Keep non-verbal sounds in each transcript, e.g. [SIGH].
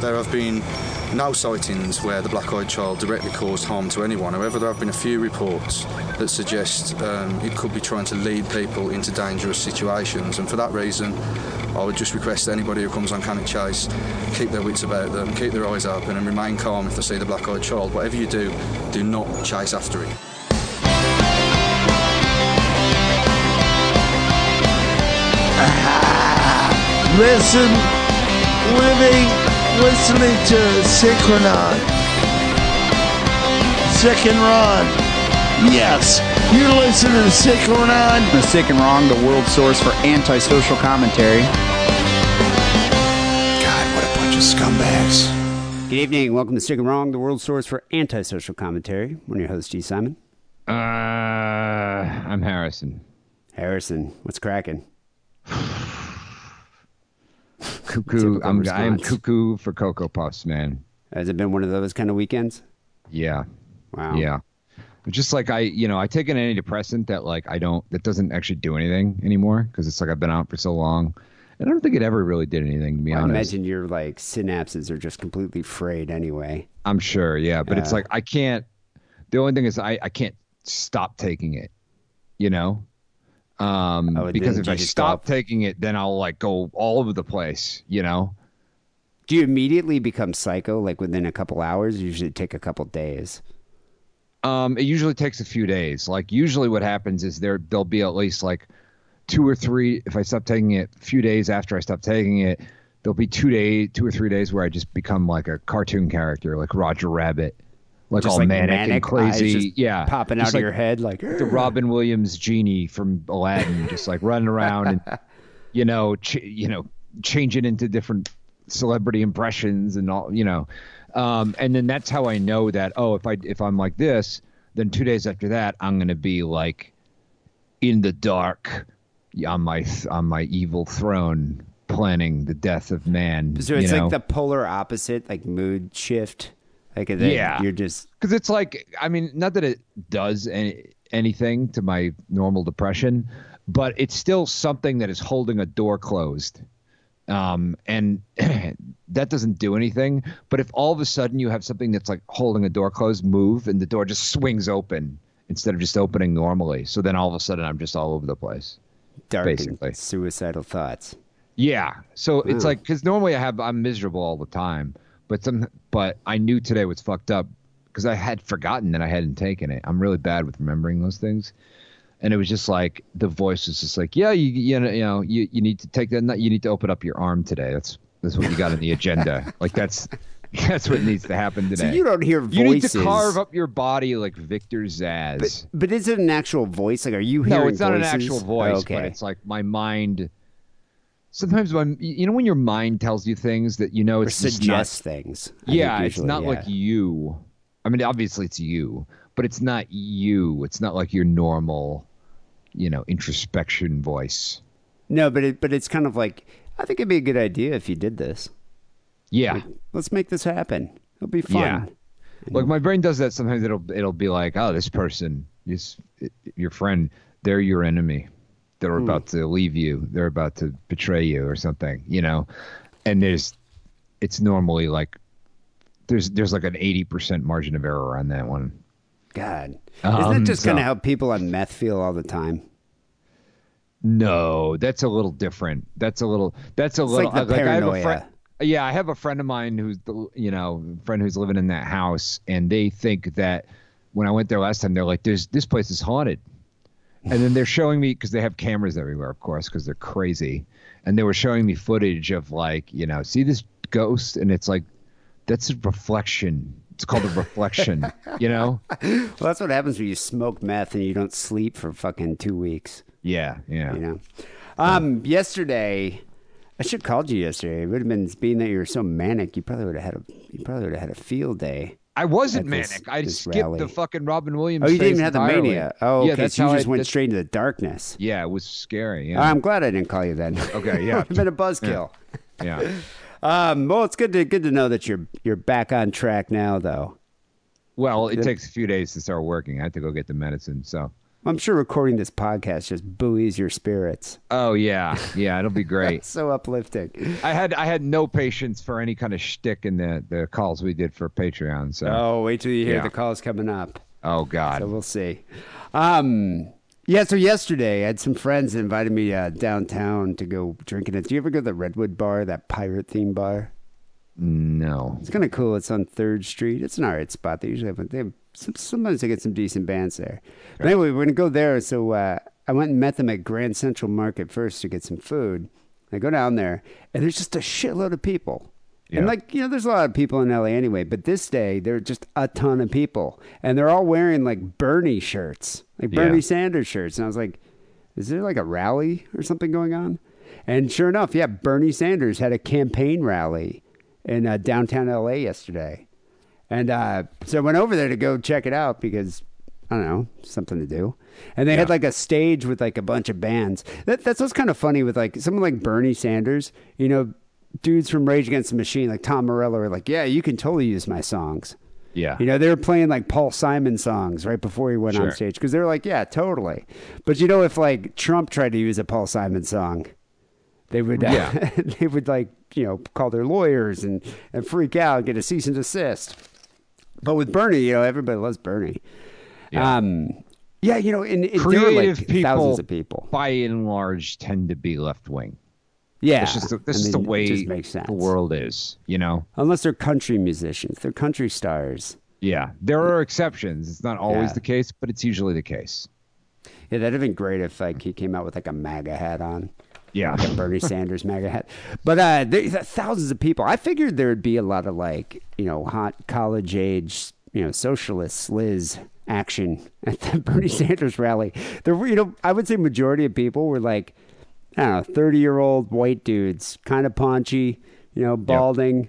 There have been no sightings where the black-eyed child directly caused harm to anyone. However, there have been a few reports that suggest um, it could be trying to lead people into dangerous situations, and for that reason, I would just request anybody who comes on Cannock Chase keep their wits about them, keep their eyes open, and remain calm if they see the black-eyed child. Whatever you do, do not chase after it. Listen, living, listening to Synchronon. Sick and Wrong. Yes, you're listening to Sick and Synchronon. The Sick and Wrong, the world source for antisocial commentary. God, what a bunch of scumbags. Good evening. Welcome to Sick and Wrong, the world source for antisocial commentary. I'm your host, Dee Simon. Uh, I'm Harrison. Harrison, what's cracking? [SIGHS] [LAUGHS] Cuckoo. I'm, I'm cuckoo for Cocoa Puffs, man. Has it been one of those kind of weekends? Yeah. Wow. Yeah. Just like I, you know, I take an antidepressant that like I don't, that doesn't actually do anything anymore because it's like I've been out for so long. And I don't think it ever really did anything to be I honest. imagine your like synapses are just completely frayed anyway. I'm sure, yeah. But it's like I can't. The only thing is I I can't stop taking it. You know. Um, Oh, because if I stop stop. taking it, then I'll like go all over the place. You know. Do you immediately become psycho like within a couple hours? Usually take a couple days. Um, it usually takes a few days. Like usually, what happens is there there'll be at least like two or three. If I stop taking it, a few days after I stop taking it, there'll be two day, two or three days where I just become like a cartoon character, like Roger Rabbit, like Just all like manic, manic and crazy. yeah, popping Just out of your head like the Robin Williams genie from Aladdin, just like running around and [LAUGHS] you know, ch- you know, changing into different celebrity impressions and all, you know, um, and then that's how I know that oh, if I if I'm like this, then two days after that, I'm gonna be like in the dark on my on my evil throne, planning the death of man. So you it's know? like the polar opposite, like mood shift. Like that Yeah. you're just because it's like I mean, not that it does any, anything to my normal depression, but it's still something that is holding a door closed, um, and [CLEARS THROAT] that doesn't do anything. But if all of a sudden you have something that's like holding a door closed, move, and the door just swings open instead of just opening normally, so then all of a sudden I'm just all over the place. dark Basically. suicidal thoughts. Yeah. So it's Wow. like because normally I have I'm miserable all the time, but some but I knew today was fucked up because I had forgotten that I hadn't taken it. I'm really bad with remembering those things, and it was just like the voice was just like, yeah, you you know you know you, you need to take that you need to open up your arm today. That's that's what you got on the agenda. [LAUGHS] like that's that's what needs to happen today. So you don't hear voices. You need to carve up your body like Victor Zsasz. But is it an actual voice? Like, are you hearing No, it's not an actual voice, okay. but it's like my mind. Sometimes when you know when your mind tells you things that you know or it's just not, suggests things. I yeah, think it's not yeah. like you. I mean, obviously it's you, but it's not you. It's not like your normal, you know, introspection voice. No, but it, but it's kind of like I think it'd be a good idea if you did this. Yeah, Let's make this happen. It'll be fun. Yeah. like my brain does that sometimes. It'll it'll be like, oh, this person, this your friend, they're your enemy. They're Hmm. about to leave you. They're about to betray you or something, you know. And there's, it's normally like, there's there's like an eighty percent margin of error on that one. God, isn't Um, that just kind of so- how people on meth feel all the time? No, that's a little different. That's a little. That's a It's little. like the I have a friend. Yeah, I have a friend of mine who's the you know friend who's living in that house, and they think that when I went there last time, they're like, "There's this place is haunted," and then they're showing me because they have cameras everywhere, of course, because they're crazy, and they were showing me footage of like you know, see this ghost, and it's like that's a reflection. It's called a reflection, [LAUGHS] you know. Well, that's what happens when you smoke meth and you don't sleep for fucking two weeks. Yeah, yeah. You know. Um, yesterday, I should have called you yesterday. It would have been being that you were so manic. You probably would have had a you probably would have had a field day. I wasn't this- manic. I skipped rally. the fucking Robin Williams. Oh, you didn't even have the entirely. mania. Oh, yeah, okay. that's so you just I, went straight into the darkness. Yeah, it was scary. Yeah. I'm glad I didn't call you then. Okay, yeah. [LAUGHS] I've been a buzzkill. yeah. [LAUGHS] Um, well, it's good to good to know that you're you're back on track now, though. Well, it takes a few days to start working. I had to go get the medicine. So, I'm sure recording this podcast just buoys your spirits. Oh yeah, yeah, it'll be [LAUGHS] great. So uplifting. I had I had no patience for any kind of shtick in the the calls we did for Patreon. So Oh, wait till you hear Yeah. the calls coming up. oh god, So we'll see. Um, yeah, so yesterday I had some friends that invited me uh, downtown to go drinking it. Do you ever go to the Redwood Bar, that pirate theme bar? no. It's kind of cool. It's on Third Street. It's an alright spot. They usually have, they have some, sometimes they get some decent bands there. But anyway, we're gonna go there. So uh, I went and met them at Grand Central Market first to get some food. I go down there, and there's just a shitload of people. And like you know, there's a lot of people in LA anyway. But this day, there are just a ton of people, and they're all wearing like Bernie shirts, like Yeah. Bernie Sanders shirts. And I was like, is there like a rally or something going on? And sure enough, yeah, Bernie Sanders had a campaign rally in uh, downtown LA yesterday. And uh, so I went over there to go check it out because I don't know, something to do. And they had like a stage with like a bunch of bands. That, that's what's kind of funny with like someone like Bernie Sanders, you know, dudes from Rage Against the Machine, like Tom Morello, are like, yeah, you can totally use my songs. Yeah. You know, they were playing like Paul Simon songs right before he went on stage because they were like, yeah, totally. But you know, if like Trump tried to use a Paul Simon song, they would, uh, Yeah. [LAUGHS] they would like, you know, call their lawyers and, and freak out, get a cease and desist. But with Bernie, you know, everybody loves Bernie. Yeah. Um, yeah, you know, and, and Creative like people, thousands of people. by and large, tend to be left wing. Yeah, It's just the, this I is the mean, way the world is. You know. Unless they're country musicians, they're country stars. Yeah, there are exceptions. It's not always Yeah. the case, but it's usually the case. Yeah, that'd have been great if like he came out with like a MAGA hat on. Yeah. like Bernie Sanders MAGA hat. But uh, there, thousands of people. I figured there would be a lot of like you know hot college age you know socialist Liz action at the [LAUGHS] Bernie Sanders rally. There were you know I would say majority of people were like I don't know thirty year old white dudes, kind of paunchy, you know, balding.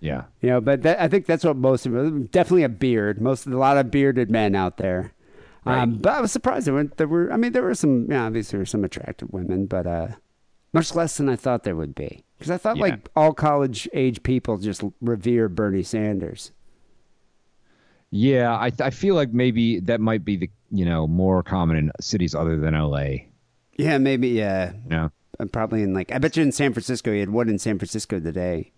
Yeah. You know, but that, I think that's what most of them. Definitely a beard. Most of a lot of bearded men out there. Um, but I was surprised there were, there were. I mean, there were some. Yeah, obviously there were some attractive women, but uh, much less than I thought there would be. Because I thought Yeah. like all college age people just revere Bernie Sanders. Yeah, I I feel like maybe that might be the you know more common in cities other than LA. Yeah, maybe. Yeah, know? uh, probably in like. I bet you in San Francisco, you had one in San Francisco today.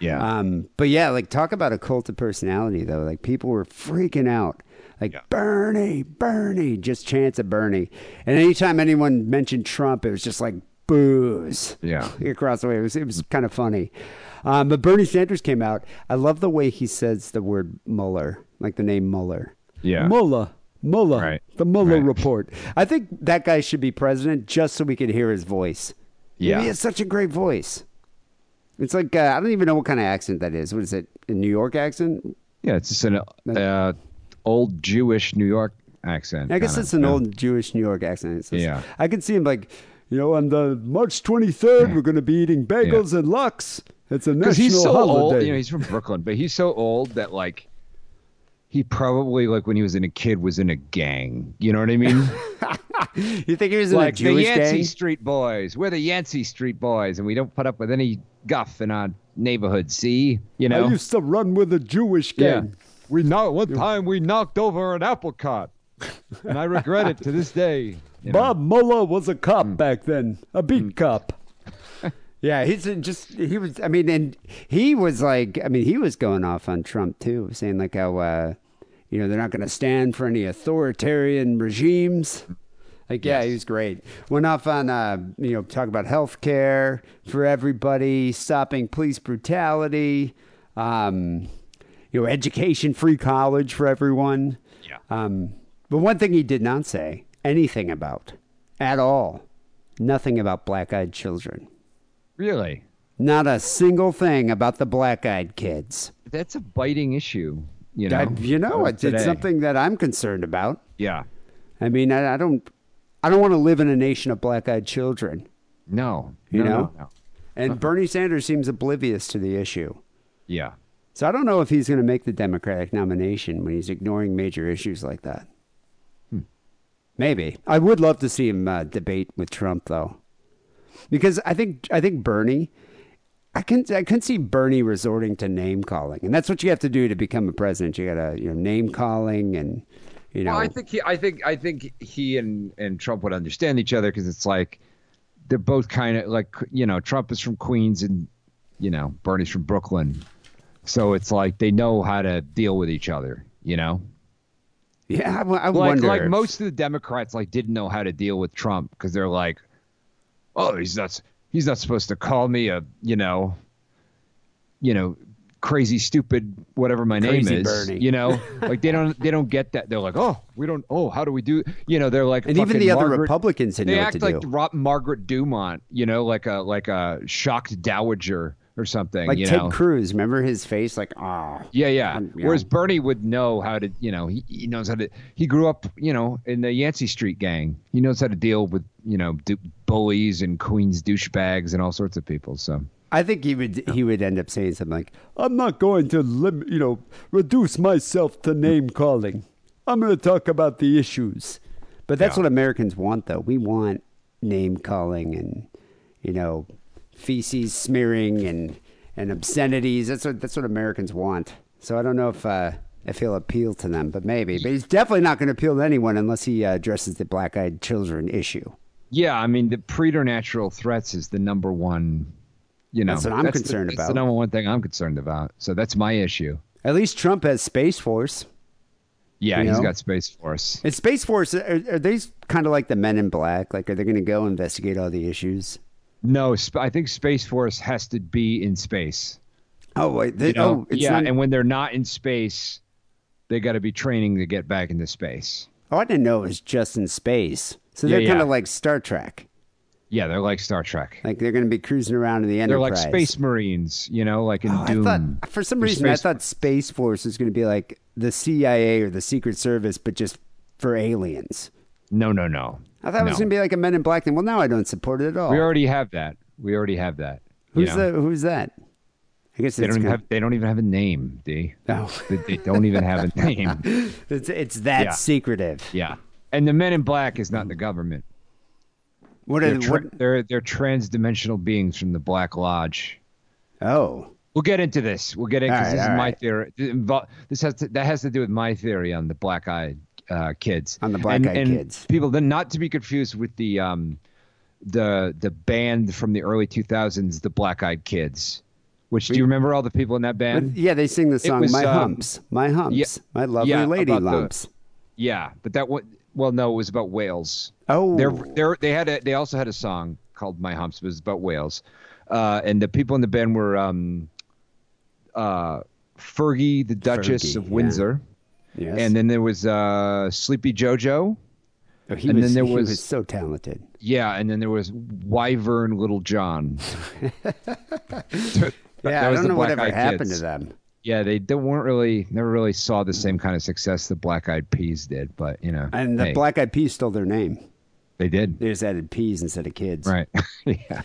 Yeah. Um, but yeah, like talk about a cult of personality though. Like people were freaking out. Like Yeah. Bernie, Bernie, just chants of Bernie. And anytime anyone mentioned Trump, it was just like booze. Yeah. [LAUGHS] Across the way. It was it was kind of funny. Um, but Bernie Sanders came out. I love the way he says the word Mueller, like the name Mueller. Yeah. Mueller. Mueller. Right. The Mueller Right. report. I think that guy should be president just so we could hear his voice. Yeah. He has such a great voice. It's like uh, I don't even know what kind of accent that is. What is it? A New York accent? yeah, it's just an uh, old Jewish New York accent. I guess kinda, it's an know? old Jewish New York accent. Just- Yeah. I can see him like, you know, on the March 23rd, we're going to be eating [LAUGHS] bagels and lox. It's a national he's so holiday. old. You know, he's from Brooklyn, but he's so old that like he probably like when he was in a kid was in a gang. You know what I mean? [LAUGHS] you think he was in like the Jewish Yancy gang? Street Boys. We're the Yancy Street Boys, and we don't put up with any guff in our neighborhood. See, you know. I used to run with a Jewish gang. yeah. We know one time we knocked over an apple cart, and I regret it to this day. You know. Mueller was a cop Hmm. back then, a beat cop. [LAUGHS] yeah, he's just he was. I mean, and he was like, I mean, he was going off on Trump too, saying like how uh, you know they're not going to stand for any authoritarian regimes. Like, yeah, he was great. Went off on, uh, you know, talk about health care for everybody, stopping police brutality, um, you know, education, free college for everyone. Yeah. Um, but one thing he did not say anything about at all, nothing about black eyed children. Really, Not a single thing about the black eyed kids. that's a biting issue. You know. I, you know, it's, it's something that I'm concerned about. Yeah. I mean, I, I don't, I don't want to live in a nation of black eyed children. No. You no, know? no. And uh-huh. Bernie Sanders seems oblivious to the issue. Yeah. So I don't know if he's going to make the Democratic nomination when he's ignoring major issues like that. Maybe. I would love to see him uh, debate with Trump though, because I think I think Bernie, I can I can see Bernie resorting to name calling, and that's what you have to do to become a president. You got to you know name calling and You know, Well, I think he, I think, I think he and and Trump would understand each other because it's like they're both kind of like you know Trump is from Queens and you know Bernie's from Brooklyn, so it's like they know how to deal with each other. You know, yeah, I, I like wonder. like most of the Democrats like didn't know how to deal with Trump because they're like, oh, he's not he's not supposed to call me a you know, you know, crazy stupid whatever my Crazy name is. Bernie. You know, [LAUGHS] like they don't they don't get that. They're like, oh, we don't. Oh, how do we do? You know, they're like and even the other Republicans They act like do. Margaret Dumont. You know, like a like a shocked dowager or something. Like Ted know? Cruz, remember his face? Like, ah, Yeah, yeah. Whereas know. Bernie would know how to, you know, he, he knows how to. He grew up, you know, in the Yancy Street gang. He knows how to deal with, you know, du- bullies and Queens douchebags and all sorts of people. So I think he would he would end up saying something like, "I'm not going to lim- you know reduce myself to name calling. I'm going to talk about the issues." But that's Yeah. what Americans want, though. We want name calling and you know feces smearing and and obscenities. That's what that's what Americans want. So I don't know if uh, if he'll appeal to them, but maybe. But he's definitely not going to appeal to anyone unless he uh, addresses the black-eyed children issue. yeah, I mean, the preternatural threats is the number one. You know, That's what I'm the- concerned that's about. the number one thing I'm concerned about. So that's my issue. At least Trump has Space Force. Yeah, You he's know? got Space Force. And Space Force, are, are they kind of like the Men in Black? Like, are they going to go investigate all the issues? No, sp- I think Space Force has to be in space. Oh wait, they, You know? oh, it's yeah, not, and when they're not in space, they got to be training to get back into space. oh, I didn't know it was just in space. So they're kind yeah. of like Star Trek. Yeah, they're like Star Trek. Like they're going to be cruising around in the end. They're like space marines, you know, like in Oh, I Doom. thought, for some They're reason, I thought Space Force was going to be like the CIA or the Secret Service, but just for aliens. No, no, no. I thought it was No. going to be like a Men in Black thing. Well, now I don't support it at all. We already have that. We already have that. you who's know? the Who's that? I guess They it's don't even have. They don't even have a name, D. Oh. They, they don't even have a name. [LAUGHS] it's, it's that Yeah. secretive. Yeah. And the Men in Black is not the government. What are They're, the, tra- what? they're they're trans-dimensional beings from the Black Lodge. Oh, We'll get into this. We'll get into All this. right, This is all my right. theory. This has to, that has to do with my theory on the black-eyed uh, kids. On the And- black-eyed and kids. People, then not to be confused with the um, the the band from the early 2000s, the Black Eyed Kids. Which do you remember all the people in that band? yeah, they sing the song was, "My um, Humps," "My Humps," yeah, "My Lovely yeah, Lady about the- Lumps." Yeah, but that one. Well, no, it was about whales. Oh, They're, they're, they had a, they also had a song called "My Humps," but it was about whales, uh, and the people in the band were um, uh, Fergie, the Duchess Fergie, of yeah. Yes. and then there was uh, Sleepy JoJo. Oh, he and was, then there he was- was so talented. Yeah, and then there was Wyvern Little John. [LAUGHS] That- Yeah, I don't know whatever Black-Eyed happened Kids. to them. Yeah, they don't weren't really never really saw the same kind of success the Black Eyed Peas did, but you know, And the hey, Black Eyed Peas stole their name. they did They just added peas instead of kids. right. [LAUGHS] yeah.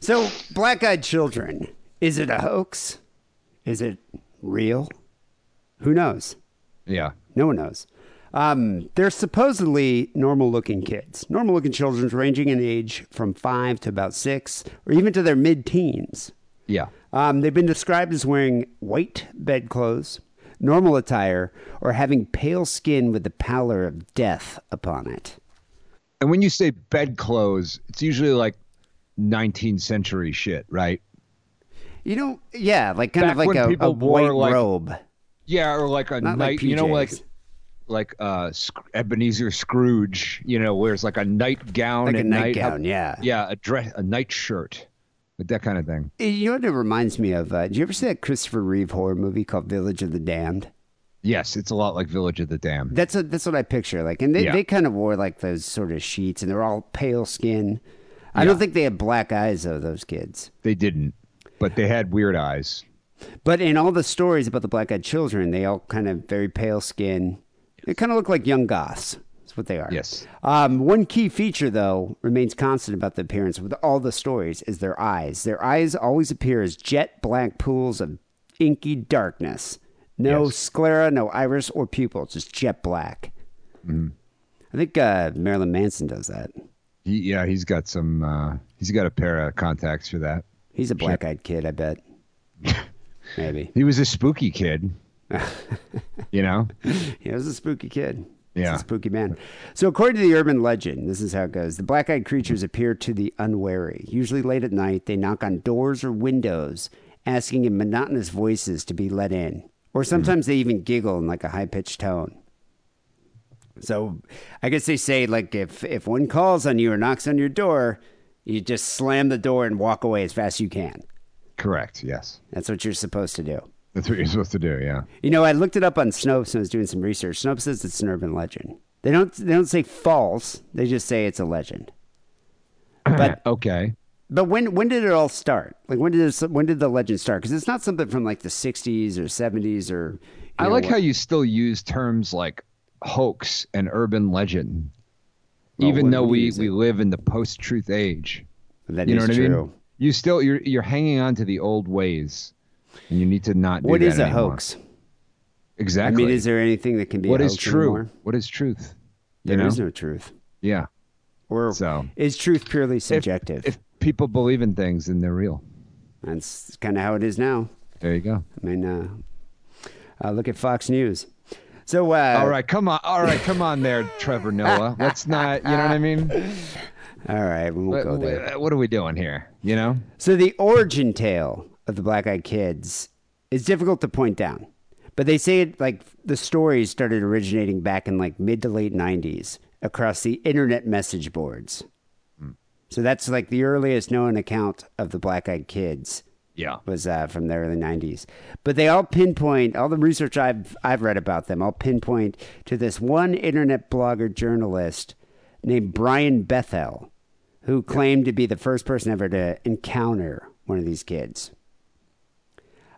So, Black Eyed Children, is it a hoax? Is it real? Who knows? Yeah. No one knows. Um, they're supposedly normal looking kids, normal looking children ranging in age from five to about six, or even to their mid teens. Yeah. Um, they've been described as wearing white bedclothes, normal attire, or having pale skin with the pallor of death upon it. And when you say bedclothes, it's usually like 19th century shit, right? You know, yeah, like kind Back of like a, a white like, robe. Yeah, or like a Not night, like you know, like like uh Sc- Ebenezer Scrooge, you know, wears like a nightgown Like a at night. nightgown, yeah. Yeah, a dress, a night shirt, like that kind of thing. You know what it reminds me of? Uh, did you ever see that Christopher Reeve horror movie called Village of the Damned? Yes, it's a lot like Village of the Damned. That's a, that's what I picture. Like, and they, Yeah. they kind of wore like those sort of sheets, and they're all pale skin. I don't think they had black eyes though. Those kids. They didn't, but they had weird eyes. But in all the stories about the black-eyed children, they all kind of very pale skin. They kind of look like young goths. That's what they are. Yes. Um, one key feature, though, remains constant about the appearance with all the stories is their eyes. Their eyes always appear as jet black pools of inky darkness. No Yes. sclera, no iris or pupil, just jet black. I think uh, Marilyn Manson does that. He, yeah, he's got some. Uh, he's got a pair of contacts for that. He's a black-eyed kid, I bet. [LAUGHS] Maybe. He was a spooky kid. [LAUGHS] you know, He was a spooky kid. Yeah. a spooky man. So, according to the urban legend, this is how it goes: the black-eyed creatures appear to the unwary. Usually late at night, they knock on doors or windows, asking in monotonous voices to be let in, or hmm. sometimes they even giggle in like a high-pitched tone. So, I guess they say like if if one calls on you or knocks on your door, you just slam the door and walk away as fast as you can. Correct. Yes. That's what you're supposed to do. That's what you're supposed to do. Yeah. You know, I looked it up on Snopes and I was doing some research. Snopes says it's an urban legend. They don't they don't say false. They just say it's a legend. [CLEARS THROAT] But okay. but when when did it all start? Like when did this, when did the legend start? Because it's not something from like the '60s or '70s or. I know, like what- how you still use terms like hoax and urban legend, Well, even though we we, use we it? live in the post-truth age. that you know is what I true. mean? You still you're you're hanging on to the old ways, and you need to not. Do What is a anymore. hoax? Exactly. I mean, is there anything that can be what a is hoax true? anymore? What is truth? There you is no truth. Yeah. Or So- is truth purely subjective? If, people believe in things, then they're real. That's kind of how it is now. There you go. I mean, uh, uh, look at Fox News. So, uh, All right, come on. All right, come on there, Trevor Noah. Let's not. You know what I mean? [LAUGHS] all right, we won't What, go there. what are we doing here? You know? So the origin tale of the Black Eyed Kids is difficult to point down, but they say it like the stories started originating back in like mid to late '90s across the internet message boards. So that's like the earliest known account of the Black Eyed Kids Yeah. was uh, from the early '90s. But they all pinpoint all the research I've I've read about them. All pinpoint to this one internet blogger journalist named Brian Bethel, who claimed to be the first person ever to encounter one of these kids.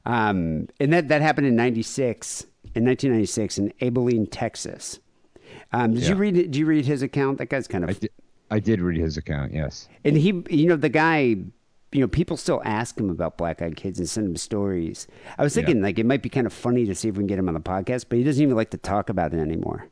Um, and that that happened in '96, in 1996, in Abilene, Texas. Um, did you read? Did you read his account? That guy's kind of I did, I did read his account, yes. and he, you know, the guy, you know, people still ask him about black eyed kids and send him stories. I was thinking, like, it might be kind of funny to see if we can get him on the podcast, but he doesn't even like to talk about it anymore.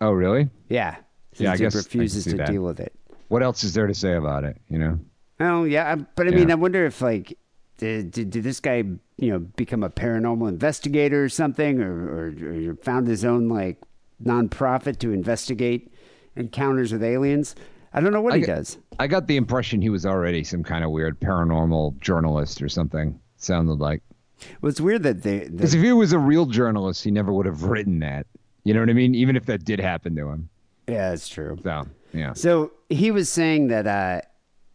Oh, really? Yeah. Yeah, Since guess I he can refuses to that. deal with it. What else is there to say about it, you know? Oh, yeah. But I mean, Yeah. I wonder if, like, did, did, did this guy, you know, become a paranormal investigator or something, or, or, or found his own, like, nonprofit to investigate encounters with aliens? I don't know what I he get- does. I got the impression he was already some kind of weird paranormal journalist or something. Sounded like. Well, it's weird that they, Because if he was a real journalist, he never would have written that. You know what I mean? Even if that did happen to him. yeah, that's true. So, yeah. So he was saying that uh,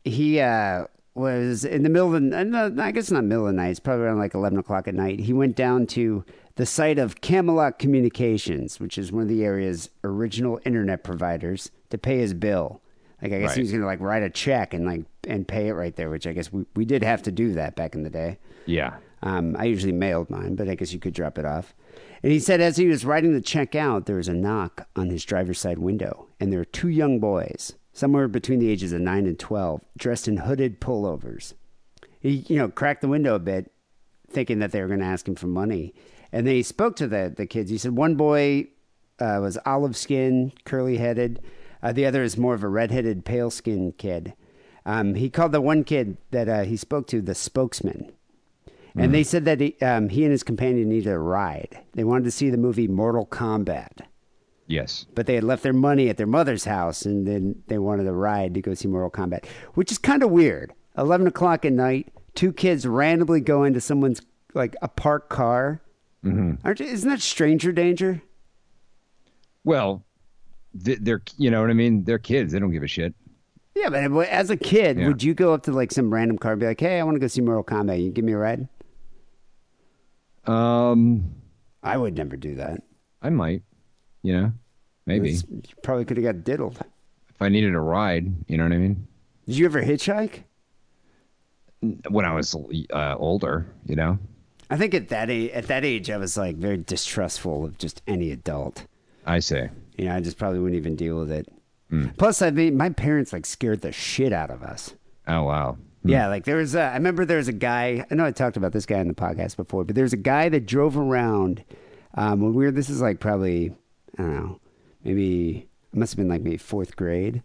he uh, was in the middle of the, I guess not middle of the night, it's probably around like 11 o'clock at night. He went down to the site of Camelot Communications, which is one of the area's original internet providers, to pay his bill. Like I guess he was gonna like write a check and like and pay it right there, which I guess we, we did have to do that back in the day. Yeah. Um, I usually mailed mine, but I guess you could drop it off. And he said as he was writing the check out, there was a knock on his driver's side window, and there were two young boys, somewhere between the ages of nine and twelve, dressed in hooded pullovers. He, you know, cracked the window a bit, thinking that they were going to ask him for money. And then he spoke to the the kids. He said one boy uh, was olive skinned, curly headed. Uh, the other is more of a redheaded, pale skinned kid. Um, he called the one kid that uh, he spoke to the spokesman. And they said that he, um, he and his companion needed a ride. They wanted to see the movie Mortal Kombat, Yes. but they had left their money at their mother's house, and then they wanted a ride to go see Mortal Kombat, which is kind of weird. Eleven o'clock at night, two kids randomly go into someone's like a parked car. Mm-hmm. Aren't you, isn't that stranger danger? Well, they're, you know what I mean? They're kids. They don't give a shit. Yeah, but as a kid, Yeah. would you go up to like some random car and be like, "Hey, I want to go see Mortal Kombat. You give me a ride?" Um, I would never do that. I might, you know, maybe It's- You probably could have got diddled. if I needed a ride, you know what I mean? Did you ever hitchhike? When I was uh, older, you know? I think at that age, at that age, I was like very distrustful of just any adult. I say. You know, I just probably wouldn't even deal with it. Plus, I mean, my parents like scared the shit out of us. Oh, wow. Yeah, like there was a. I remember there was a guy. I know I talked about this guy in the podcast before, but there's a guy that drove around um, when we were. This is like probably I don't know, maybe it must have been like maybe fourth grade.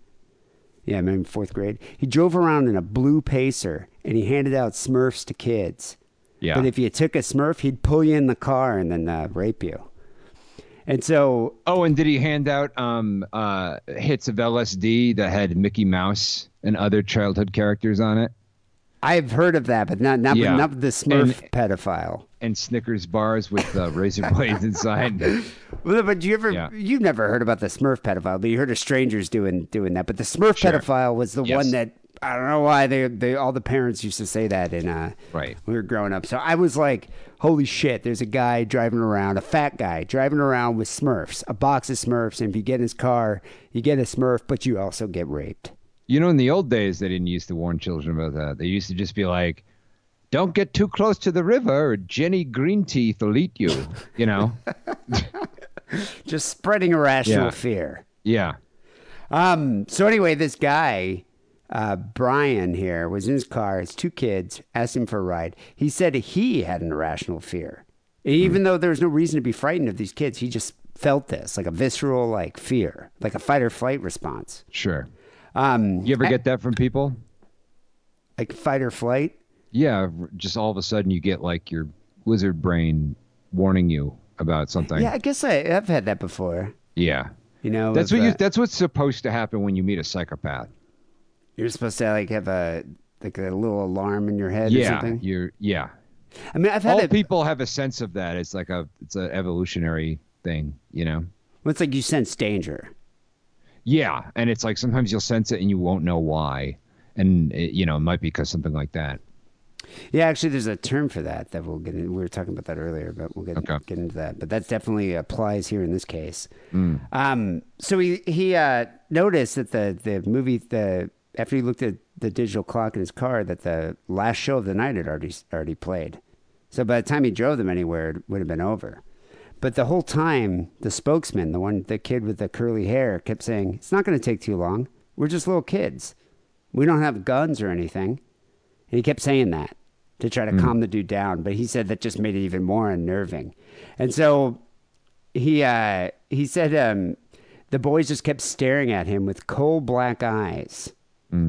Yeah, maybe fourth grade. He drove around in a blue Pacer and he handed out Smurfs to kids. Yeah. But if you took a Smurf, he'd pull you in the car and then uh, rape you. And so Oh, and did he hand out um, uh, hits of LSD that had Mickey Mouse and other childhood characters on it, I've heard of that, but not not, Yeah. not the Smurf And- pedophile. and Snickers bars with uh, razor blades inside? [LAUGHS] Well, but you ever Yeah. you've never heard about the Smurf pedophile, but you heard of strangers doing doing that. But the Smurf Sure. pedophile was the Yes. one that I don't know why they they all the parents used to say that in uh Right. when we were growing up. So I was like, holy shit, there's a guy driving around, a fat guy driving around with Smurfs, a box of Smurfs, and if you get in his car, you get a Smurf, but you also get raped. You know, in the old days, they didn't used to warn children about that. They used to just be like, "Don't get too close to the river, or Jenny Greenteeth will eat you." You know? [LAUGHS] Just spreading irrational Yeah. fear. yeah. Um. So anyway, this guy, uh, Brian here, was in his car. His two kids asked him for a ride. He said he had an irrational fear, even though there was no reason to be frightened of these kids. He just felt this, like a visceral, like fear, like a fight or flight response. Sure. Um. You ever get that from people? like fight or flight? Yeah. Just all of a sudden, you get like your lizard brain warning you about something. Yeah, I guess I, I've had that before. Yeah. You know, That's what you. uh, That's what's supposed to happen when you meet a psychopath. you're supposed to like have a like a little alarm in your head or Yeah. something. You're. Yeah. I mean, I've had All it. people have a sense of that. It's like a. It's an evolutionary thing. You know. It's like you sense danger. Yeah, and it's like sometimes you'll sense it and you won't know why, and it, you know it might be because something like that. Yeah, actually, there's a term for that that we'll get. In. We were talking about that earlier, but we'll get Okay. get into that. But that definitely applies here in this case. Mm. Um, so he he uh, noticed that the the movie the after he looked at the digital clock in his car that the last show of the night had already already played. So by the time he drove them anywhere, it would have been over. But the whole time, the spokesman, the one, the kid with the curly hair, kept saying, "It's not going to take too long. We're just little kids. We don't have guns or anything." And he kept saying that to try to calm the dude down, but he said that just made it even more unnerving. And so he uh, he said um, the boys just kept staring at him with coal black eyes,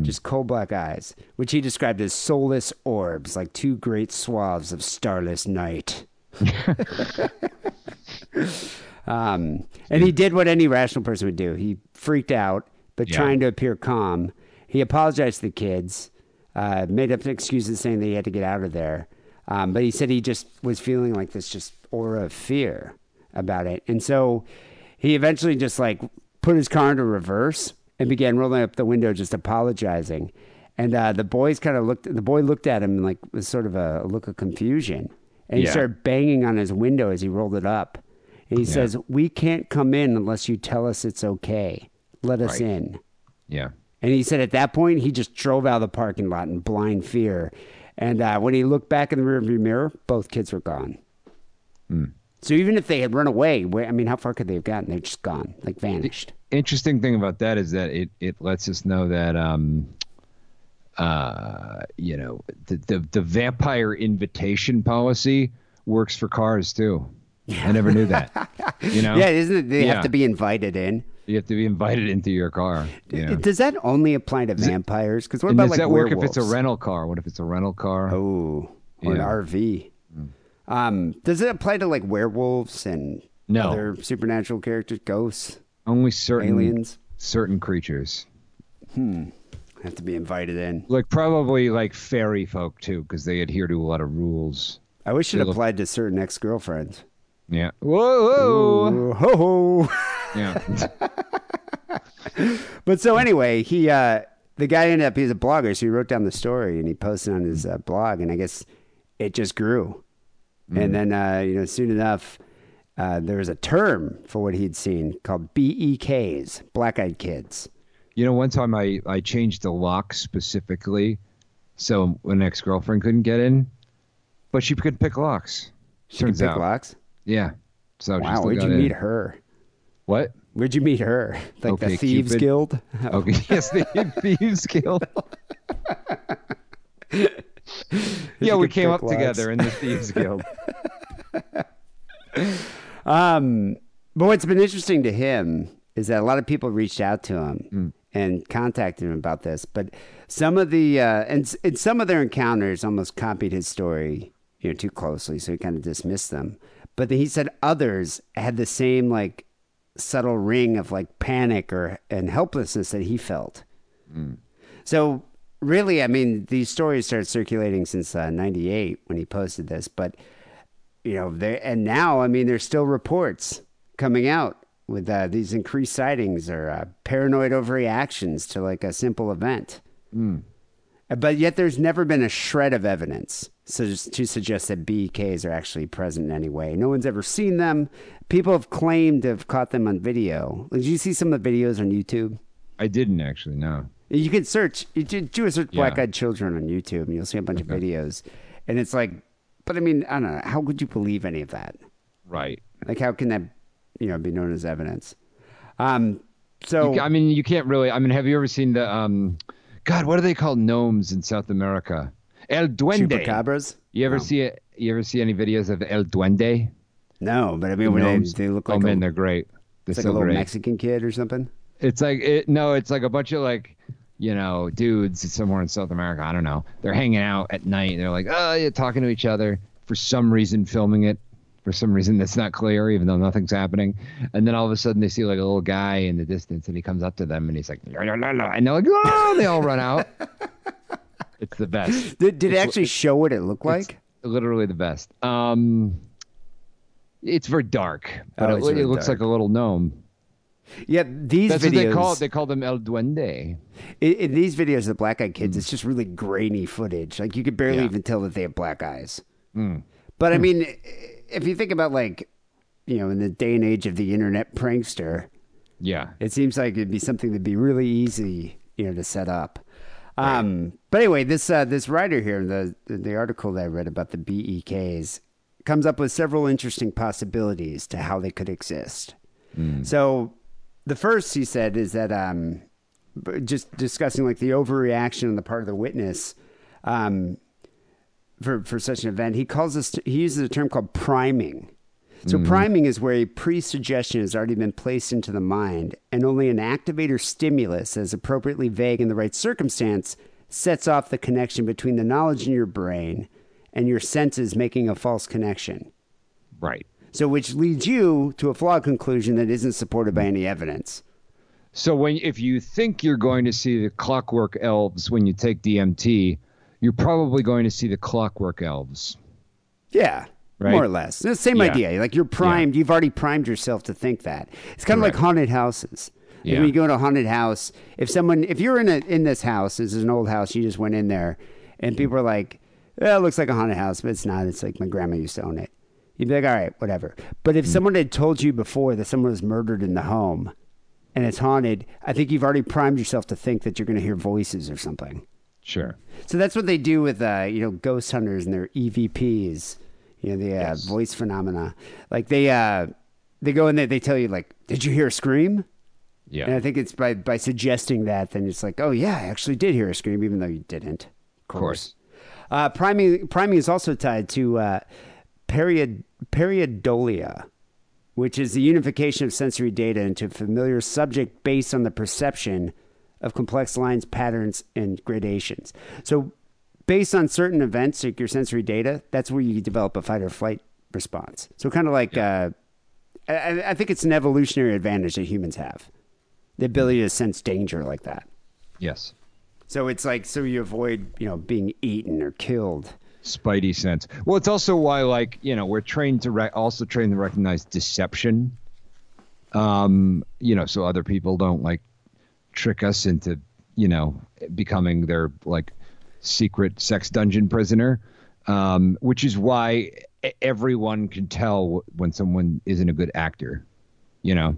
just coal black eyes, which he described as soulless orbs, like two great swaths of starless night. [LAUGHS] [LAUGHS] um, and he did what any rational person would do. He freaked out, but Yeah. trying to appear calm, he apologized to the kids, uh, made up an excuses saying that he had to get out of there. Um, but he said he just was feeling like this just aura of fear about it. And so he eventually just like put his car into reverse and began rolling up the window, just apologizing. And uh, the boys kind of looked, the boy looked at him like with sort of a, look of confusion. And he Yeah. started banging on his window as he rolled it up. He says, We can't come in unless you tell us it's okay. Let us Right. in. Yeah. And he said at that point, he just drove out of the parking lot in blind fear. And uh, when he looked back in the rearview mirror, both kids were gone. So even if they had run away, I mean, how far could they have gotten? They're just gone, like vanished. Interesting thing about that is that it it lets us know that um, uh, you know, the the, the vampire invitation policy works for cars too. I never knew that. You [LAUGHS] know. Yeah, isn't it? They Yeah. have to be invited in. You have to be invited into your car. You know. Does that only apply to vampires? Because what And about does like that work if it's a rental car? What if it's a rental car? Oh, or Yeah. an RV. Um, does it apply to like werewolves and No. other supernatural characters, ghosts, Only certain aliens? certain creatures. Hmm have to be invited in. Like probably like fairy folk too, because they adhere to a lot of rules. I wish it They look- applied to certain ex-girlfriends. Yeah. Whoa. whoa. Ho ho. [LAUGHS] Yeah. But so anyway, he uh, the guy ended up he's a blogger, so he wrote down the story and he posted on his uh, blog, and I guess it just grew. And then uh, you know, soon enough, uh, there was a term for what he'd seen called BEKs, black-eyed kids. You know, one time I I changed the lock specifically so an ex girlfriend couldn't get in, but she could pick locks. She could pick out. locks. Yeah. So Wow, where'd you in. meet her? What? Where'd you meet her? [LAUGHS] Like the Thieves Cupid. Guild? [LAUGHS] Okay. [LAUGHS] yes, the thieves guild. yeah, we came up locks. together in the thieves guild. Um, but what's been interesting to him is that a lot of people reached out to him and contacted him about this. But some of the uh, and, and some of their encounters almost copied his story you know, too closely, so he kind of dismissed them. But he said others had the same like subtle ring of like panic or and helplessness that he felt. So really, I mean, these stories started circulating since uh, '98 when he posted this, but you know, they and now, I mean, there's still reports coming out with uh, these increased sightings or uh, paranoid overreactions to like a simple event. Uh, But yet, there's never been a shred of evidence so to suggest that BEKs are actually present in any way. No one's ever seen them. People have claimed to have caught them on video. Did you see some of the videos on YouTube? I didn't actually. No. You can search, you do a search Yeah. black eyed children on YouTube and you'll see a bunch of videos. And it's like, but I mean, I don't know. How could you believe any of that? Right. Like, how can that, you know, be known as evidence? Um, so, You I mean, you can't really. I mean, have you ever seen the um, God? What are they called? Gnomes in South America. El Duende. chupacabras? You ever No. see it? You ever see any videos of El Duende? No, but I mean, when they, they look oh man, a, they're great. They're it's like a little great. Mexican kid or something. It's like it, no, it's like a bunch of like you know dudes somewhere in South America. I don't know. They're hanging out at night. They're like oh yeah, talking to each other. For some reason, filming it. For some reason, that's not clear, even though nothing's happening. And then all of a sudden, they see like a little guy in the distance, and he comes up to them, and he's like, la, la, la," and they're like, oh, they all run out. [LAUGHS] it's the best. [GASPS] Did, did it actually show what it looked like? Literally the best. Um, it's very dark, but Oh, it, really it looks dark. like a little gnome. Yeah, these That's videos. what they call it. They call them El Duende. In, in these videos of the black eyed kids, it's just really grainy footage. Like you could barely Yeah. even tell that they have black eyes. But I mean, if you think about like, you know, in the day and age of the internet prankster, Yeah. it seems like it'd be something that'd be really easy, you know, to set up. Um, but anyway, this uh, this writer here, the the article that I read about the BEKs, comes up with several interesting possibilities to how they could exist. So, the first he said is that um, just discussing like the overreaction on the part of the witness. Um, for, for such an event, he calls this. He uses a term called priming. So mm-hmm. priming is where a pre-suggestion has already been placed into the mind, and only an activator stimulus, as appropriately vague in the right circumstance, sets off the connection between the knowledge in your brain and your senses making a false connection. Right. So, which leads you to a flawed conclusion that isn't supported by mm-hmm. any evidence. So when if you think you're going to see the clockwork elves when you take DMT, you're probably going to see the clockwork elves. Yeah. Right. More or less. The same Yeah. idea. Like you're primed, you've already primed yourself to think that. It's kind of like haunted houses. Like Yeah. When you go to a haunted house, if someone, if you're in a in this house, this is an old house, you just went in there, and people are like, "Well, it looks like a haunted house, but it's not. It's like my grandma used to own it." You'd be like, "All right, whatever." But if someone had told you before that someone was murdered in the home, and it's haunted, I think you've already primed yourself to think that you're going to hear voices or something. Sure. So that's what they do with uh, you know ghost hunters and their EVPs, you know the uh, Yes. voice phenomena. Like they uh, they go in there, they tell you like, "Did you hear a scream?" Yeah. And I think it's by by suggesting that, then it's like, "Oh yeah, I actually did hear a scream, even though you didn't." Of course. Uh, priming priming is also tied to uh, period pareidolia, which is the unification of sensory data into a familiar subject based on the perception of complex lines, patterns, and gradations. So, based on certain events, like your sensory data, that's where you develop a fight or flight response. So, kind of like, uh, I, I think it's an evolutionary advantage that humans have the ability to sense danger like that. yes. So, it's like, so you avoid, you know, being eaten or killed. Spidey sense. Well, it's also why, like, you know, we're trained to re- also trained to recognize deception. Um, you know, so other people don't like trick us into, you know, becoming their like secret sex dungeon prisoner. Um, which is why everyone can tell when someone isn't a good actor. You know.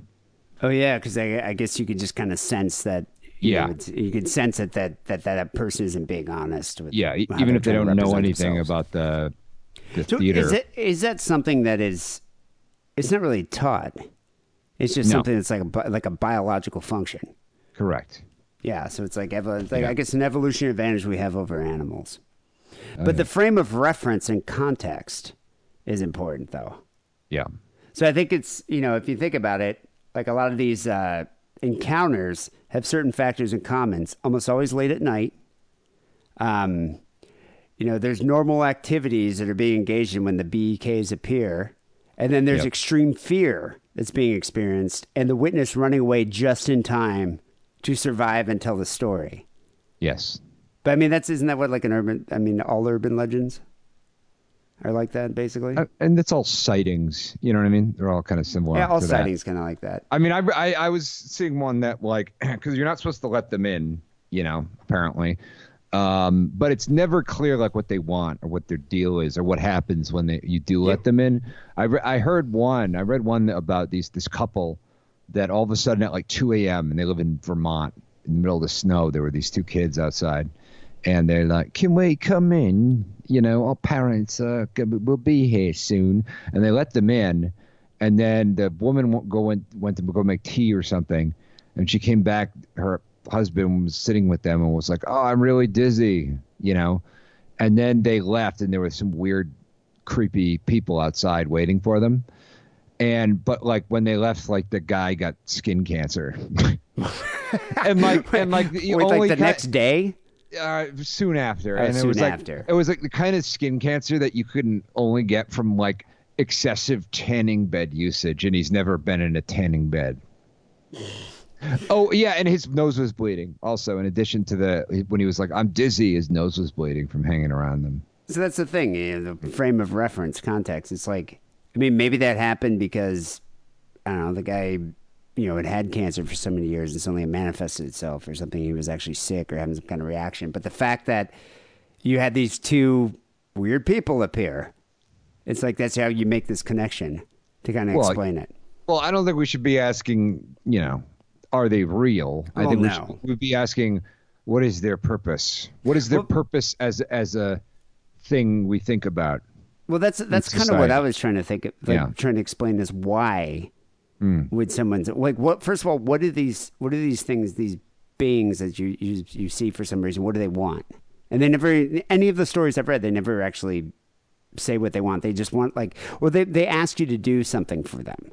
Oh yeah, because I, I guess you could just kind of sense that. You Yeah. know, you can sense it that that that person isn't being honest with. Yeah, even if they don't know anything themselves. about the the So theater. is it is that something that is? It's not really taught. It's just No. something that's like a like a biological function. Correct. Yeah, so it's like, like Yeah. I guess an evolutionary advantage we have over animals. Oh, but the frame of reference and context is important, though. Yeah. So I think it's you know if you think about it, like a lot of these uh, encounters have certain factors in common. Almost always late at night. Um, you know, there's normal activities that are being engaged in when the BEKs appear, and then there's Yep. extreme fear that's being experienced, and the witness running away just in time to survive and tell the story. Yes. But I mean, that's isn't that what like an urban? I mean, all urban legends are like that, basically. Uh, and it's all sightings. You know what I mean? They're all kind of similar. yeah, all sightings kind of like that. I mean, I, I, I was seeing one that like [CLEARS THROAT] because you're not supposed to let them in, you know, apparently, um, but it's never clear like what they want or what their deal is or what happens when they you do let them in. I re- I heard one. I read one about these this couple that all of a sudden at like 2 a.m. and they live in Vermont in the middle of the snow. There were these two kids outside, and they're like, "Can we come in? You know, our parents uh, will be here soon." And they let them in, and then the woman go went went to go make tea or something, and she came back. Her husband was sitting with them and was like, "Oh, I'm really dizzy," you know, and then they left, and there were some weird, creepy people outside waiting for them. And but like when they left, like the guy got skin cancer, [LAUGHS] and like and like the Wait, only like the next day. uh, soon after, Oh, and it soon was like after. it was like the kind of skin cancer that you couldn't only get from like excessive tanning bed usage, and he's never been in a tanning bed. [SIGHS] oh yeah, and his nose was bleeding. Also, in addition to the when he was like, "I'm dizzy," his nose was bleeding from hanging around them. So that's the thing, you know, the frame of reference, context. It's like, I mean, maybe that happened because I don't know the guy, you know, had had cancer for so many years and suddenly it manifested itself or something. He was actually sick or having some kind of reaction. But the fact that you had these two weird people appear, it's like that's how you make this connection to kind of Well, explain it. Well, I don't think we should be asking, you know, are they real? I think we no. should we'd be asking, what is their purpose? What is their Well- purpose as as a thing we think about? Well, that's that's kind of what I was trying to think. Of, like, Yeah. Trying to explain this. Why would someone like what? First of all, what are these? What are these things? These beings that you you you see for some reason? What do they want? And they never. Any of the stories I've read, they never actually say what they want. They just want like, or they they ask you to do something for them.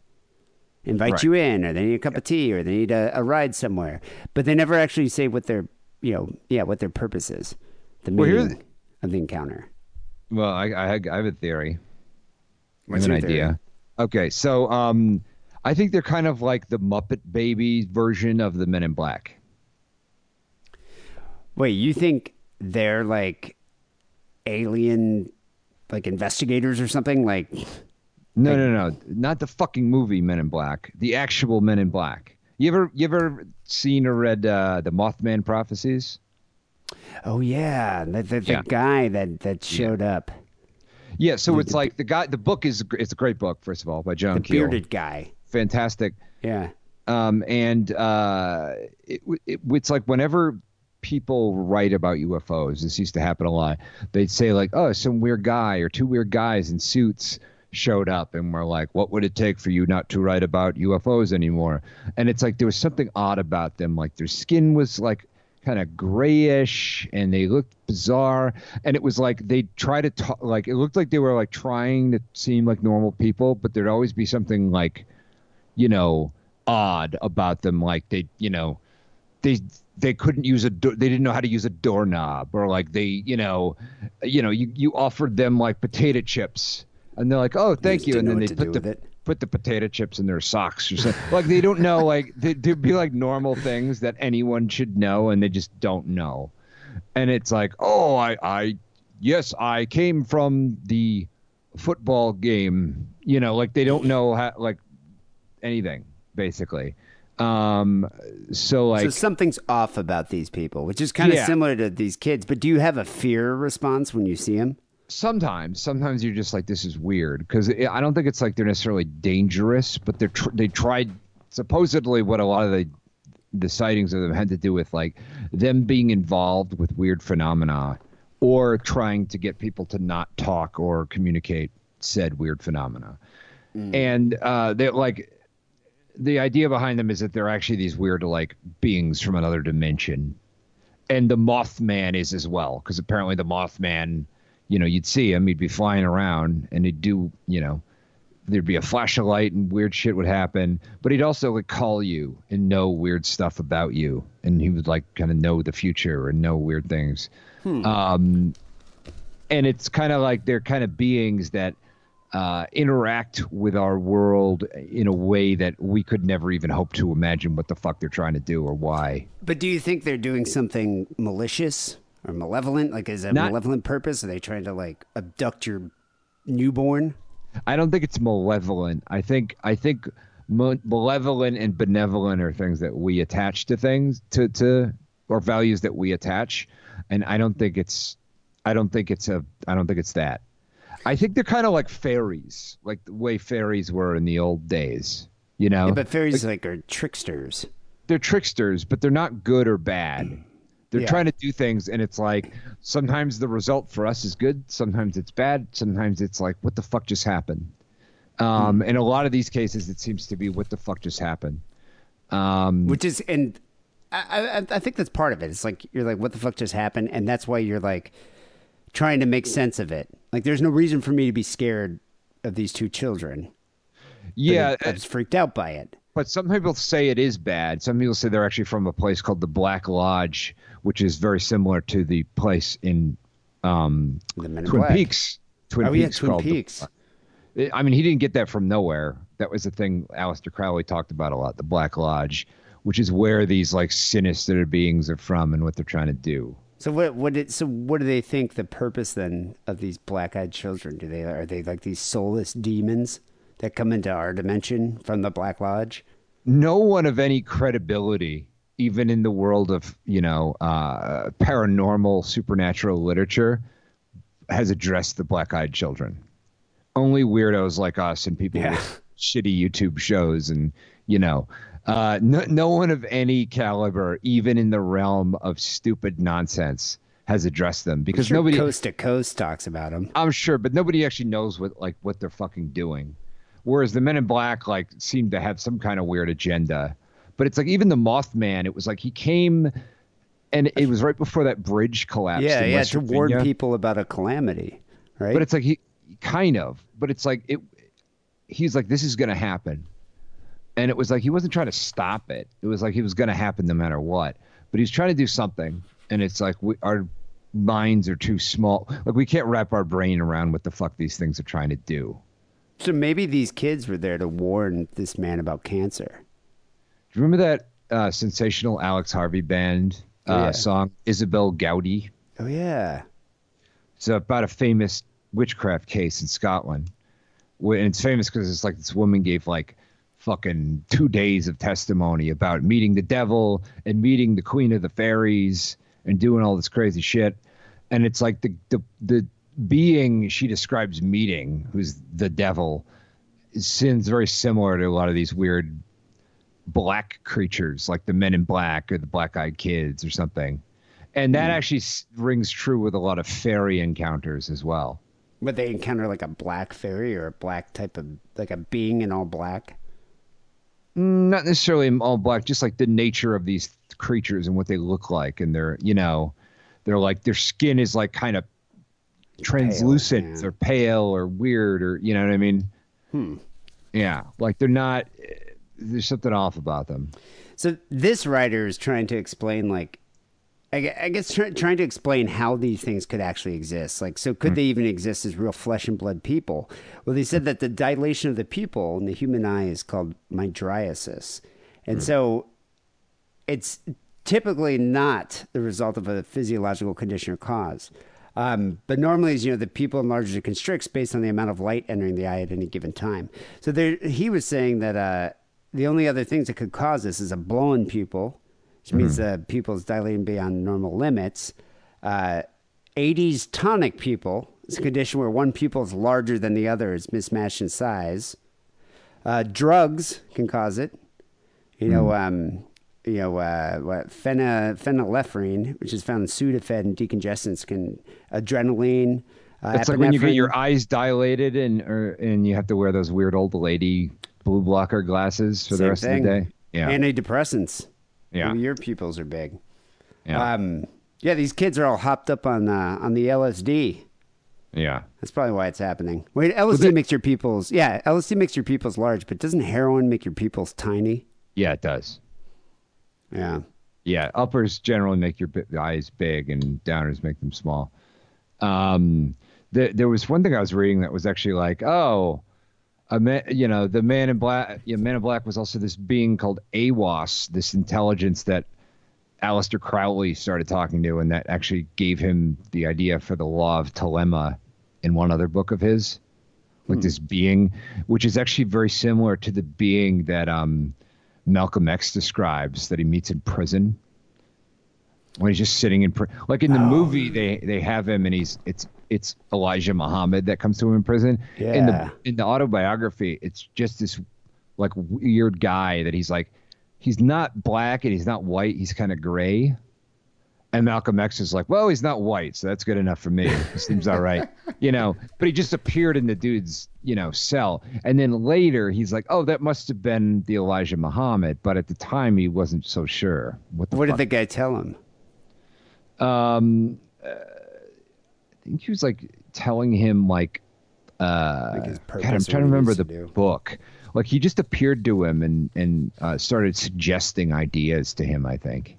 Invite Right. you in, or they need a cup of tea, or they need a, a ride somewhere. But they never actually say what their you know yeah what their purpose is. The Well, meaning of the encounter. Well, I I, I have a theory. I What's have an theory? idea. Okay, so um, I think they're kind of like the Muppet Baby version of the Men in Black. Wait, you think they're like alien, like investigators or something? Like, No, no, no, not the fucking movie Men in Black. The actual Men in Black. You ever you ever seen or read uh, the Mothman prophecies? Oh yeah, the the, the Yeah. guy that that showed up, Yeah, so it's like the guy. The book is it's a great book. First of all, by John the Keel. bearded guy. fantastic. Yeah, Um, and uh, it, it, it's like whenever people write about UFOs, this used to happen a lot. They'd say like, "Oh, some weird guy or two weird guys in suits showed up," and we're like, "What would it take for you not to write about UFOs anymore?" And it's like there was something odd about them. Like their skin was like kind of grayish, and they looked bizarre. And it was like they try to talk, like it looked like they were like trying to seem like normal people, but there'd always be something like you know, odd about them. Like they, you know, they they couldn't use a do- they didn't know how to use a doorknob, or like they, you know, you know, you you offered them like potato chips, and they're like, oh, thank you, and then they put the. Put the potato chips in their socks or something. like they don't know, like they, they'd be like normal things that anyone should know, and they just don't know. And it's like, oh, I, I, yes, I came from the football game. You know, like they don't know how, like anything basically. Um, so like, so something's off about these people, which is kind of Yeah. similar to these kids. But do you have a fear response when you see them? Sometimes sometimes you're just like this is weird. Because i don't think it's like they're necessarily dangerous but they're tr- they tried supposedly what a lot of the the sightings of them had to do with like them being involved with weird phenomena or trying to get people to not talk or communicate said weird phenomena. And uh they're like the idea behind them is that they're actually these weird like beings from another dimension. And the Mothman is as well, because apparently the Mothman, you know, you'd see him, he'd be flying around, and he'd do, you know, there'd be a flash of light and weird shit would happen, but he'd also like call you and know weird stuff about you, and he would like kind of know the future and know weird things. Um, and it's kind of like they're kind of beings that uh, interact with our world in a way that we could never even hope to imagine what the fuck they're trying to do or why. But do you think they're doing something malicious or malevolent? Like, is it a Not- malevolent purpose? Are they trying to like abduct your newborn? I don't think it's malevolent. I think I think ma- malevolent and benevolent are things that we attach to things to to or values that we attach, and I don't think it's I don't think it's a I don't think it's that. I think they're kind of like fairies, like the way fairies were in the old days. You know, Yeah, but fairies like are tricksters. they're tricksters, but they're not good or bad. They're Yeah. trying to do things, and it's like sometimes the result for us is good, sometimes it's bad, sometimes it's like, what the fuck just happened? Um, In a lot of these cases, it seems to be what the fuck just happened. Um, which is and I, I I think that's part of it. It's like you're like, what the fuck just happened, and that's why you're like trying to make sense of it. Like, there's no reason for me to be scared of these two children. Yeah, I was freaked out by it. But some people say it is bad. Some people say they're actually from a place called the Black Lodge, which is very similar to the place in um, The Twin Black. Peaks. Twin Oh yeah, Twin called the- Peaks. I mean, he didn't get that from nowhere. That was the thing Aleister Crowley talked about a lot, the Black Lodge, which is where these like sinister beings are from and what they're trying to do. So what? What did? So what do they think the purpose then of these black-eyed children? Do they are they like these soulless demons that come into our dimension from the Black Lodge? No one of any credibility, even in the world of you know uh, paranormal, supernatural literature, has addressed the black-eyed children. Only weirdos like us and people Yeah. with shitty YouTube shows and you know. Uh, no, no one of any caliber, even in the realm of stupid nonsense, has addressed them because Sure, nobody. coast to coast talks about them. I'm sure, but nobody actually knows what like what they're fucking doing. Whereas the Men in Black like seem to have some kind of weird agenda. But it's like even the Mothman, it was like he came, and it was right before that bridge collapsed. Yeah, yeah, to warn people about a calamity, right? But it's like he kind of, but it's like it. He's like this is gonna happen, and it was like he wasn't trying to stop it. It was like it was gonna happen no matter what. But he's trying to do something, and it's like we, our minds are too small. Like we can't wrap our brain around what the fuck these things are trying to do. So maybe these kids were there to warn this man about cancer. Do you remember that uh, sensational Alex Harvey band uh, Oh, yeah. song Isobel Gowdie? Oh yeah, It's about a famous witchcraft case in Scotland. And it's famous because it's like this woman gave like fucking two days of testimony about meeting the devil and meeting the queen of the fairies and doing all this crazy shit. And it's like the the, the being she describes meeting, who's the devil, seems very similar to a lot of these weird black creatures like the men in black or the black eyed kids or something. And that mm-hmm. actually rings true with a lot of fairy encounters as well. but they encounter like a black fairy or a black type of like a being in all black. Mm, not necessarily in all black, just like the nature of these creatures and what they look like. And they're, you know, they're like, their skin is like kind of translucent yeah. or pale or weird or, you know what I mean? Hmm. Yeah. Like they're not, there's something off about them. So this writer is trying to explain like. I I guess try, trying to explain how these things could actually exist. Like, so could they even exist as real flesh and blood people? Well, they said that the dilation of the pupil in the human eye is called mydriasis. And so it's typically not the result of a physiological condition or cause. Um, but normally, you know, the pupil enlarges or constricts based on the amount of light entering the eye at any given time. So there, he was saying that uh, the only other things that could cause this is a blown pupil, which means the pupil is dilating beyond normal limits. Uh, Adie's tonic pupil is a condition where one pupil is larger than the other, it's mismatched in size. Uh, drugs can cause it. You know, um, you know, uh, what phena, phenylephrine, which is found in Sudafed and decongestants, can adrenaline. Uh, It's like when you get your eyes dilated and or, and you have to wear those weird old lady blue blocker glasses for the rest thing. of the day. Yeah. Antidepressants. Yeah. Maybe your pupils are big. yeah. Um, yeah, these kids are all hopped up on uh, on the LSD. yeah. That's probably why it's happening. Wait, LSD they- makes your pupils. Yeah, LSD makes your pupils large, but doesn't heroin make your pupils tiny? Yeah, it does. Yeah. Yeah, uppers generally make your eyes big and downers make them small. Um, there, there was one thing I was reading that was actually like, oh, a man, you know, the man in black, yeah, man in black was also this being called Aiwass, this intelligence that Aleister Crowley started talking to, and that actually gave him the idea for the law of Thelema in one other book of his, like this being, which is actually very similar to the being that um, Malcolm X describes that he meets in prison when he's just sitting in, pr- like in the oh. movie, they they have him and he's it's it's Elijah Muhammad that comes to him in prison. In Yeah. the in the autobiography, it's just this like weird guy that he's like he's not black and he's not white, he's kind of gray. And Malcolm X is like, well, he's not white, so that's good enough for me. It seems all right, you know. But he just appeared in the dude's, you know, cell, and then later he's like, oh, that must have been the Elijah Muhammad. But at the time, he wasn't so sure. What the What did the guy tell him? um, uh, I think he was like telling him like, uh, Like God, I'm trying to remember the to book. Like he just appeared to him and and uh, started suggesting ideas to him. I think,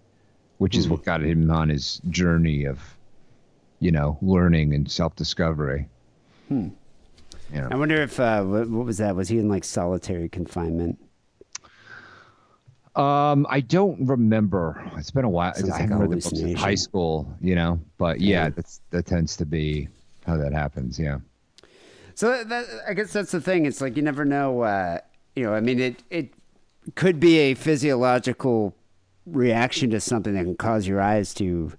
which is what got him on his journey of, you know, learning and self discovery. Hmm. Yeah. I wonder if uh, what, what was that? Was he in like solitary confinement? Um, I don't remember. It's been a while. Sounds I haven't read the books in high school, you know. But yeah, Yeah. that's that tends to be how that happens. Yeah. So that, I guess that's the thing. It's like you never know. Uh, you know, I mean, it it could be a physiological reaction to something that can cause your eyes to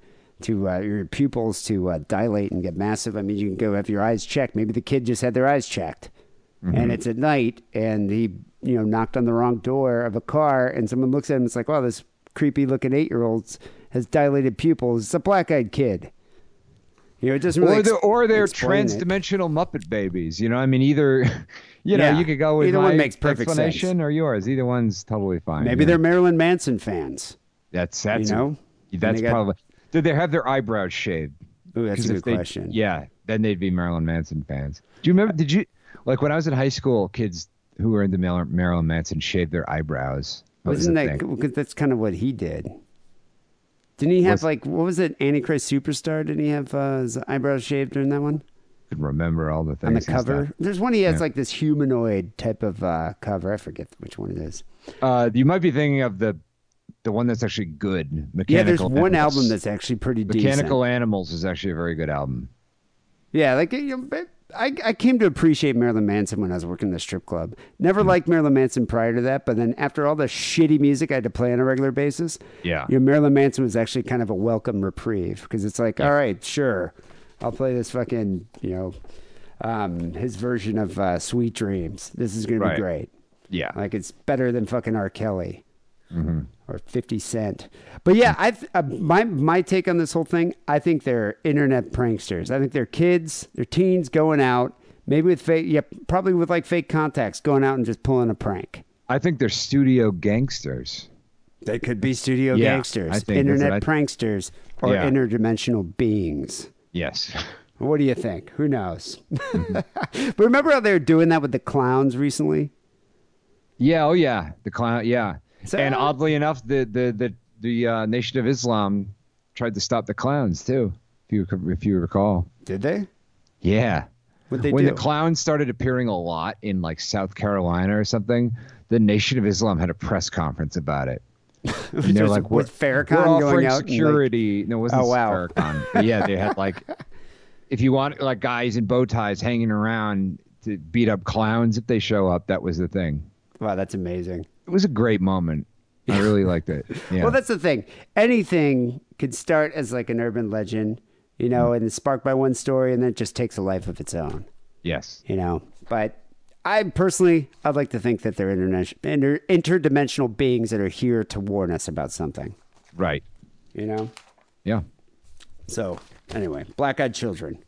to uh, your pupils to uh, dilate and get massive. I mean, you can go have your eyes checked. Maybe the kid just had their eyes checked, and it's at night, and he you know knocked on the wrong door of a car, and someone looks at him. It's like, wow, this creepy looking eight year old has dilated pupils. It's a black eyed kid. You know, it doesn't really or they're, ex- or they're trans-dimensional Muppet babies. You know, I mean, either, [LAUGHS] you know, Yeah. you could go with Either one makes perfect explanation sense. or yours. Either one's totally fine. Maybe yeah. they're Marilyn Manson fans. that's that's you know? that's they got- probably. Did they have their eyebrows shaved? Ooh, that's a good question. Yeah, then they'd be Marilyn Manson fans. Do you remember? Did you like when I was in high school? Kids who were into Mar- Marilyn Manson shaved their eyebrows. That was Wasn't a that thing. because that's kind of what he did? Didn't he have Was- like what was it? Antichrist Superstar? Didn't he have uh, his eyebrows shaved during that one could remember all the things on the cover? There's one he has Yeah. like this humanoid type of uh, cover. I forget which one it is. Uh, you might be thinking of the the one that's actually good. Mechanical yeah, there's one Animals. album that's actually pretty Mechanical decent. Animals is actually a very good album. Yeah, like you know, I I came to appreciate Marilyn Manson when I was working the strip club. Never Hmm. liked Marilyn Manson prior to that, but then after all the shitty music I had to play on a regular basis, Yeah. you know, Marilyn Manson was actually kind of a welcome reprieve because it's like, all right, sure, I'll play this fucking you know, um, his version of uh, Sweet Dreams. This is gonna be great. Yeah. Like it's better than fucking R. Kelly Mm-hmm. or Fifty Cent. But yeah, I uh, my my take on this whole thing. I think they're internet pranksters. I think they're kids, they're teens going out, maybe with fake, yeah, probably with like fake contacts, going out and just pulling a prank. I think they're studio gangsters. They could be studio Yeah, gangsters, internet pranksters, or Yeah. interdimensional beings. Yes. What do you think? Who knows? Mm-hmm. [LAUGHS] but remember how they were doing that with the clowns recently? Yeah. Oh, yeah. The clown. Yeah. So- and oddly enough, the the the the uh, Nation of Islam tried to stop the clowns too. If you if you recall. Did they? Yeah. When do? the clowns started appearing a lot in like South Carolina or something, the Nation of Islam had a press conference about it. [LAUGHS] And they're like, with Farrakhan going out and, like- security. no, it wasn't Oh, wow. Farrakhan. But yeah, they had like, [LAUGHS] if you want like guys in bow ties hanging around to beat up clowns if they show up, that was the thing. Wow, that's amazing. It was a great moment. I really liked it. [LAUGHS] Yeah. Well, that's the thing. Anything could start as like an urban legend, you know, mm. and it's sparked by one story, and then it just takes a life of its own, yes. you know. But I personally, I'd like to think that they're inter- interdimensional beings that are here to warn us about something, Right. you know. Yeah. So anyway, Black Eyed Children.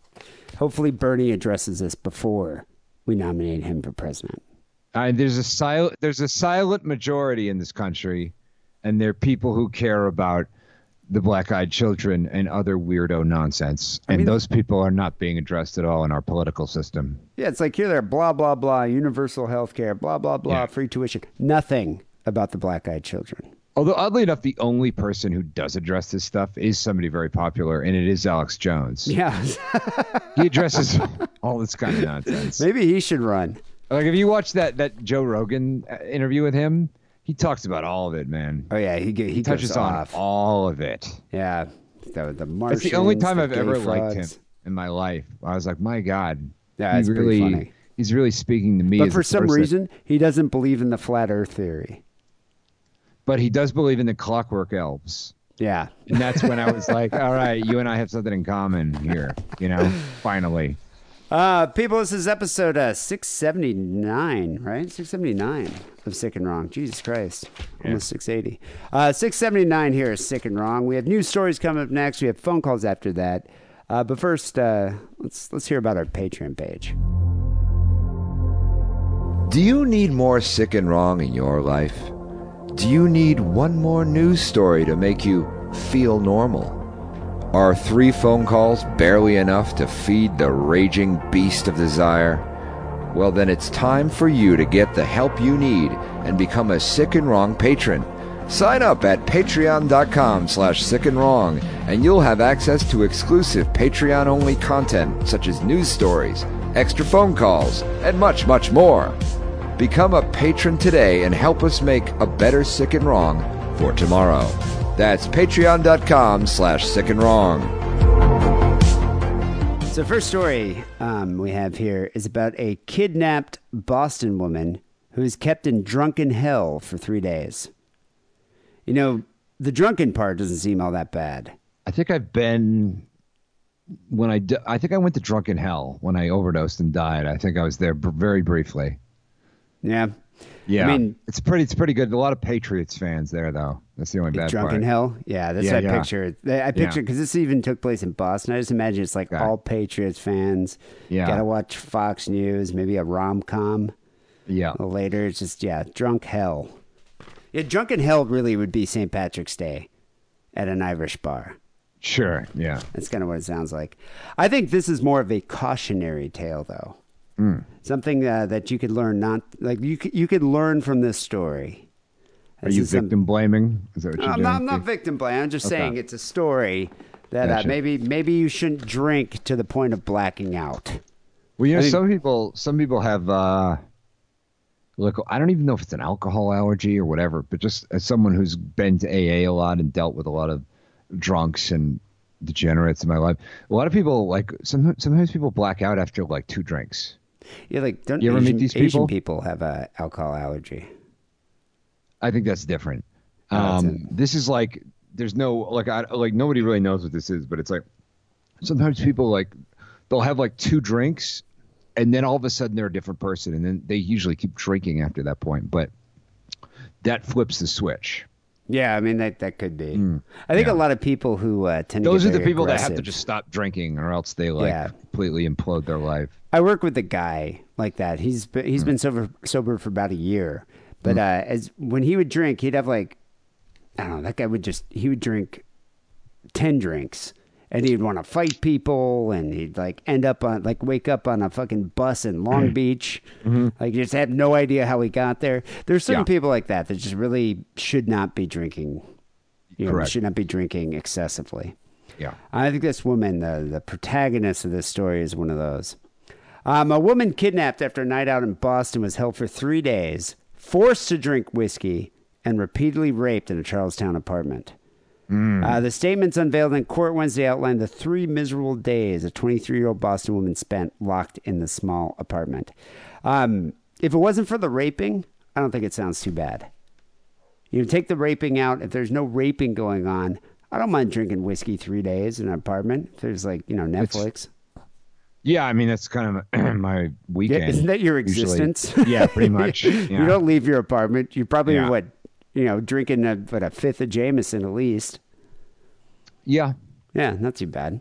Hopefully, Bernie addresses this before we nominate him for president. Uh, there's a silent there's a silent majority in this country, and they're people who care about the black-eyed children and other weirdo nonsense. And mean- those people are not being addressed at all in our political system. Yeah, it's like here they're blah blah blah, universal health care, blah blah blah, Yeah. free tuition. Nothing about the Black Eyed Children. Although oddly enough, the only person who does address this stuff is somebody very popular, and it is Alex Jones. Yeah, [LAUGHS] He addresses all this kind of nonsense. maybe he should run. Like if you watch that that Joe Rogan uh, interview with him, he talks about all of it, man. Oh yeah, he he, He touches on off. all of it. Yeah, the the That's the only time the I've ever liked him in my life. I was like, my God, Yeah, it's really, funny. he's really speaking to me. But for some person. reason, he doesn't believe in the flat Earth theory. but he does believe in the clockwork elves. Yeah, And that's when I was like, all right, you and I have something in common here, you know, finally. Uh, people, this is episode uh, six seventy nine, right? Six seventy nine of Sick and Wrong. Jesus Christ, almost six eighty. Uh, six seventy nine here is Sick and Wrong. We have news stories coming up next. We have phone calls after that. Uh, but first, uh, let's let's hear about our Patreon page. Do you need more sick and wrong in your life? Do you need one more news story to make you feel normal? Are three phone calls barely enough to feed the raging beast of desire? Well, then it's time for you to get the help you need and become a sick and wrong patron. Sign up at patreon.com slash sick and wrong and you'll have access to exclusive Patreon only content such as news stories, extra phone calls, and much, much more. Become a patron today and help us make a better sick and wrong for tomorrow. That's patreon.com slash sick and wrong. So, first story um, we have here is about a kidnapped Boston woman who is kept in drunken hell for three days. You know, the drunken part doesn't seem all that bad. I think I've been when I I think I went to drunken hell when I overdosed and died. I think I was there br- very briefly. Yeah. Yeah, I mean- it's pretty it's pretty good. A lot of Patriots fans there though. That's the only bad drunken part. hell? Yeah, that's Yeah, what I yeah. picture. I picture because this even took place in Boston. I just imagine it's like all Patriots fans. Yeah. Gotta watch Fox News, maybe a rom com. Yeah, Later, it's just, yeah, drunk hell. Yeah, drunken hell really would be St. Patrick's Day at an Irish bar. sure. Yeah, That's kind of what it sounds like. I think this is more of a cautionary tale, though. Hmm. Something uh, that you could learn not like you could, you could learn from this story. Are you is some- victim blaming? Is that what you're I'm doing? not, I'm not victim blaming. I'm just Okay. saying it's a story that uh, maybe maybe you shouldn't drink to the point of blacking out. Well, you know, I mean- some people some people have uh look I don't even know if it's an alcohol allergy or whatever, but just as someone who's been to AA a lot and dealt with a lot of drunks and degenerates in my life, a lot of people like sometimes sometimes people black out after like two drinks. Yeah, like don't You ever meet Asian, these Asian people? people have a alcohol allergy. I think that's different. Oh, that's Um, this is like there's no like I like nobody really knows what this is, but it's like sometimes people like they'll have like two drinks and then all of a sudden they're a different person and then they usually keep drinking after that point, but that flips the switch. Yeah, I mean that that could be. I think yeah. a lot of people who uh, tend to Those are the people that have to just stop drinking or else they like Yeah. completely implode their life. I work with a guy like that. He's be- Hmm. he's been sober sober for about a year, but uh, as when he would drink, he'd have like I don't know. That guy would just he would drink ten drinks, and he'd want to fight people, and he'd like end up on like wake up on a fucking bus in Long Beach, like just have no idea how he got there. There's certain Mm-hmm. Yeah. people like that that just really should not be drinking. You know, should not be drinking excessively. Yeah. I think this woman, the, the protagonist of this story, is one of those. Um, a woman kidnapped after a night out in Boston was held for three days, forced to drink whiskey, and repeatedly raped in a Charlestown apartment. Uh, the statements unveiled in court Wednesday outlined the three miserable days a 23 year old Boston woman spent locked in the small apartment. Um, if it wasn't for the raping, I don't think it sounds too bad. You know, take the raping out. If there's no raping going on, I don't mind drinking whiskey three days in an apartment. If there's like, you know, Netflix. Yeah, I mean that's kind of [CLEARS THROAT] my Yeah, weekend. isn't that your usually. existence? yeah, pretty [LAUGHS] much. You don't leave your apartment. You're probably Yeah. what, you know, drinking a, what, a fifth of Jameson at least. yeah. Yeah, not too bad.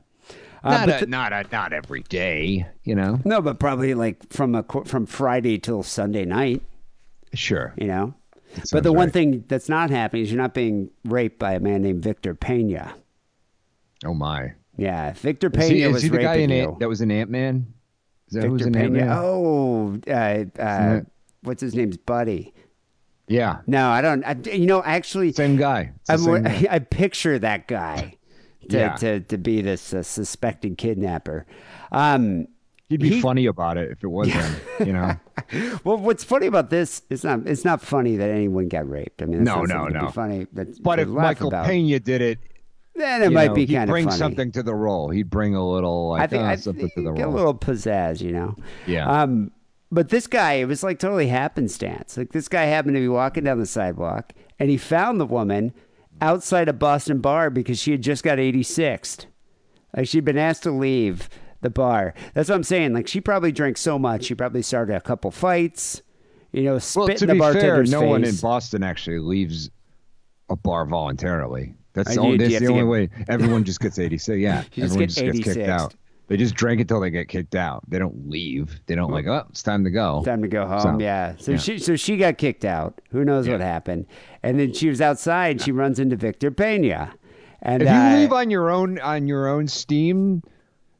Uh, Not a, th- not a, not every day, you know. no, but probably like from a from Friday till Sunday night. Sure. You know. But the one thing that's not happening is you're not being raped by a man named Victor Pena. Oh my. Yeah, Victor Is Pena he, is was he the guy. Ant, that was an Ant Man? Is that who's Victor Pena. Oh, uh, uh, what's his name's buddy? Yeah, No, I don't. I, you know, actually, same guy. Same guy. [LAUGHS] I picture that guy to Yeah. to, to be this uh, suspected kidnapper. Um, He'd be he- funny about it if it was him. You know. [LAUGHS] well, what's funny about this? It's not. It's not funny that anyone got raped. I mean, No, no, something to be no. funny. But if Michael about. Pena did it, then it you might know, be kind of bring funny. something to the role. He'd bring a little like I think uh, I something to the get a little pizzazz, you know. Yeah. Um, but this guy, it was like totally happenstance. Like this guy happened to be walking down the sidewalk, and he found the woman outside a Boston bar because she had just got 86th. Like she'd been asked to leave the bar. That's what I'm saying. Like she probably drank so much, she probably started a couple fights. You know, spit well, in to the be fair, no face. one in Boston actually leaves a bar voluntarily. That's Uh, the only, that's the only get- way. Everyone just gets 86. Yeah, [LAUGHS] just everyone get just gets kicked out. They just drink until they get kicked out. They don't leave. They don't like, oh, it's time to go. It's Time to go home. So, yeah. So yeah. she so she got kicked out. Who knows what happened? And then she was outside. She runs into Victor Pena. And If uh, you leave on your own on your own steam,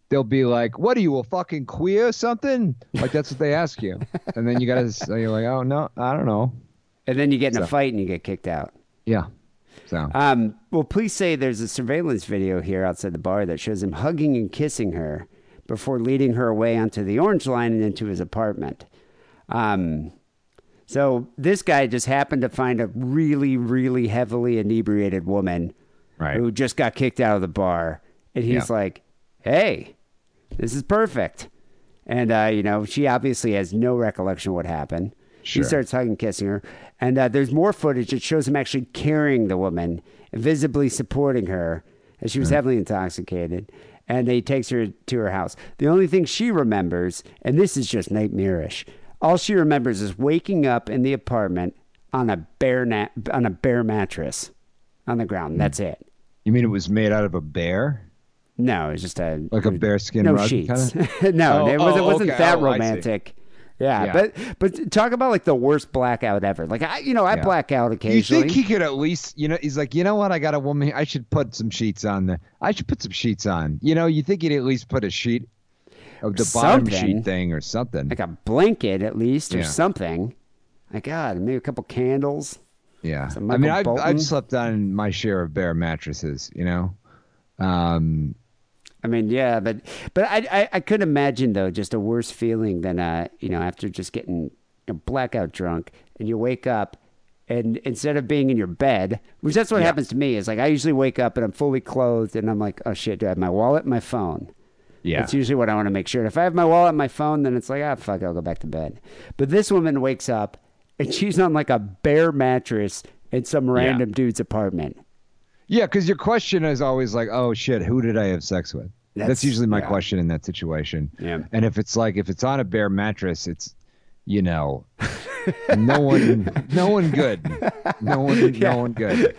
they'll be like, "What are you a fucking queer or something?" Like that's what they ask you, and then you gotta [LAUGHS] say, "You're like, oh no, I don't know." and then you get in a fight and you get kicked out. Yeah. So Um, well, police say there's a surveillance video here outside the bar that shows him hugging and kissing her before leading her away onto the orange line and into his apartment. Um, so this guy just happened to find a really, really heavily inebriated woman Right. who just got kicked out of the bar, and he's Yeah. like, "Hey, this is perfect." And uh, you know, she obviously has no recollection of what happened. Sure. He starts hugging, kissing her, and uh, there's more footage that shows him actually carrying the woman, visibly supporting her, as she was heavily intoxicated. And he takes her to her house. The only thing she remembers, and this is just nightmarish, all she remembers is waking up in the apartment on a bare na- on a bare mattress on the ground. That's it. you mean it was made out of a bear? No, it's just a Like a bearskin no rug, sheets. kinda? [LAUGHS] no, Oh, it, was, it oh, wasn't okay. that Oh, romantic. Yeah, Yeah. but but talk about like the worst blackout ever. Like I, you know, I Yeah. black out occasionally. You think he could at least, you know, he's like, you know what? I got a woman. here. I should put some sheets on there. I should put some sheets on. You know, you think he'd at least put a sheet of the bottom sheet thing or something. like a blanket at least or Yeah. something. My God, maybe a couple candles. Yeah, I mean, I've, I've slept on my share of bare mattresses. You know, um, I mean, yeah, but but I, I I could imagine though just a worse feeling than uh you know after just getting you know, blackout drunk and you wake up and instead of being in your bed, which that's what Yeah. happens to me is like I usually wake up and I'm fully clothed and I'm like oh shit, do I have my wallet, and my phone? yeah, That's usually what I want to make sure. If I have my wallet and my phone, then it's like, ah, fuck, I'll go back to bed. But this woman wakes up and she's on like a bare mattress in some random dude's apartment. Yeah. Because your question is always like, oh shit, who did I have sex with? That's, That's- usually my yeah. question in that situation. Yeah. And if it's like if it's on a bare mattress, it's you know, [LAUGHS] no one, no one good, no one, [LAUGHS] no one good.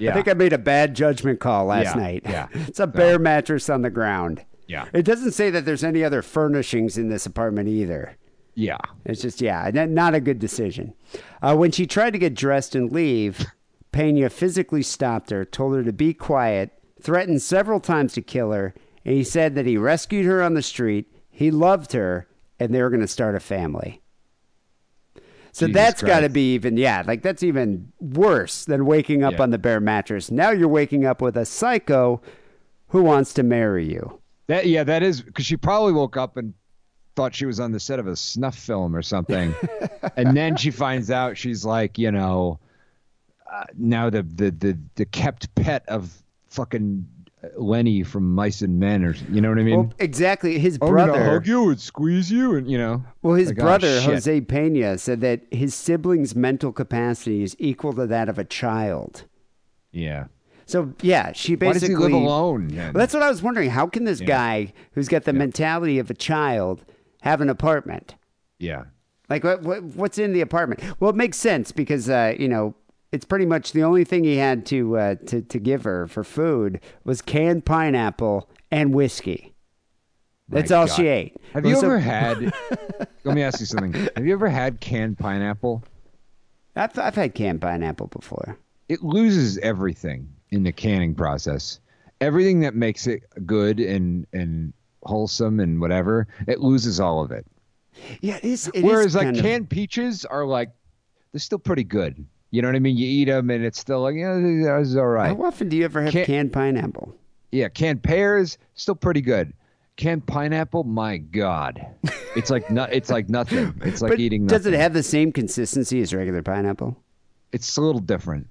Yeah. I think I made a bad judgment call last Yeah, night. yeah. [LAUGHS] It's a bare mattress on the ground. Yeah. It doesn't say that there's any other furnishings in this apartment either. yeah. It's just, yeah, not a good decision. Uh, when she tried to get dressed and leave, Pena physically stopped her, told her to be quiet, threatened several times to kill her, and he said that he rescued her on the street, he loved her, and they were going to start a family. So Jesus that's got to be even, yeah, like that's even worse than waking up Yeah. on the bare mattress. Now you're waking up with a psycho who wants to marry you. That yeah, that is because she probably woke up and thought she was on the set of a snuff film or something, [LAUGHS] and then she finds out she's like, you know, uh, now the, the the the kept pet of fucking Lenny from Mice and Men, or you know what I mean? Well, exactly. His I'm gonna brother. hug you and squeeze you, and you know. Well, his Like, oh, brother, shit. Jose Pena, said that his sibling's mental capacity is equal to that of a child. Yeah. So, yeah, she basically. Why does he live alone? Well, that's what I was wondering. How can this guy, who's got the mentality of a child, have an apartment? yeah. Like, what, what what's in the apartment? Well, it makes sense because, uh, you know, it's pretty much the only thing he had to, uh, to, to give her for food was canned pineapple and whiskey. That's all God. she ate. Have you a- ever [LAUGHS] had? let me ask you something. Have you ever had canned pineapple? I've, I've had canned pineapple before. it loses everything in the canning process. Everything that makes it good and and wholesome and whatever, it loses all of it. Yeah, it is. it is Whereas like kind of- canned peaches are like they're still pretty good. You know what I mean? You eat them and it's still like yeah, it's all right. How often do you ever have Can't- canned pineapple? Yeah, canned pears still pretty good. Canned pineapple, my god, it's like no, it's like nothing. It's like but eating. does it have the same consistency as regular pineapple? It's a little different.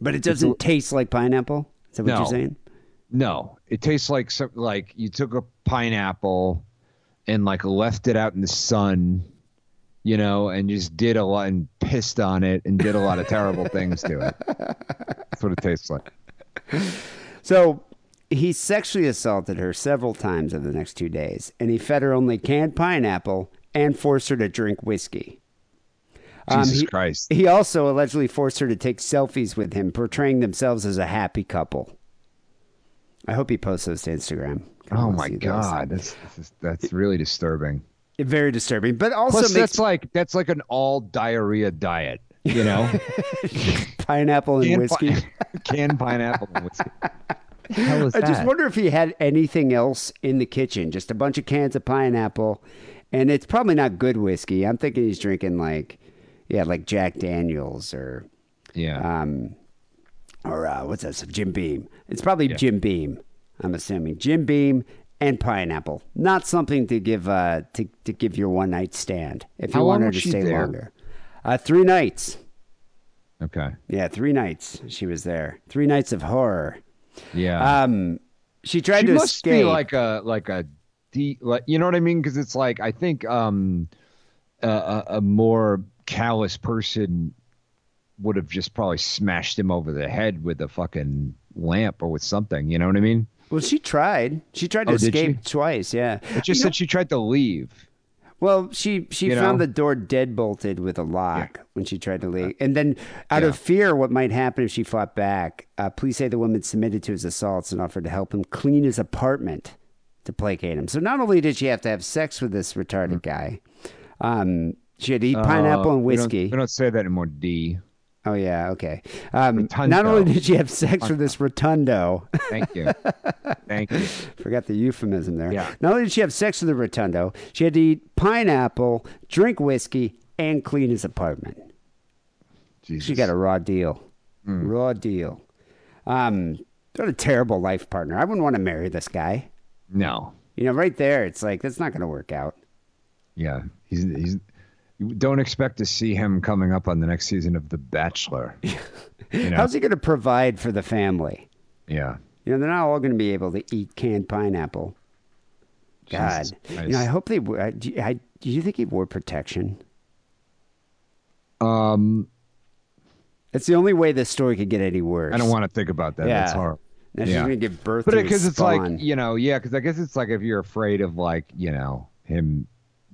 But it doesn't taste like pineapple. Is that what No. you're saying? No, it tastes like some, like you took a pineapple and like left it out in the sun, you know, and just did a lot and pissed on it and did a lot of terrible things to it. That's what it tastes like. So he sexually assaulted her several times over the next two days, and he fed her only canned pineapple and forced her to drink whiskey. Um, Jesus he, Christ. He also allegedly forced her to take selfies with him, portraying themselves as a happy couple. I hope he posts those to Instagram. Oh my those. god, that's, that's really disturbing. Very disturbing, but also Plus, makes that's like that's like an all diarrhea diet. You [LAUGHS] know, pineapple and canned, whiskey. pi- [LAUGHS] canned pineapple and whiskey. Hell is I that? just wonder if he had anything else in the kitchen, just a bunch of cans of pineapple, and it's probably not good whiskey. I'm thinking he's drinking like, yeah, like Jack Daniels or, yeah, um, or uh, what's that? Jim Beam. It's probably Jim Beam. I'm assuming Jim Beam and pineapple. Not something to give uh to to give your one night stand if you How want her to stay there? longer. Uh, three nights. okay, Yeah, three nights she was there. Three nights of horror. yeah. Um, she tried she to must escape. be like a like a de, like you know what I mean? Because it's like I think um a, a, a more callous person would have just probably smashed him over the head with a fucking lamp or with something. You know what I mean? Well, she tried. She tried to Oh, escape twice. Yeah. It just said she tried to leave. Well, she she You found know? the door dead bolted with a lock when she tried to leave, and then out of fear, what might happen if she fought back, uh, police say the woman submitted to his assaults and offered to help him clean his apartment to placate him. So not only did she have to have sex with this retarded guy, um, she had to eat pineapple Uh, and we don't- whiskey. We don't, say that anymore. D. Oh yeah, okay. Um, not only did she have sex with this rotundo. Thank you. [LAUGHS] Thank you. Forgot the euphemism there. Yeah. Not only did she have sex with the rotundo, she had to eat pineapple, drink whiskey, and clean his apartment. Jesus. She got a raw deal. Hmm. Raw deal. Um, what a terrible life partner. I wouldn't want to marry this guy. no. You know, right there, it's like that's not going to work out. Yeah. He's he's. Don't expect to see him coming up on the next season of The Bachelor. [LAUGHS] You know? How's he going to provide for the family? yeah. You know, they're not all going to be able to eat canned pineapple. God, you know, I hope they. w- uh, Do you, I, do you think he wore protection? Um, It's the only way this story could get any worse. I don't want to think about that. Yeah. That's horrible. Now she's Yeah. going to give birth But to because it's like you know, yeah, because I guess it's like if you're afraid of like you know him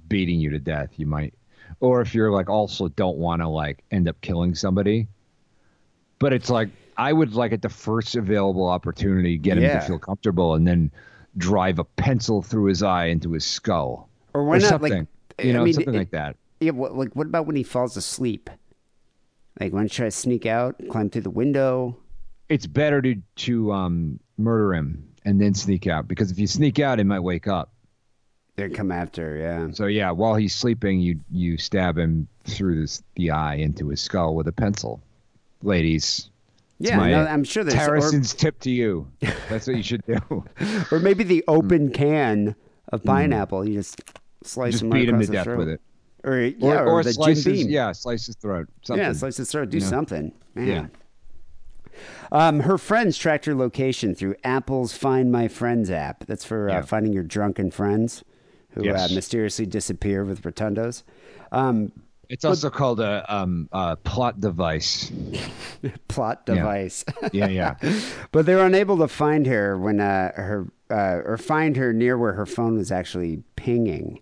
beating you to death, you might, or if you're like also don't want to like end up killing somebody. But it's like I would like at the first available opportunity get him Yeah. to feel comfortable and then drive a pencil through his eye into his skull Or why not, like, something, I you know, mean, something it- like that. Yeah, what, like what about when he falls asleep? Like when he try to sneak out, climb through the window. It's better to to um murder him and then sneak out because if you sneak out, he might wake up. They come after, yeah. So yeah, while he's sleeping, you you stab him through this, the eye into his skull with a pencil. Ladies, Yeah, my no, I'm sure there's or, Harrison's tip to you. [LAUGHS] That's what you should do. [LAUGHS] or maybe the open can of pineapple. You just slice Mm. Just him right beat him to death throat. with it, or yeah, or, or, or the slice Jim his, Beam. yeah, slice his throat. Something. Yeah, slice his throat. Do you know? something. Man. Yeah. Um, her friends tracked her location through Apple's Find My Friends app. That's for uh, finding your drunken friends who Yes. uh, mysteriously disappear with rotundos. Um, It's also called a um a plot device. [LAUGHS] plot device. Yeah, yeah. [LAUGHS] but they were unable to find her when uh, her uh, or find her near where her phone was actually pinging.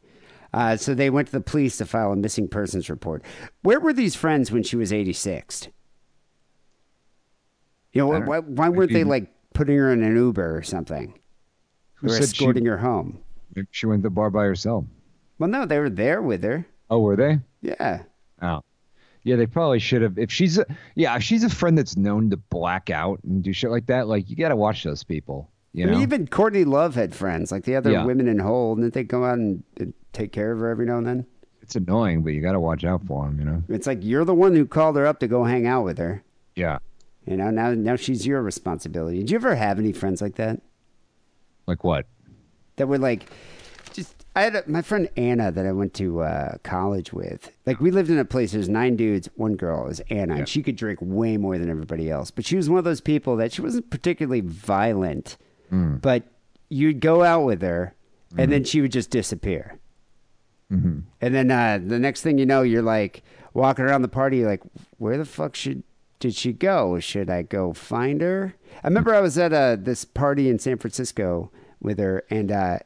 Uh, so they went to the police to file a missing persons report. Where were these friends when she was 86? You know, why, why weren't they like putting her in an Uber or something? Who or said she, escorting her home? She went to the bar by herself? Well, no, they were there with her. Oh, were they? Yeah. Oh. Yeah, they probably should have. If she's a yeah, if she's a friend that's known to black out and do shit like that, like you got to watch those people. You I know, mean, even Courtney Love had friends, like the other Yeah. women in Hole. Didn't they go out and, and take care of her every now and then? it's annoying, but you got to watch out for them. You know. It's like you're the one who called her up to go hang out with her. Yeah. You know, now now she's your responsibility. Did you ever have any friends like that? Like what? That were like, just I had a, my friend Anna that I went to uh, college with. Like we lived in a place. There's nine dudes, one girl it was Anna, and she could drink way more than everybody else. But she was one of those people that she wasn't particularly violent, but you'd go out with her, and then she would just disappear. And then uh, the next thing you know, you're like walking around the party, like, where the fuck should did she go? Should I go find her? I remember I was at uh, this party in San Francisco with her, and uh,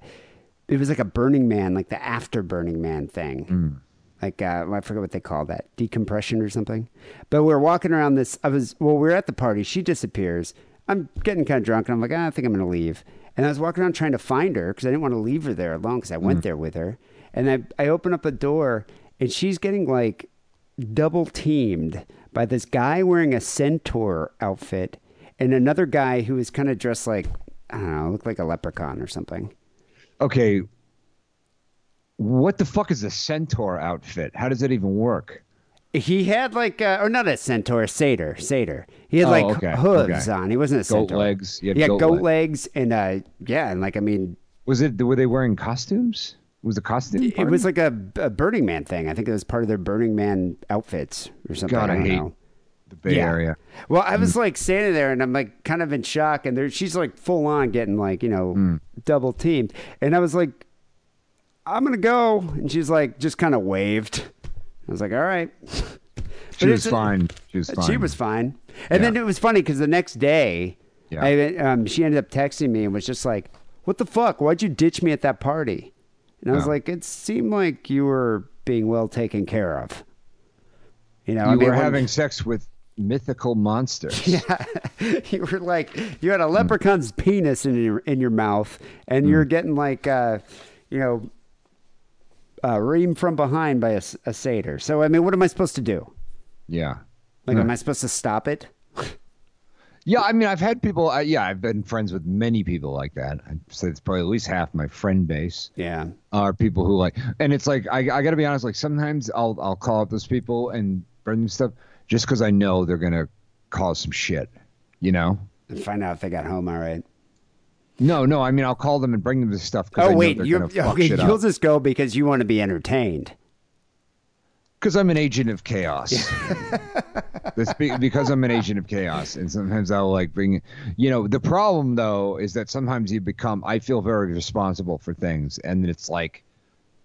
it was like a Burning Man, like the after Burning Man thing. Like uh, I forget what they call that, decompression or something. But we are walking around this. I was well, we are at the party. She disappears. I'm getting kind of drunk, and I'm like, ah, I think I'm gonna leave. And I was walking around trying to find her because I didn't want to leave her there alone because I went there with her. And I I open up a door, and she's getting like double teamed by this guy wearing a centaur outfit and another guy who was kind of dressed like I don't know, looked like a leprechaun or something. Okay. What the fuck is a centaur outfit? How does it even work? He had like, uh, or not a centaur, a satyr, satyr. He had Oh, like okay, hooves okay. on. He wasn't a Goat centaur. legs. He had yeah, goat goat, legs. and uh, yeah, and like I mean, Was it? Were they wearing costumes? Was the costume? it was like a, a Burning Man thing. I think it was part of their Burning Man outfits or something. God, I I hate know. The Bay Yeah. Area. Well, I was like standing there and I'm like kind of in shock, and there she's like full on getting like you know Hmm. double teamed, and I was like, I'm gonna go, and she's like just kind of waved. I was like, all right. [LAUGHS] She was fine. She was fine. She was fine, and then it was funny because the next day, Yeah. I, um, she ended up texting me and was just like, "What the fuck? Why'd you ditch me at that party?" And I was Oh. like, "It seemed like you were being well taken care of." You know, You I mean, were when- having sex with mythical monsters. [LAUGHS] Yeah, [LAUGHS] you were like you had a leprechaun's penis in your in your mouth, and Hmm. you're getting like uh, you know, uh, reamed from behind by a satyr. So I mean, what am I supposed to do? Yeah. Like, am I supposed to stop it? [LAUGHS] Yeah, I mean, I've had people. Uh, yeah, I've been friends with many people like that. I'd say it's probably at least half my friend base Yeah, are people who like, and it's like I, I got to be honest. Like sometimes I'll I'll call up those people and bring them stuff just because I know they're gonna cause some shit. You know? and find out if they got home all right. No, no. I mean, I'll call them and bring them this stuff. Oh, I Oh know wait, they're you're gonna fuck okay. You'll up. just go because you want to be entertained. Because I'm an agent of chaos. [LAUGHS] Be- because I'm an agent of chaos, and sometimes I'll like bring. You know, the problem though is that sometimes you become. I feel very responsible for things, and it's like,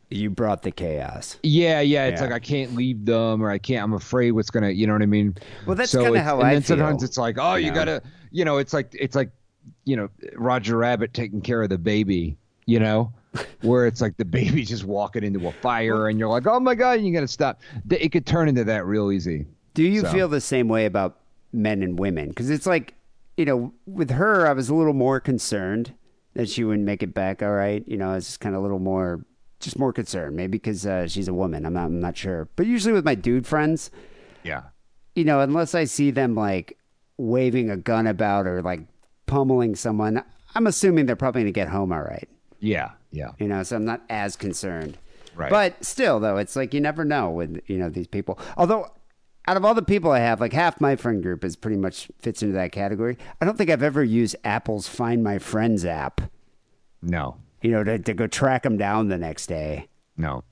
You brought the chaos. yeah, yeah. It's Yeah. like I can't leave them, or I can't. I'm afraid what's gonna. You know what I mean? Well, that's So kinda it's- how and I then sometimes it's like, oh, you know? gotta. You know, it's like it's like, you know, Roger Rabbit taking care of the baby. You know. [LAUGHS] Where it's like the baby's just walking into a fire, and you're like, "Oh my god!" You gotta stop. It could turn into that real easy. Do you So- feel the same way about men and women? Because it's like, you know, with her, I was a little more concerned that she wouldn't make it back all right. You know, I was just kind of a little more, just more concerned. Maybe because uh, she's a woman. I'm not, I'm not sure. But usually with my dude friends, Yeah. you know, unless I see them like waving a gun about or like pummeling someone, I'm assuming they're probably going to get home all right. Yeah, yeah. You know, so I'm not as concerned. Right. But still, though, it's like you never know with you know these people. Although, out of all the people I have, like half my friend group is pretty much fits into that category. I don't think I've ever used Apple's Find My Friends app. No, You know, to, to go track them down the next day. no.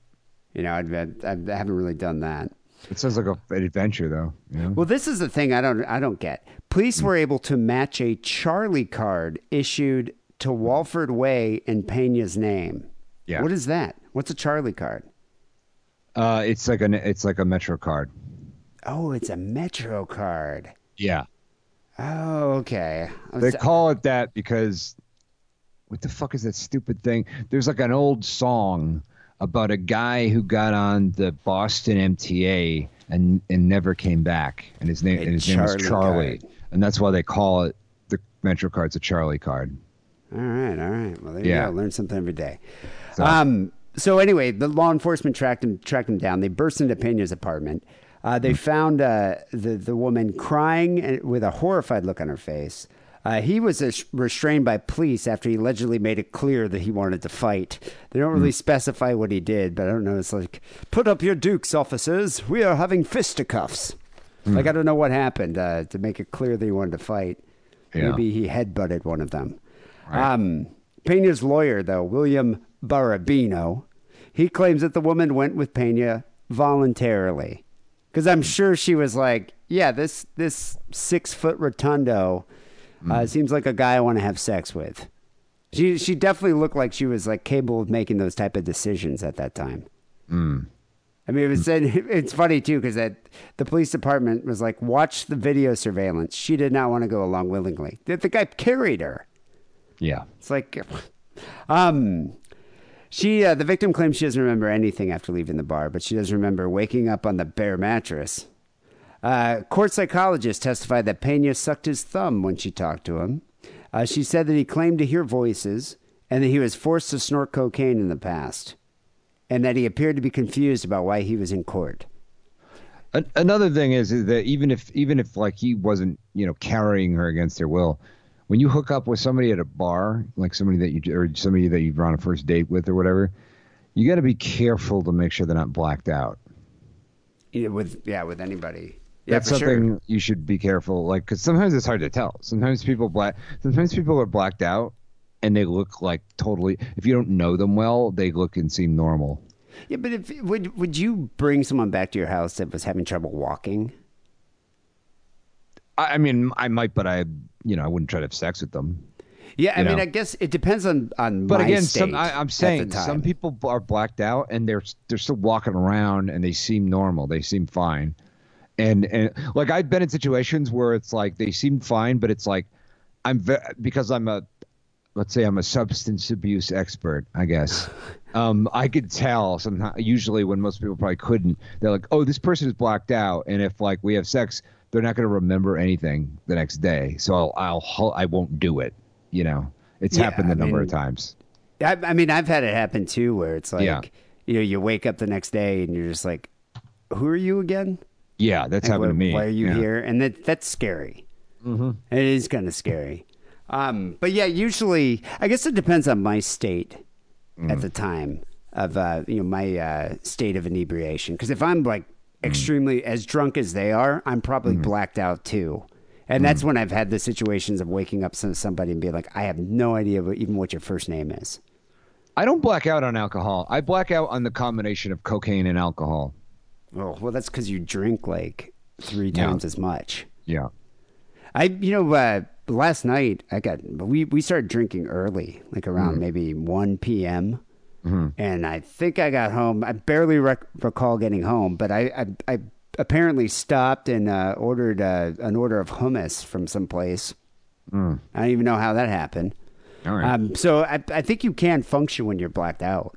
You know, I've, I haven't really done that. It sounds like a, an adventure, though. You know? Well, this is the thing I don't I don't get. Police were able to match a Charlie card issued to Walford Way in Pena's name. Yeah. What is that? What's a Charlie card? Uh, it's like an it's like a Metro card. Oh, it's a Metro card. Yeah. Oh, okay. They call it that because what the fuck is that stupid thing? There's like an old song about a guy who got on the Boston MTA and and never came back, and his name and his name was Charlie Charlie, card. and that's why they call it the Metro card's a Charlie card. All right, all right. Well, there Yeah. you go. Learn something every day. So- Um. So anyway, the law enforcement tracked him tracked him down. They burst into Pena's apartment. Uh, Hmm. they found uh, the the woman crying and- with a horrified look on her face. Uh, he was uh, restrained by police after he allegedly made it clear that he wanted to fight. They don't really specify what he did, but I don't know. It's like, put up your dukes, officers. We are having fisticuffs. Like, I don't know what happened uh, to make it clear that he wanted to fight. Yeah. Maybe he headbutted one of them. Um, Pena's lawyer, though, William Barabino, he claims that the woman went with Pena voluntarily. Because I'm sure she was like, yeah, this this six foot rotundo uh, seems like a guy I want to have sex with. She she definitely looked like she was like capable of making those type of decisions at that time. I mean, it was [LAUGHS] it's funny too because that the police department was like, watch the video surveillance. She did not want to go along willingly. The, the guy carried her. Yeah. It's like, [LAUGHS] um, she uh, the victim claims she doesn't remember anything after leaving the bar, but she does remember waking up on the bare mattress. Uh, court psychologist testified that Pena sucked his thumb when she talked to him. Uh, she said that he claimed to hear voices and that he was forced to snort cocaine in the past, and that he appeared to be confused about why he was in court. Another thing is, is that even if even if like he wasn't you know carrying her against her will, when you hook up with somebody at a bar, like somebody that you or somebody that you've on a first date with or whatever, you got to be careful to make sure they're not blacked out. Know, with yeah, with anybody. Yeah, That's for sure. something you should be careful, like because sometimes it's hard to tell. Sometimes people black, sometimes people are blacked out, and they look like totally. If you don't know them well, they look and seem normal. Yeah, but if would would you bring someone back to your house that was having trouble walking? I, I mean, I might, but I, you know, I wouldn't try to have sex with them. Yeah, I You mean, know. I guess it depends on on. But again, state some I, I'm saying some people are blacked out and they're they're still walking around and they seem normal. They seem fine. And and like I've been in situations where it's like they seem fine, but it's like I'm ve- because I'm a let's say I'm a substance abuse expert, I guess. [LAUGHS] Um, I could tell sometimes. Usually, when most people probably couldn't, they're like, "Oh, this person is blacked out," and if like we have sex, they're not going to remember anything the next day. So I'll I'll, I won't do it. You know, it's Yeah, happened a I number of mean, times. I, I mean, I've had it happen too, where it's like, Yeah. you know, you wake up the next day and you're just like, "Who are you again? Yeah, that's Like, happened to me. Why are you Yeah. here?" And that that's scary. Mm-hmm. It is kind of scary. Um, but yeah, usually, I guess it depends on my state Mm. at the time of uh, you know my uh, state of inebriation. Because if I'm like Mm. extremely as drunk as they are, I'm probably blacked out too. And Mm. that's when I've had the situations of waking up some, somebody and being like, I have no idea what, even what your first name is. I don't black out on alcohol. I black out on the combination of cocaine and alcohol. Oh, well, that's because you drink like three Yeah. times as much. Yeah. I, you know, uh, last night I got we we started drinking early, like around maybe one p.m. And I think I got home. I barely rec- recall getting home, but I I, I apparently stopped and uh, ordered uh, an order of hummus from someplace. I don't even know how that happened. All right. Um, so I I think you can function when you're blacked out.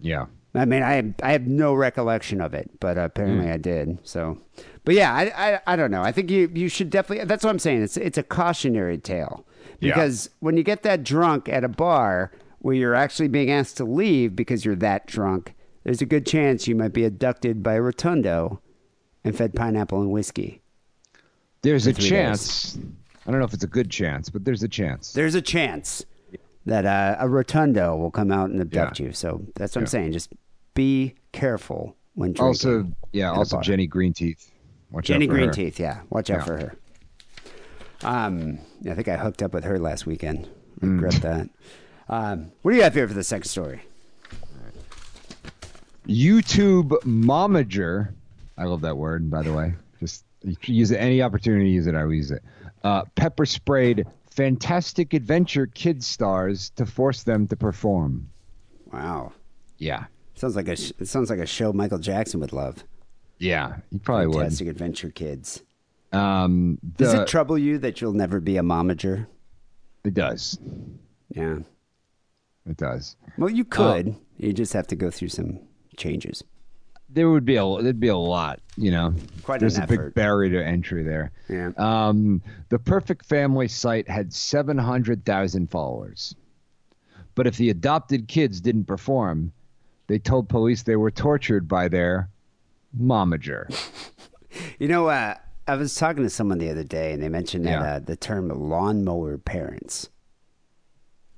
yeah. I mean, I have, I have no recollection of it, but apparently Hmm. I did. So, but yeah, I, I I don't know. I think you you should definitely. That's what I'm saying. It's it's a cautionary tale Yeah. because when you get that drunk at a bar where you're actually being asked to leave because you're that drunk, there's a good chance you might be abducted by a rotundo and fed pineapple and whiskey. There's a chance. I don't know if it's a good chance, but there's a chance. There's a chance that uh, a rotundo will come out and abduct Yeah. you. So that's what I'm saying. Just be careful when drinking. Also, yeah, also. Jenny Greenteeth. Watch Jenny out for Green her. Teeth, yeah. Watch out Yeah. for her. Um, I think I hooked up with her last weekend. Hmm. Regret that. Um, what do you have here for the second story? YouTube momager. I love that word, by the way. Just use it any opportunity to use it. I will use it. Uh, pepper sprayed Fantastic Adventure kid stars to force them to perform. Wow, Yeah, sounds like a sh- it sounds like a show Michael Jackson would love. yeah, you probably would. Fantastic Adventure Kids. Um, Does it trouble you that you'll never be a momager? it does. Yeah. It does. Well, you could. you just have to go through some changes. There would be a there'd be a lot, you know. Quite an There's a big barrier to entry there. Yeah. Um, the Perfect Family site had 700,000 followers. But if the adopted kids didn't perform, they told police they were tortured by their momager. [LAUGHS] You know, uh, I was talking to someone the other day, and they mentioned that Yeah. uh, the term lawnmower parents.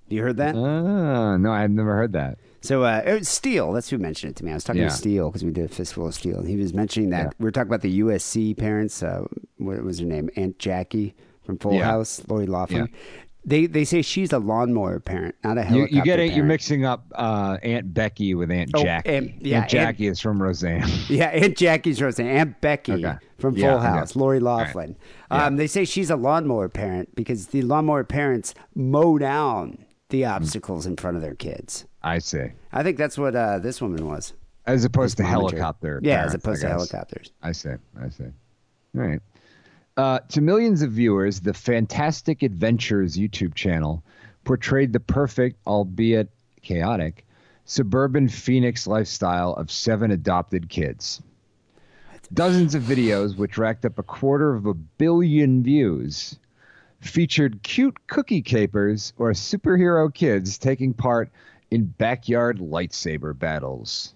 You heard that? Ah, no, I've never heard that. So uh, it was Steele. That's who mentioned it to me. I was talking Yeah. to Steele because we did a fistful of Steele, and he was mentioning that Yeah. we were talking about the USC parents. Uh, what was her name? Aunt Jackie from Full Yeah. House, Lori Loughlin. Yeah. They they say she's a lawnmower parent, not a You, helicopter. you get it. You're mixing up uh, Aunt Becky with Aunt Oh, Jackie. Aunt- yeah, Aunt Jackie is from Roseanne. [LAUGHS] Yeah, Aunt Jackie's Roseanne, Aunt Becky Okay. from Yeah, Full okay. House, Lori right. Loughlin. Um, they say she's a lawnmower parent because the lawnmower parents mow down the obstacles in front of their kids. I see. I think that's what uh, this woman was. As opposed to helicopter. Yeah, parents, as opposed to helicopters. I see. I see. All right. Uh, to millions of viewers, the Fantastic Adventures YouTube channel portrayed the perfect, albeit chaotic, suburban Phoenix lifestyle of seven adopted kids. Dozens of videos, which racked up a quarter of a billion views, featured cute cookie capers or superhero kids taking part in backyard lightsaber battles.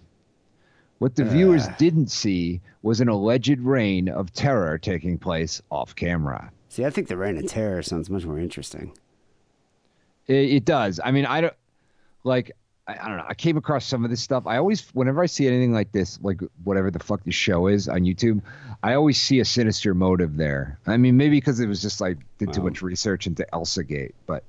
What the viewers ah. didn't see was an alleged reign of terror taking place off camera. See, I think the Reign of Terror sounds much more interesting. It, it does. I mean, I don't like. I, I don't know. I came across some of this stuff. I always, whenever I see anything like this, like whatever the fuck the show is on YouTube, I always see a sinister motive there. I mean, maybe because it was just like did too much research into Elsagate, but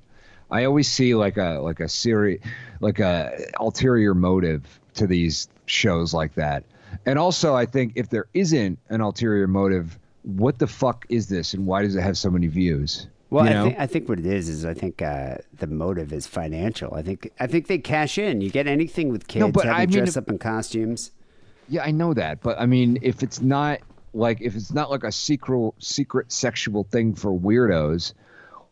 I always see like a like a series, like a ulterior motive to these shows like that. And also, I think if there isn't an ulterior motive, what the fuck is this, and why does it have so many views? Well, I I think what it is is I think uh, the motive is financial. I think I think they cash in. You get anything with kids, but have I mean, dress up in costumes. Yeah, I know that, but I mean, if it's not like if it's not like a secret secret sexual thing for weirdos,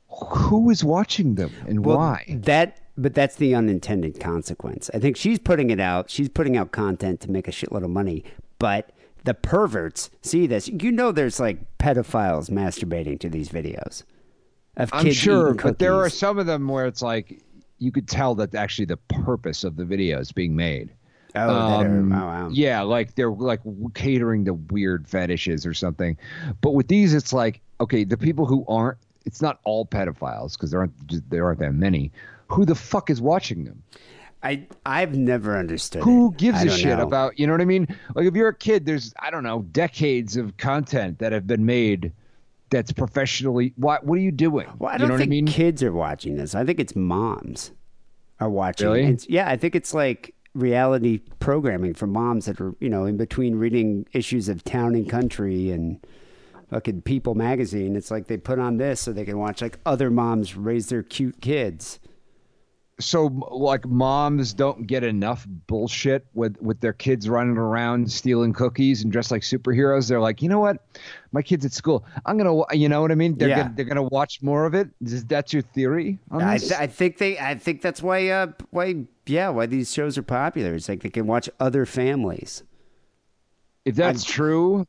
who is watching them and Well, why? That, but that's the unintended consequence. I think she's putting it out. She's putting out content to make a shitload of money, but the perverts see this. You know, there's like pedophiles masturbating to these videos of I'm sure, but there are some of them where it's like you could tell that actually the purpose of the video is being made. Oh, Um, oh, wow. Yeah, like they're like catering to weird fetishes or something. But with these, it's like okay, the people who aren't. It's not all pedophiles because there aren't there aren't that many. Who the fuck is watching them? I I've never understood. Who it. gives a shit know. about you know what I mean? Like if you're a kid, there's I don't know decades of content that have been made that's professionally. What what are you doing? Well, I you don't know what think I mean? kids are watching this. I think it's moms are watching. Really? It's, yeah, I think it's like reality programming for moms that are, you know, in between reading issues of Town and Country and fucking People magazine. It's like they put on this so they can watch like other moms raise their cute kids. So like moms don't get enough bullshit with with their kids running around stealing cookies and dressed like superheroes they're like you know what my kids at school i'm gonna you know what i mean they're Yeah. gonna, they're gonna watch more of it is that your theory on I, th- I think they. I think that's why. Uh, why? Yeah, why these shows are popular. It's like they can watch other families. if that's true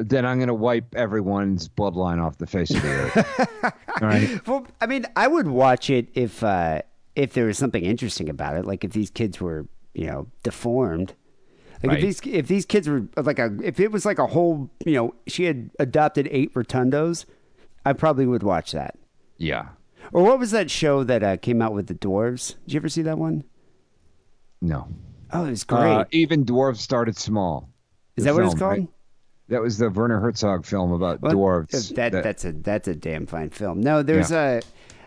then i'm gonna wipe everyone's bloodline off the face of the earth [LAUGHS] all right Well, I mean, I would watch it if uh, if there was something interesting about it, like if these kids were, you know, deformed. Like Right. if these if these kids were like a if it was like a whole, you know, she had adopted eight rotundos, I probably would watch that. yeah Or what was that show that uh, came out with the dwarves? Did you ever see that one? no Oh, it was great. Uh, even dwarves started small Is that what it's called? right? That was the werner herzog film about Well, dwarves That, that- that's a that's a damn fine film. No, there's a.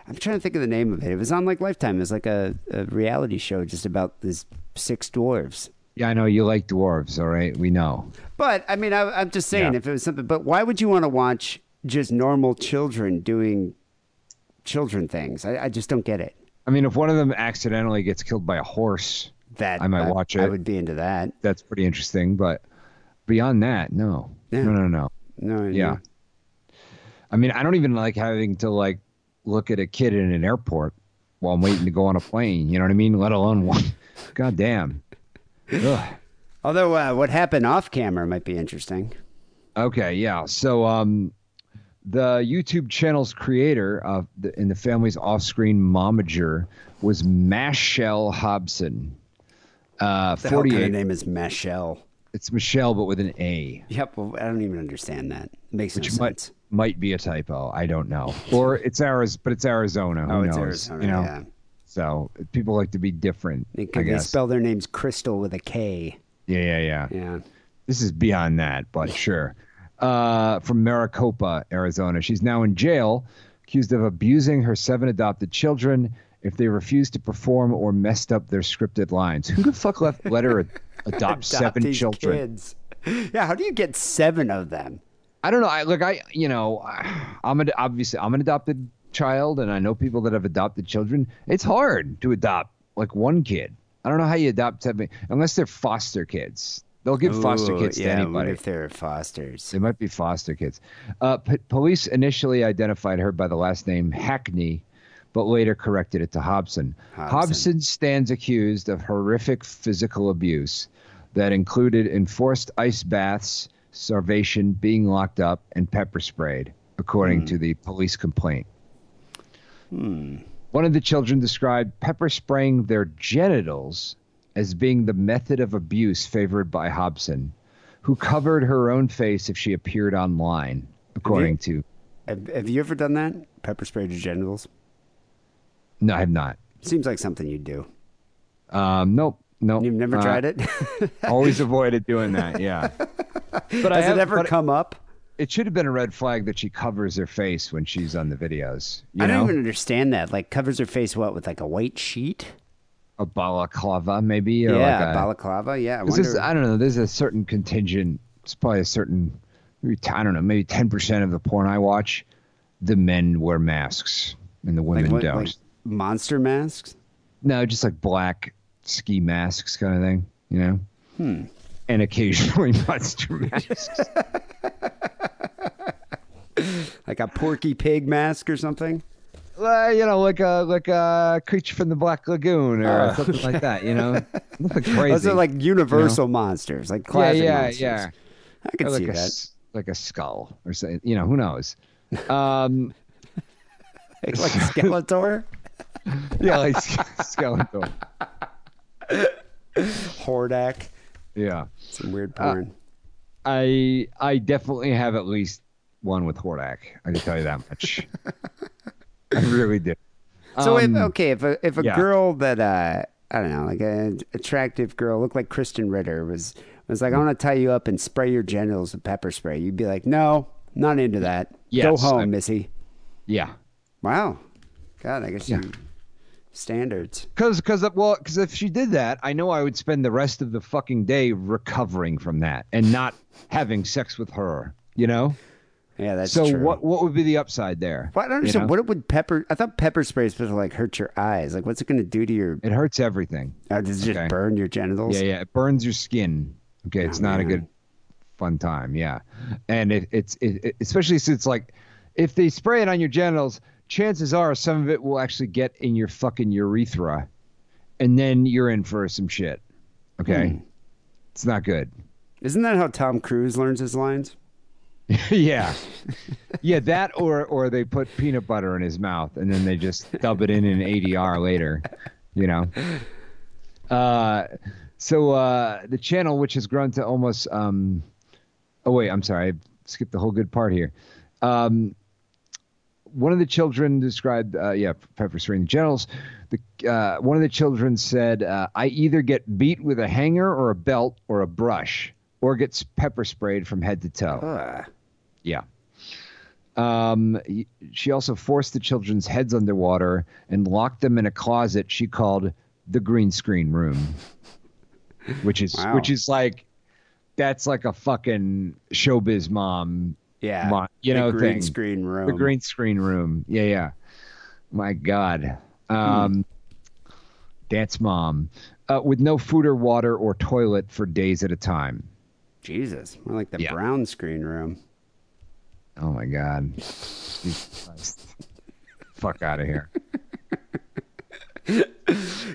I'm trying to think of the name of it. It was on like Lifetime. It was like a, a reality show just about these six dwarves. Yeah, I know you like dwarves. All right, we know. But I mean, I, I'm just saying, Yeah. if it was something. But why would you want to watch just normal children doing children things? I, I just don't get it. I mean, if one of them accidentally gets killed by a horse, That I might watch it. I would be into that. that's pretty interesting. But beyond that, no, Yeah. no, no, no. No, Yeah. I mean, I don't even like having to like look at a kid in an airport while I'm waiting to go on a plane. You know what I mean? Let alone one. [LAUGHS] God damn. [LAUGHS] Ugh. Although uh, what happened off camera might be interesting. Okay, yeah. So, um, the YouTube channel's creator of the, in the family's off-screen momager was Machelle Hobson. Uh, The hell kind of name is Michelle. It's Michelle, but with an A, Yep. Well, I don't even understand that. makes no which sense. might might be a typo. I don't know. Or it's Arizona, but it's Arizona. Who oh, knows? it's Arizona. You know. yeah. So people like to be different. They, I they guess. spell their names Crystal with a K. yeah, yeah, yeah. Yeah. This is beyond that, but [LAUGHS] sure. Uh, from Maricopa, Arizona. She's now in jail, accused of abusing her seven adopted children if they refused to perform or messed up their scripted lines. Who the fuck left let her [LAUGHS] adopt [LAUGHS] Adopt seven children? Kids. Yeah. How do you get seven of them? I don't know. I look. I you know, I'm an obviously I'm an adopted child, and I know people that have adopted children. It's hard to adopt like one kid. I don't know how you adopt seven unless they're foster kids. They'll give foster kids yeah, to anybody. if they're fosters? They might be foster kids. Uh, p- police initially identified her by the last name Hackney, but later corrected it to Hobson. Hobson. Hobson stands accused of horrific physical abuse that included enforced ice baths, starvation, being locked up, and pepper sprayed, according to the police complaint. One of the children described pepper spraying their genitals as being the method of abuse favored by Hobson, who covered her own face if she appeared online, according to. Have, have you ever done that? Pepper sprayed your genitals? No, I have not. Seems like something you'd do. Um, nope, nope. You've never Uh, tried it? [LAUGHS] Always avoided doing that. Yeah. [LAUGHS] But I Has have, it ever come up? It should have been a red flag that she covers her face when she's on the videos. You I know, don't even understand that. Like covers her face what with like a white sheet? a balaclava maybe. Or yeah, like a, balaclava. Yeah, I This wonder. is, I don't know. There's a certain contingent. It's probably a certain. I don't know. Maybe ten percent of the porn I watch, the men wear masks and the women like, what, don't. like monster masks. no, just like black ski masks kind of thing. You know. Hmm. And occasionally [LAUGHS] monster masks. [LAUGHS] like a Porky Pig mask or something. Well, you know, like a like a creature from the Black Lagoon or something like that. You know, [LAUGHS] nothing crazy. Those are like universal monsters, like yeah, classic yeah, monsters. yeah. I could like see a that. like a skull or something. You know, who knows? Um, like a Skeletor, yeah, like skeletal. [LAUGHS] Hordak, Yeah, some weird porn. I I definitely have at least one with Hordak. I can tell you that much. [LAUGHS] I really do. so if, Um, okay, if a if a yeah. girl that uh I don't know, like an attractive girl, looked like Krysten Ritter, was was like, I want to tie you up and spray your genitals with pepper spray. You'd be like, No, not into that. Go home, I- Missy. Yeah, Wow. God, I guess Yeah. you standards. because because well because if she did that, I know I would spend the rest of the fucking day recovering from that and not having sex with her. You know. Yeah, that's so true. what what would be the upside there? Well, I don't You understand. know? What would pepper? I thought pepper spray is supposed to like hurt your eyes. Like, what's it going to do to your? It hurts everything. Uh, does it Okay. just burn your genitals? Yeah, yeah. It burns your skin. Okay, it's Oh, not a good fun time. Yeah, and it, it's it, it- especially since like if they spray it on your genitals, chances are some of it will actually get in your fucking urethra, and then you're in for some shit. Okay, Hmm. it's not good. Isn't that how Tom Cruise learns his lines? [LAUGHS] yeah, yeah. That or or they put peanut butter in his mouth and then they just dub it in an ADR later. You know. Uh, so uh, the channel, which has grown to almost um, oh wait, I'm sorry, I skipped the whole good part here. Um, one of the children described, uh, yeah, pepper spraying the genitals. The uh, one of the children said, uh, "I either get beat with a hanger or a belt or a brush, or gets pepper sprayed from head to toe." Yeah. Um, she also forced the children's heads underwater and locked them in a closet she called the green screen room, which is Wow. which is like that's like a fucking showbiz mom, Yeah. you the know, green thing. screen room. The green screen room. Yeah, yeah. My God. Um, Dance mom, uh, with no food or water or toilet for days at a time. Jesus, more like the Yeah. brown screen room. Oh my God. Fuck out of here. [LAUGHS]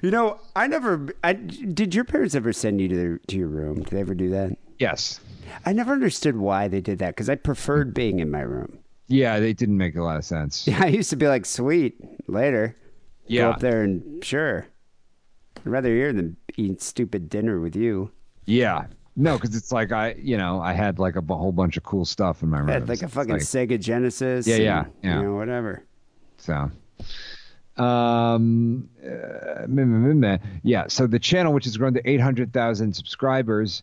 You know, I never. I, did your parents ever send you to their, to your room? Did they ever do that? Yes. I never understood why they did that because I preferred being in my room. Yeah, they didn't make a lot of sense. Yeah, [LAUGHS] I used to be like, sweet, later. Yeah. Go up there and sure. I'd rather here than eat stupid dinner with you. Yeah. No, because it's like I, you know, I had like a b- whole bunch of cool stuff in my room. Had like a fucking like- Sega Genesis. Yeah, and, yeah, yeah. You know, whatever. So, um, uh, yeah. So the channel, which has grown to 800,000 subscribers,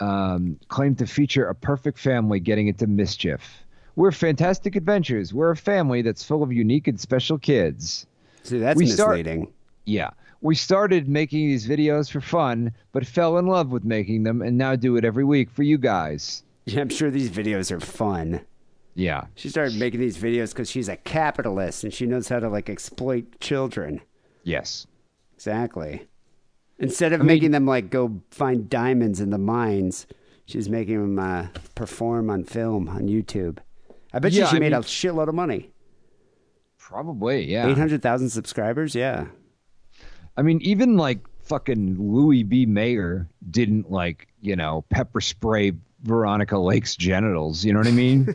um, claimed to feature a perfect family getting into mischief. We're fantastic adventures. We're a family that's full of unique and special kids. See, that's We start- misleading. Yeah. We started making these videos for fun, but fell in love with making them and now do it every week for you guys. [LAUGHS] Yeah, I'm sure these videos are fun. Yeah. She started making these videos because she's a capitalist and she knows how to like exploit children. Yes. Exactly. Instead of making them like go find diamonds in the mines, she's making them uh, perform on film on YouTube. I bet you Yeah, she I made mean- a shitload of money. Probably. Yeah. Eight hundred thousand subscribers. Yeah. I mean, even like fucking Louis B. Mayer didn't like, you know, pepper spray Veronica Lake's genitals. You know what I mean?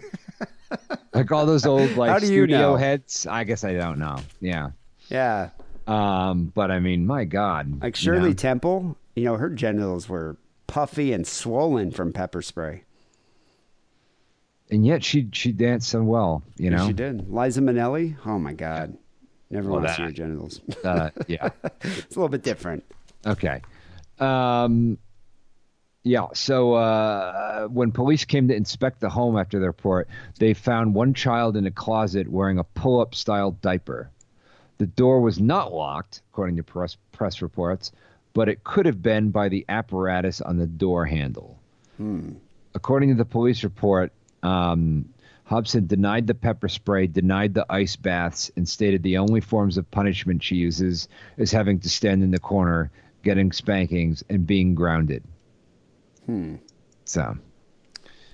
[LAUGHS] like all those old like How do you studio know? heads. I guess I don't know. Yeah. Yeah. Um, but I mean, my God. Like you Shirley know? Temple, you know, her genitals were puffy and swollen from pepper spray. and yet she she danced so well. You know. She did. Liza Minnelli. Oh my God. Never Well, want to see her genitals. [LAUGHS] Uh, yeah. [LAUGHS] it's a little bit different. Okay. Um, yeah. So uh, when police came to inspect the home after the report, they found one child in a closet wearing a pull-up style diaper. The door was not locked, according to press press reports, but it could have been by the apparatus on the door handle. According to the police report, um, Hobson denied the pepper spray, denied the ice baths, and stated the only forms of punishment she uses is having to stand in the corner, getting spankings, and being grounded. Hmm. So,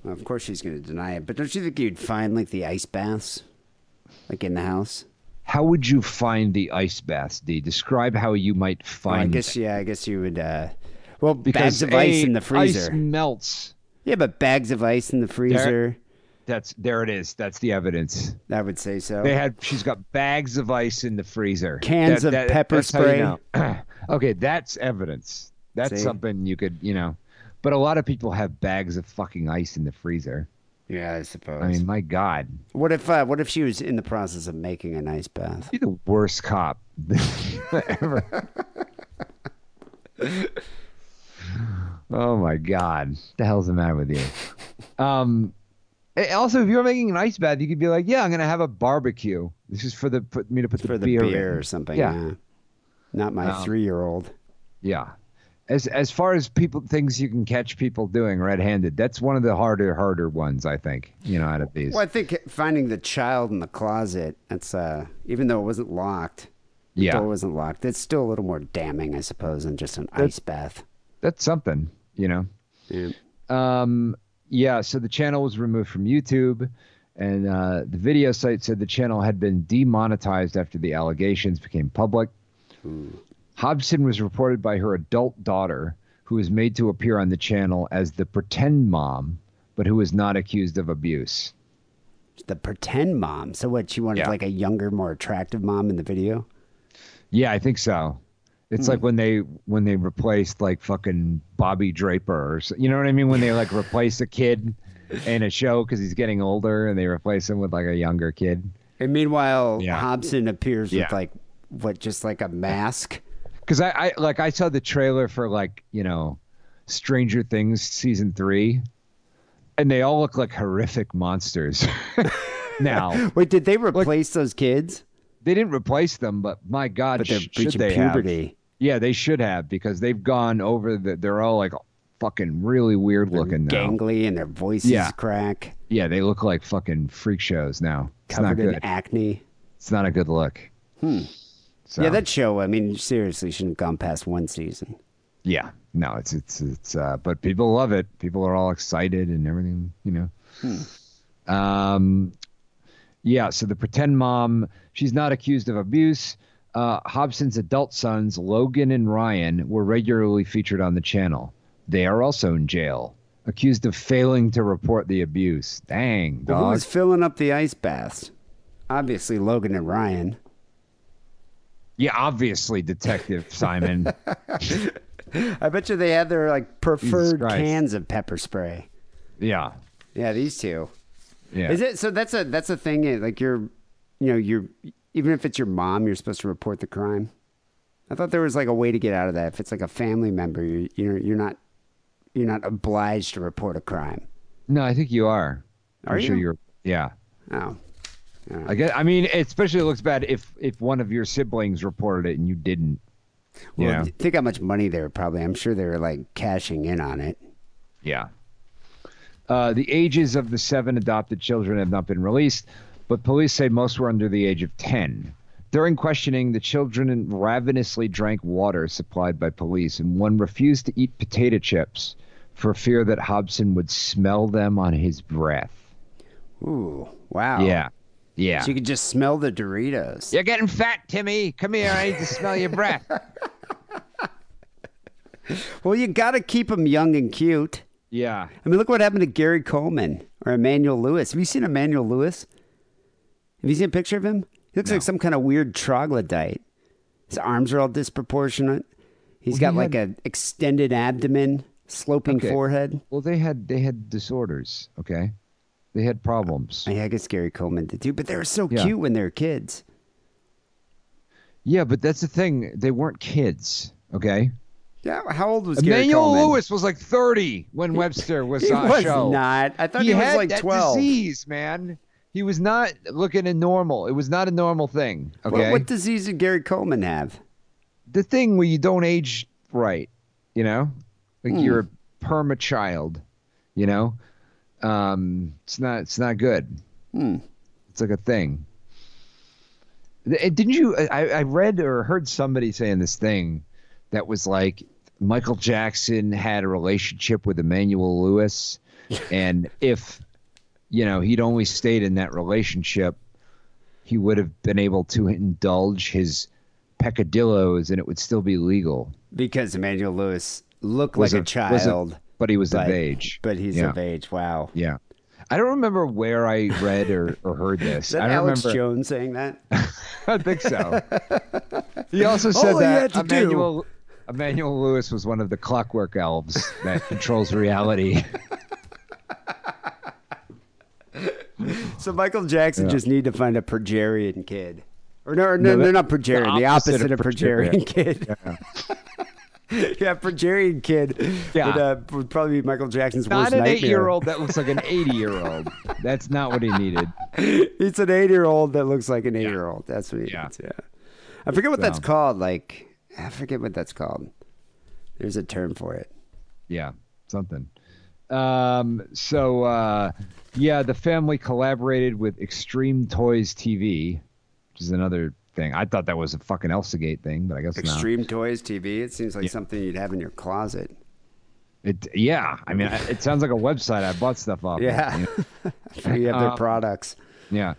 Well, of course she's going to deny it. But don't you think you'd find like the ice baths, like in the house? How would you find the ice baths, Dee? Describe how you might find. Well, I guess yeah. I guess you would. uh Well, because bags of ice in the freezer. Ice melts. Yeah, but bags of ice in the freezer. That's there. It is. That's the evidence. I would say so. They had. She's got bags of ice in the freezer. Cans of pepper that's how you spray. know. [CLEARS THROAT] okay, that's evidence. That's See? something you could, you know. But a lot of people have bags of fucking ice in the freezer. Yeah, I suppose. I mean, my God, what if uh, what if she was in the process of making an ice bath? be the worst cop [LAUGHS] ever. oh my God, the hell's the matter with you? Um. eh, Also, if you're making an ice bath, you could be like, "Yeah, I'm gonna have a barbecue. This is for the put me to put the For the beer, beer, in." or something. Yeah. Yeah. Not my Um, three-year-old. Yeah. As as far as people things you can catch people doing red-handed, that's one of the harder harder ones I think. You know, out of these. Well, I think finding the child in the closet. That's uh, even though it wasn't locked. The Yeah. door wasn't locked. It's still a little more damning, I suppose, than just an ice bath. That's something, you know. Yeah. Um, yeah, so the channel was removed from YouTube, and uh, the video site said the channel had been demonetized after the allegations became public. Hobson was reported by her adult daughter, who was made to appear on the channel as the pretend mom, but who was not accused of abuse. The pretend mom. So what? She wanted Yeah. like a younger, more attractive mom in the video. Yeah, I think so. It's like hmm. when they when they replaced like fucking Bobby Draper or so, you know what I mean when they like replace a kid in a show because he's getting older and they replace him with like a younger kid. And meanwhile, Yeah. Hobson appears Yeah. with like what, just like a mask. Because I, I like I saw the trailer for like you know Stranger Things season three, and they all look like horrific monsters. [LAUGHS] now [LAUGHS] Wait, did they replace those kids? they didn't replace them, but my God, But they're sh- should they have? puberty. Yeah, they should have because they've gone over the. They're all like fucking really weird looking now. Gangly and their voices Yeah. crack, Yeah, they look like fucking freak shows now. It's not covered in good. acne. It's not a good look. Hmm. So, Yeah, that show. I mean, seriously, shouldn't have gone past one season. Yeah, no, it's it's it's. Uh, but people love it. People are all excited and everything. You know. Hmm. Um, yeah. So the pretend mom, she's not accused of abuse. Uh, Hobson's adult sons, Logan and Ryan, were regularly featured on the channel. They are also in jail, accused of failing to report the abuse. Dang, Well, who was filling up the ice baths? Obviously, Logan and Ryan. Yeah, obviously, Detective Simon. [LAUGHS] I bet you they had their like preferred cans of pepper spray. Yeah. Yeah, these two. Yeah. Is it so? That's a that's a thing. eh, Like you're, you know, you're even if it's your mom, you're supposed to report the crime. I thought there was like a way to get out of that. If it's like a family member, you you're you're not you're not obliged to report a crime. No, I think you are. Are I'm sure you? you're. Yeah. Oh, I guess. I mean, especially it looks bad if if one of your siblings reported it and you didn't. well, yeah. think how much money they were probably. I'm sure they were like cashing in on it. Yeah. Uh, the ages of the seven adopted children have not been released, but police say most were under the age of 10. During questioning, the children ravenously drank water supplied by police, and one refused to eat potato chips for fear that Hobson would smell them on his breath. Ooh, wow. Yeah. Yeah. So you could just smell the Doritos. You're getting fat, Timmy. Come here. I need to smell your breath. [LAUGHS] Well, you got to keep them young and cute. Yeah. I mean, look what happened to Gary Coleman or Emmanuel Lewis. Have you seen Emmanuel Lewis? Have you seen a picture of him? He looks like some kind of weird troglodyte. His arms are all disproportionate. He's Well, got he like had- an extended abdomen, sloping Okay. forehead. Well, they had they had disorders. Okay. They had problems. Yeah, I guess Gary Coleman did too, but they were so Yeah. cute when they were kids. Yeah, but that's the thing. They weren't kids. Okay. Yeah, how old was Gary Emmanuel Coleman? Lewis was like 30 when [LAUGHS] Webster was He on was show. not. I thought he, he was had like that 12. disease, man. He was not looking at normal. It was not a normal thing. What- Okay. What, disease did Gary Coleman have? the thing where you don't age right, you know? Like Hmm. you're a perma child, you know? Um, it's not it's not good. Hmm. It's like a thing. Didn't you I, I read or heard somebody saying this thing that was like Michael Jackson had a relationship with Emmanuel Lewis [LAUGHS] and if you know he'd only stayed in that relationship he would have been able to indulge his peccadillos and it would still be legal Because Emmanuel Lewis looked Was like a, a- child, but he was but, of age But he's yeah. of age. Wow. yeah i don't remember where i read or, or heard this i don't Alex remember Jones saying that? [LAUGHS] i think so [LAUGHS] he also said All he that had to do- emmanuel emmanuel lewis was one of the clockwork elves that controls reality [LAUGHS] So Michael Jackson Yeah. just need to find a Progerian kid. Or no, or no, No, that- they're not Progerian. The, the opposite, opposite of of kid. Yeah, [LAUGHS] Progerian kid Yeah. would, uh, would probably be Michael Jackson's not worst an nightmare. eight-year-old that looks like an [LAUGHS] 80-year-old that's not what he needed [LAUGHS] It's an eight-year-old that looks like an eight-year-old. That's what he Yeah. is. Yeah. I forget what that's called. Like, I forget what that's called. There's a term for it. Yeah, something. Um, so uh, yeah, the family collaborated with Extreme Toys TV, which is another thing. I thought that was a fucking Elsagate thing, but I guess not. Extreme Toys TV. It seems like something you'd have in your closet. It yeah, I mean, it sounds like a website I bought stuff off. of, Yeah. you know? [LAUGHS] You have their Um, products. Yeah.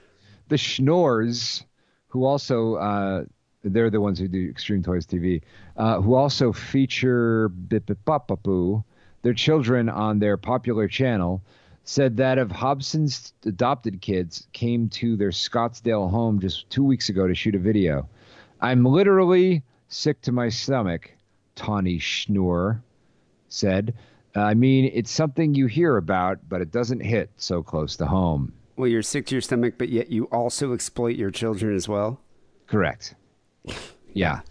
The Schnorrs, who also uh, they're the ones who do Extreme Toys TV, uh, who also feature Bip Bip Bop Bop Boo, their children on their popular channel, said that of Hobson's adopted kids came to their Scottsdale home just two weeks ago to shoot a video. I'm literally sick to my stomach, Tawny Schnorr said. Uh, I mean, it's something you hear about, but it doesn't hit so close to home. Well, you're sick to your stomach, but yet you also exploit your children as well. Correct. Yeah.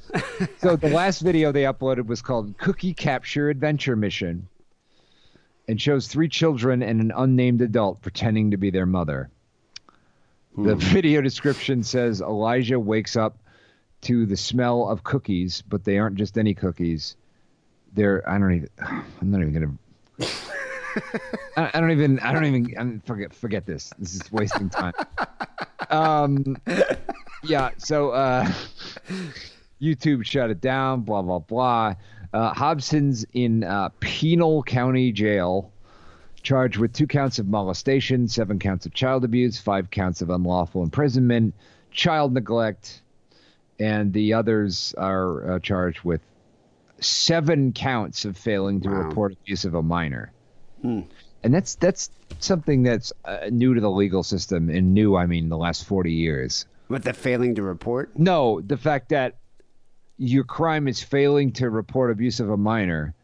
so the last video they uploaded was called Cookie Capture Adventure Mission and shows three children and an unnamed adult pretending to be their mother. The video description says Elijah wakes up to the smell of cookies, but they aren't just any cookies. They're I don't even [SIGHS] I'm not even gonna I, I don't even I don't even I'm, forget forget this. This is wasting time. Um yeah, so uh [LAUGHS] YouTube shut it down, blah blah blah. Uh, Hobson's in uh, Pinal County Jail, charged with two counts of molestation, seven counts of child abuse, five counts of unlawful imprisonment, child neglect, and the others are uh, charged with seven counts of failing to Wow. report abuse of a minor. And that's that's something that's uh, new to the legal system, and new I mean the last forty years. With the failing to report. No, the fact that your crime is failing to report abuse of a minor,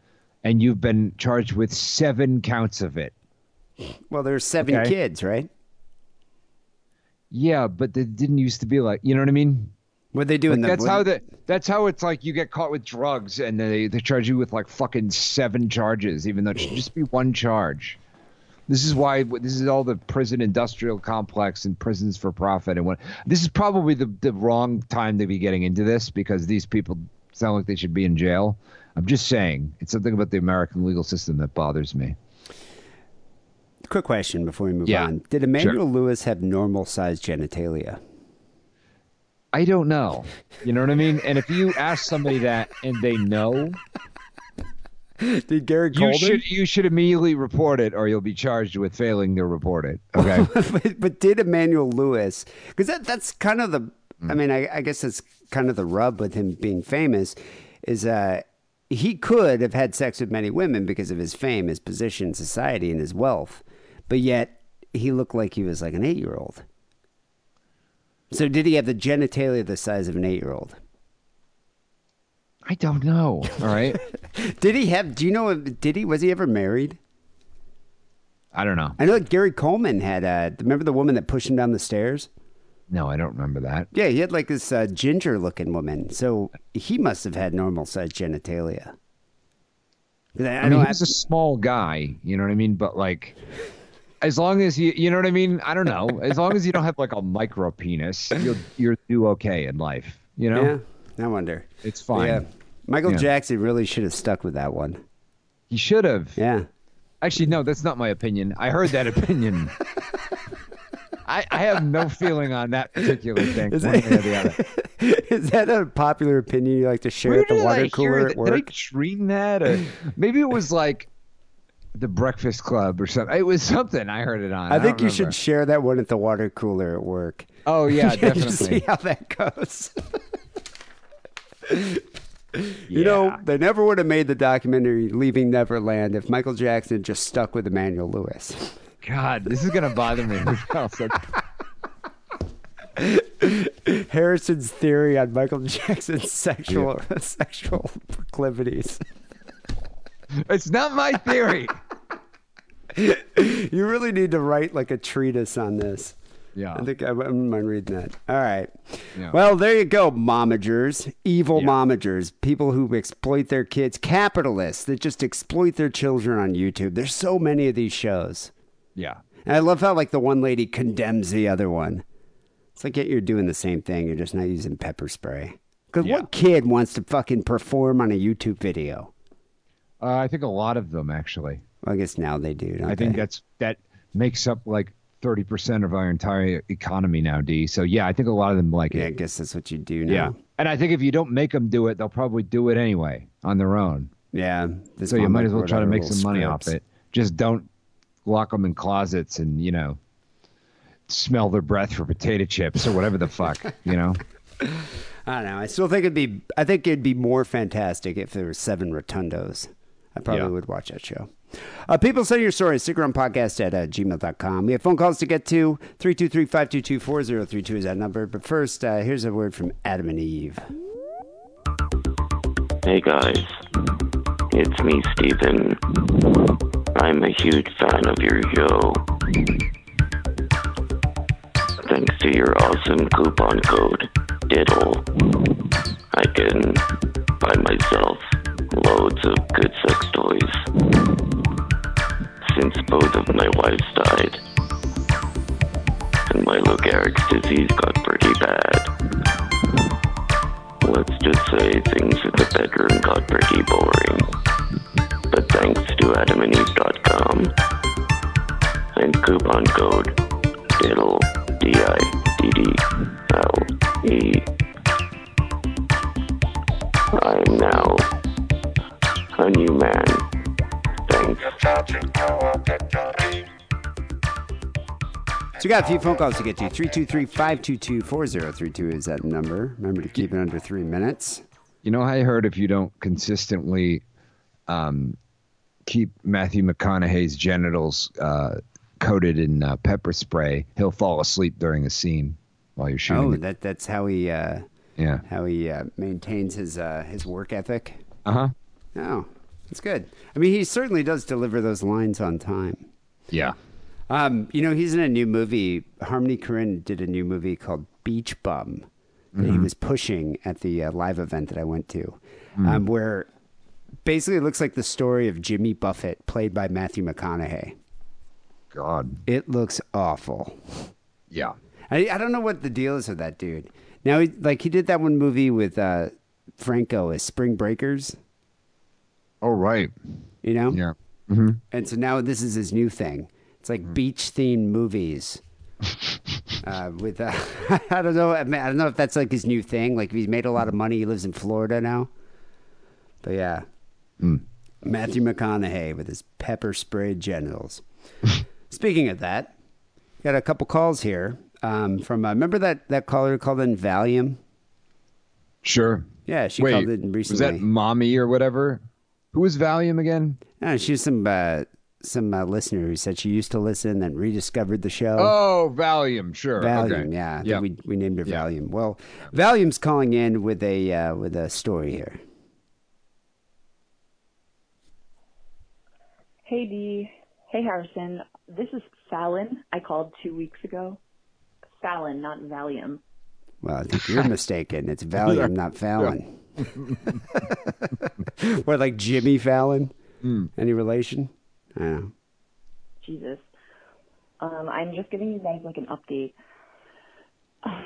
and you've been charged with seven counts of it. Well, there's seven Okay. kids, right? Yeah, but they didn't used to be like you know what I mean. What they do in the that's how the that's how it's like you get caught with drugs and they they charge you with like fucking seven charges, even though it should just be one charge. This is why this is all the prison industrial complex and prisons for profit and what. This is probably the the wrong time to be getting into this because these people sound like they should be in jail. I'm just saying it's something about the American legal system that bothers me. Quick question before we move Yeah, on: Did Emmanuel Lewis have normal sized genitalia? I don't know. You know what I mean? And if you ask somebody that and they know, [LAUGHS] Did Gary you should you should immediately report it or you'll be charged with failing to report it. Okay. [LAUGHS] but, but did Emmanuel Lewis? Because that that's kind of the. I Hmm. mean, I, I guess that's kind of the rub with him being famous, is uh he could have had sex with many women because of his fame, his position society, and his wealth, but yet he looked like he was like an eight year old. So did he have the genitalia the size of an eight year old? I don't know. All right. [LAUGHS] Did he have? Do you know? Did he? Was he ever married? I don't know. I know that Gary Coleman had. Uh, remember the woman that pushed him down the stairs? No, I don't remember that. Yeah, he had like this uh, ginger looking woman. So he must have had normal sized genitalia. I, I I mean, know he a small guy, you know what I mean? But like, as long as you, you know what I mean? I don't know. As long as you don't have like a micro penis, you'll you'll do okay in life. You know, Yeah, I wonder. it's fine. Yeah, Michael Yeah. Jackson really should have stuck with that one. He should have. Yeah. Actually, no, that's not my opinion. I heard that opinion. [LAUGHS] I, I have no feeling on that particular thing, Is one way or the other. [LAUGHS] Is that a popular opinion you like to share Where at the water I cooler that? at Did I work? dream that? Or maybe it was like the Breakfast Club or something. It was something I heard it on. I don't think you remember. should share that one at the water cooler at work. Oh yeah, [LAUGHS] definitely. see how that goes. You know, they never would have made the documentary Leaving Neverland if Michael Jackson just stuck with Emmanuel Lewis. God, this is gonna bother me. Harrison's theory on Michael Jackson's sexual [LAUGHS] sexual proclivities. it's not my theory. [LAUGHS] You really need to write like a treatise on this. Yeah. I think I, wouldn't mind reading that. All right. Yeah. Well, there you go, momagers. Evil Yeah. momagers. People who exploit their kids. Capitalists that just exploit their children on YouTube. There's so many of these shows. Yeah. And I love how like the one lady condemns the other one. It's like you're doing the same thing. You're just not using pepper spray. Because Yeah. what kid wants to fucking perform on a YouTube video? Uh, I think a lot of them actually. Well, I guess now they do. Don't I think they? that's that makes up like thirty percent of our entire economy now, D. So yeah, I think a lot of them like Yeah, I guess that's what you do now. Yeah. And I think if you don't make them do it, they'll probably do it anyway on their own. Yeah. So you might as well try to make some money off it. Just don't lock them in closets and you know smell their breath for potato chips or whatever the fuck you know. [LAUGHS] I don't know. I still think it'd be. I think it'd be more fantastic if there were seven rotundos. I probably Yeah. would watch that show. Uh, people send your stories. Sick and Wrong podcast at uh, gmail.com. We have phone calls to get to. 323-522-4032 is that number. But first, uh, here's a word from Adam and Eve. Hey guys, it's me, Steven. I'm a huge fan of your show. Thanks to your awesome coupon code, Diddle, I can buy myself loads of good sex toys. Since both of my wives died, and my Lou Gehrig's disease got pretty bad. Let's just say things in the bedroom got pretty boring. But thanks to adamandeve.com and coupon code DIDDLE, D-I-D-D-L-E, I am now a new man. Thanks. So we got a few phone calls to get to. 323-522-4032 is that number. Remember to keep it under three minutes. You know, I heard if you don't consistently um, keep Matthew McConaughey's genitals uh, coated in uh, pepper spray, he'll fall asleep during a scene while you're shooting. Oh, it. that that's how he uh, Yeah. how he uh, maintains his uh, his work ethic. Uh huh. Oh, that's good. I mean, he certainly does deliver those lines on time. Yeah. Um, you know, he's in a new movie. Harmony Korine did a new movie called Beach Bum that he was pushing at the uh, live event that I went to, um, where basically it looks like the story of Jimmy Buffett, played by Matthew McConaughey. God. It looks awful. Yeah. I, I don't know what the deal is with that dude. Now, he, like he did that one movie with uh, Franco as Spring Breakers, Oh right. you know? Yeah. And so now this is his new thing. It's like beach themed movies. [LAUGHS] uh, with uh, [LAUGHS] I don't know. I, mean, I don't know if that's like his new thing. Like he's made a lot of money. He lives in Florida now. But yeah, Matthew McConaughey with his pepper sprayed genitals. [LAUGHS] Speaking of that, got a couple calls here um, from. Uh, remember that that caller who called in Valium? Sure. Yeah, she Wait, called in recently. was that mommy or whatever? Who was Valium again? No, she was some uh, some uh, listener who said she used to listen, then rediscovered the show. Oh, Valium. Sure. Valium, okay. yeah. I think Yeah. We, we named her Yeah. Valium. Well, Valium's calling in with a uh, with a story here. Hey Dee. Hey Harrison. This is Fallon. I called two weeks ago. Fallon, not Valium. Well, I think you're [LAUGHS] mistaken. It's Valium, not Fallon. [LAUGHS] what, like Jimmy Fallon? Hmm. Any relation? I don't know. Jesus. Um, I'm just giving you guys like an update. [SIGHS]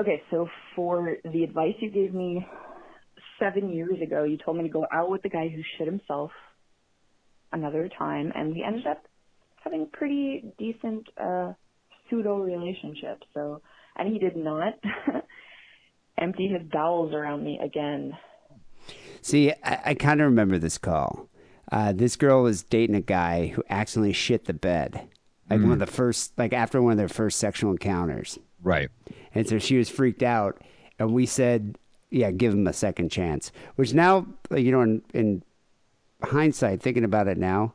Okay, so for the advice you gave me seven years ago, you told me to go out with the guy who shit himself another time, and we ended up having pretty decent uh, pseudo relationship. So, and he did not [LAUGHS] empty his bowels around me again. See, I, I kind of remember this call. Uh, this girl was dating a guy who accidentally shit the bed, like one of the first, like after one of their first sexual encounters. Right. And so she was freaked out, and we said, "Yeah, give him a second chance." Which now, you know, in, in hindsight, thinking about it now,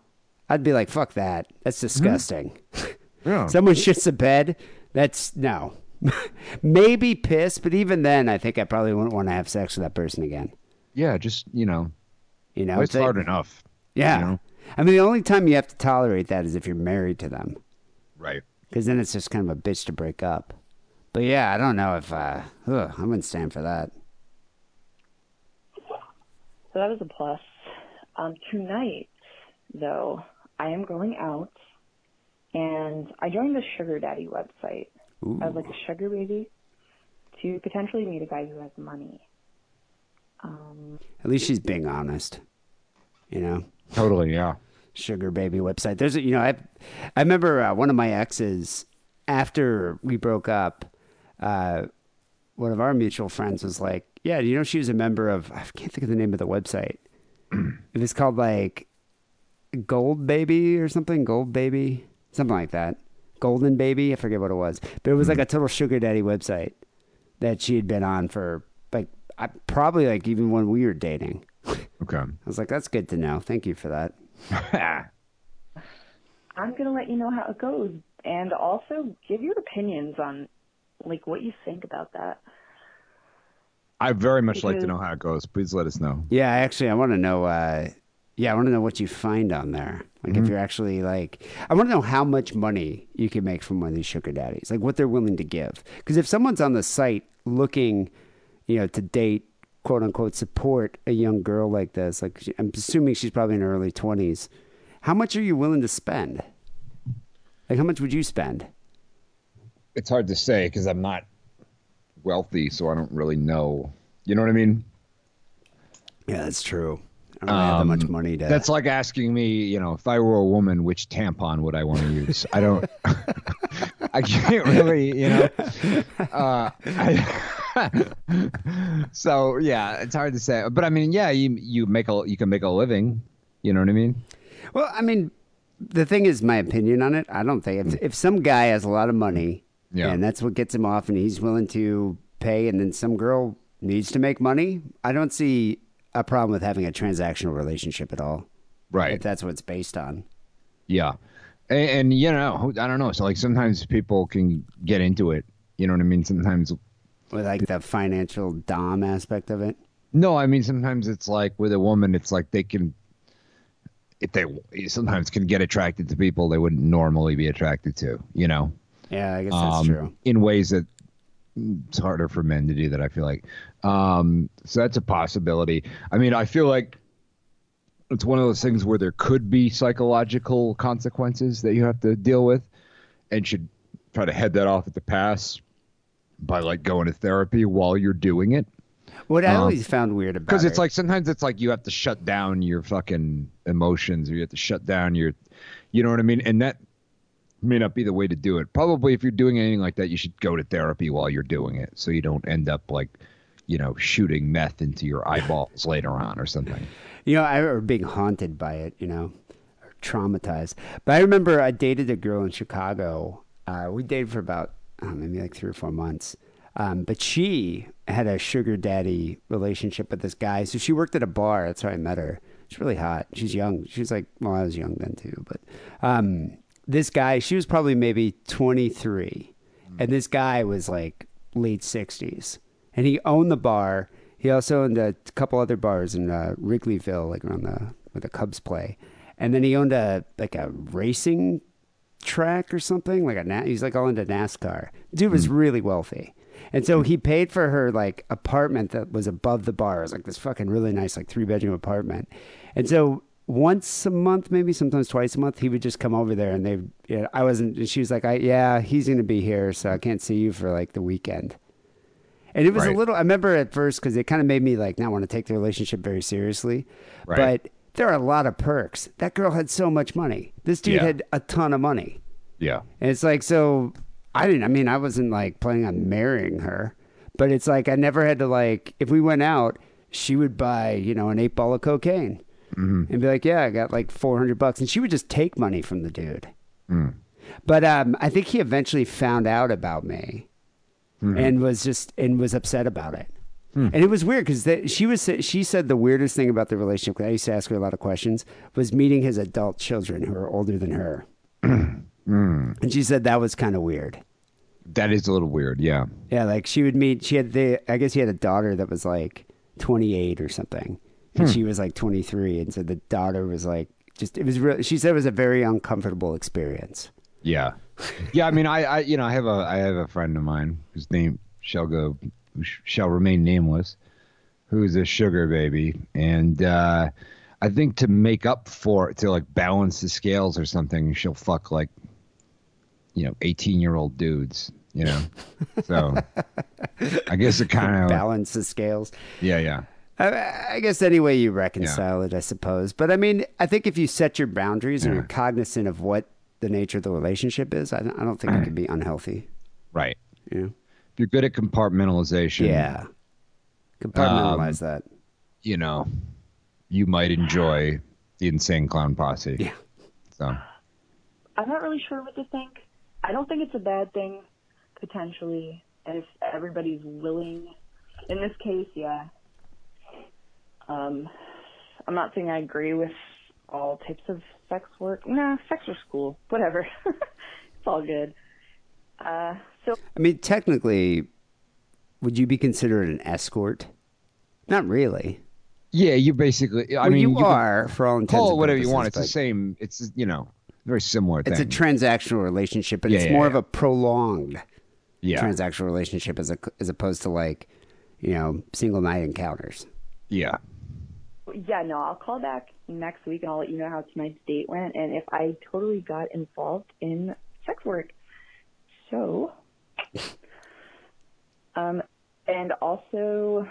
I'd be like, "Fuck that! That's disgusting." [LAUGHS] Yeah. Someone shits a bed. That's no. [LAUGHS] Maybe piss, but even then, I think I probably wouldn't want to have sex with that person again. Yeah. Just you know, You know, it's like- hard enough. Yeah. you know? I mean, the only time you have to tolerate that is if you're married to them, Right. because then it's just kind of a bitch to break up. But yeah, I don't know if uh, ugh, I wouldn't stand for that. So that was a plus. Um, tonight, though, I am going out, and I joined the Sugar Daddy website as like a sugar baby to potentially meet a guy who has money. Um, At least she's being honest. You know, Totally. Yeah. sugar baby website. There's a, you know, I I remember uh, one of my exes after we broke up. Uh, one of our mutual friends was like, "Yeah, you know, she was a member of I can't think of the name of the website. [CLEARS THROAT] it was called like Gold Baby or something. Gold Baby, something like that. Golden Baby. I forget what it was, but it was like a total sugar daddy website that she had been on for like I, probably like even when we were dating. Okay. [LAUGHS] I was like, "That's good to know. Thank you for that." [LAUGHS] I'm gonna let you know how it goes, and also give your opinions on like what you think about that. I very much like to know how it goes. Please let us know. Yeah, actually, I want to know. Uh, yeah, I want to know what you find on there. Like, Mm-hmm. if you're actually like, I want to know how much money you can make from one of these sugar daddies. Like, what they're willing to give. Because if someone's on the site looking, you know, to date, quote unquote, support a young girl like this, like she- I'm assuming she's probably in her early twenties. How much are you willing to spend? Like, how much would you spend? It's hard to say because I'm not wealthy, so I don't really know. You know what I mean? Yeah, that's true. I don't really have that much Um, money to. That's like asking me, you know, if I were a woman, which tampon would I want to use? I don't. [LAUGHS] I can't really, you know. Uh, I, [LAUGHS] so yeah, it's hard to say. But I mean, yeah, you you make a you can make a living. You know what I mean? Well, I mean, the thing is, my opinion on it. I don't think if, if some guy has a lot of money, Yeah. and that's what gets him off, and he's willing to pay, and then some girl needs to make money, I don't see a problem with having a transactional relationship at all. Right. If that's what it's based on. Yeah, and, and you know, I don't know. So like sometimes people can get into it. You know what I mean? Sometimes with like the financial dom aspect of it. No, I mean sometimes it's like with a woman, it's like they can, if they sometimes can get attracted to people they wouldn't normally be attracted to. You know, Yeah, I guess that's um, true. in ways that it's harder for men to do that. I feel like, um, so that's a possibility. I mean, I feel like it's one of those things where there could be psychological consequences that you have to deal with, and should try to head that off at the pass by like going to therapy while you're doing it. What I um, always found weird about Because it's it- like sometimes it's like you have to shut down your fucking emotions or you have to shut down your, you know what I mean? And that may not be the way to do it. Probably if you're doing anything like that, you should go to therapy while you're doing it so you don't end up like, you know, shooting meth into your eyeballs later on or something. You know, I remember being haunted by it, you know, or traumatized. But I remember I dated a girl in Chicago. Uh, we dated for about uh, maybe like three or four months. Um, but she had a sugar daddy relationship with this guy. So she worked at a bar. That's how I met her. She's really hot. She's young. She's like, well, I was young then too. But um, this guy, she was probably maybe 23. And this guy was like late 60s. And he owned the bar. He also owned a couple other bars in uh, Wrigleyville, like around the where the Cubs play. And then he owned a like a racing track or something, like a na- he's like all into NASCAR. Dude was really wealthy. And so he paid for her like apartment that was above the bar. It was like this fucking really nice like three bedroom apartment. And so once a month, maybe sometimes twice a month, he would just come over there and they, you know, I wasn't, she was like, I, yeah, he's going to be here. So I can't see you for like the weekend. And it was Right. a little, I remember at first, cause it kind of made me like not want to take the relationship very seriously, Right. but there are a lot of perks. That girl had so much money. This dude Yeah. had a ton of money. Yeah. And it's like, so I didn't, I mean, I wasn't like planning on marrying her, but it's like, I never had to like, if we went out, she would buy, you know, an eight ball of cocaine and be like, yeah, I got like 400 bucks. And she would just take money from the dude. But um, I think he eventually found out about me Mm-hmm. and was just, and was upset about it. Hmm. And it was weird because she was she said the weirdest thing about the relationship. I used to ask her a lot of questions. Was meeting his adult children who are older than her, [CLEARS THROAT] hmm. and she said that was kind of weird. That is a little weird. Yeah. Yeah, like she would meet. She had the. I guess he had a daughter that was like twenty eight or something, and hmm. she was like twenty three, and so the daughter was like just. It was real. She said it was a very uncomfortable experience. Yeah, yeah. I mean, I, I, you know, I have a, I have a friend of mine whose name shall go, shall remain nameless, who is a sugar baby, and uh, I think to make up for to like balance the scales or something, she'll fuck like, you know, eighteen year old dudes. You know, so I guess it kind of, [LAUGHS] Balance the scales. yeah, yeah, I, I guess any way you reconcile it, I suppose. But I mean, I think if you set your boundaries and you're cognizant of what the nature of the relationship is, I don't, I don't think it could be unhealthy. right. You know? If you're good at compartmentalization, Yeah. Compartmentalize Um, that. you know, you might enjoy the insane clown posse. Yeah. So. I'm not really sure what to think. I don't think it's a bad thing, potentially, if everybody's willing. In this case, yeah. Um, I'm not saying I agree with all types of sex work. Nah, sex was cool. Whatever. [LAUGHS] it's all good. Uh, so I mean, technically, would you be considered an escort? Not really. Yeah, you basically. I Well, mean, you, can are for all intents call it and whatever you want. It's the same. It's you know very similar. It's a transactional relationship, but Yeah, it's yeah, more yeah. of a prolonged yeah, transactional relationship as a, as opposed to like, you know, single night encounters. yeah, yeah, no, I'll call back next week and I'll let you know how tonight's date went and if I totally got involved in sex work. So, [LAUGHS] um, and also,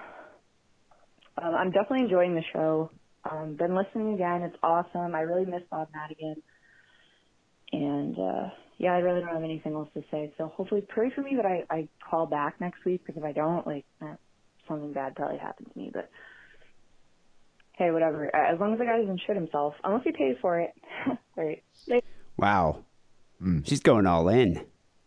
um, I'm definitely enjoying the show. Um, been listening again. It's awesome. I really miss Bob Madigan. And, uh, yeah, I really don't have anything else to say. So hopefully pray for me that I, I call back next week because if I don't, like, eh, something bad probably happened to me. But hey, whatever. Uh, as long as the guy doesn't shit himself, unless he pays for it. [LAUGHS] right. Later. Wow. Mm, she's going all in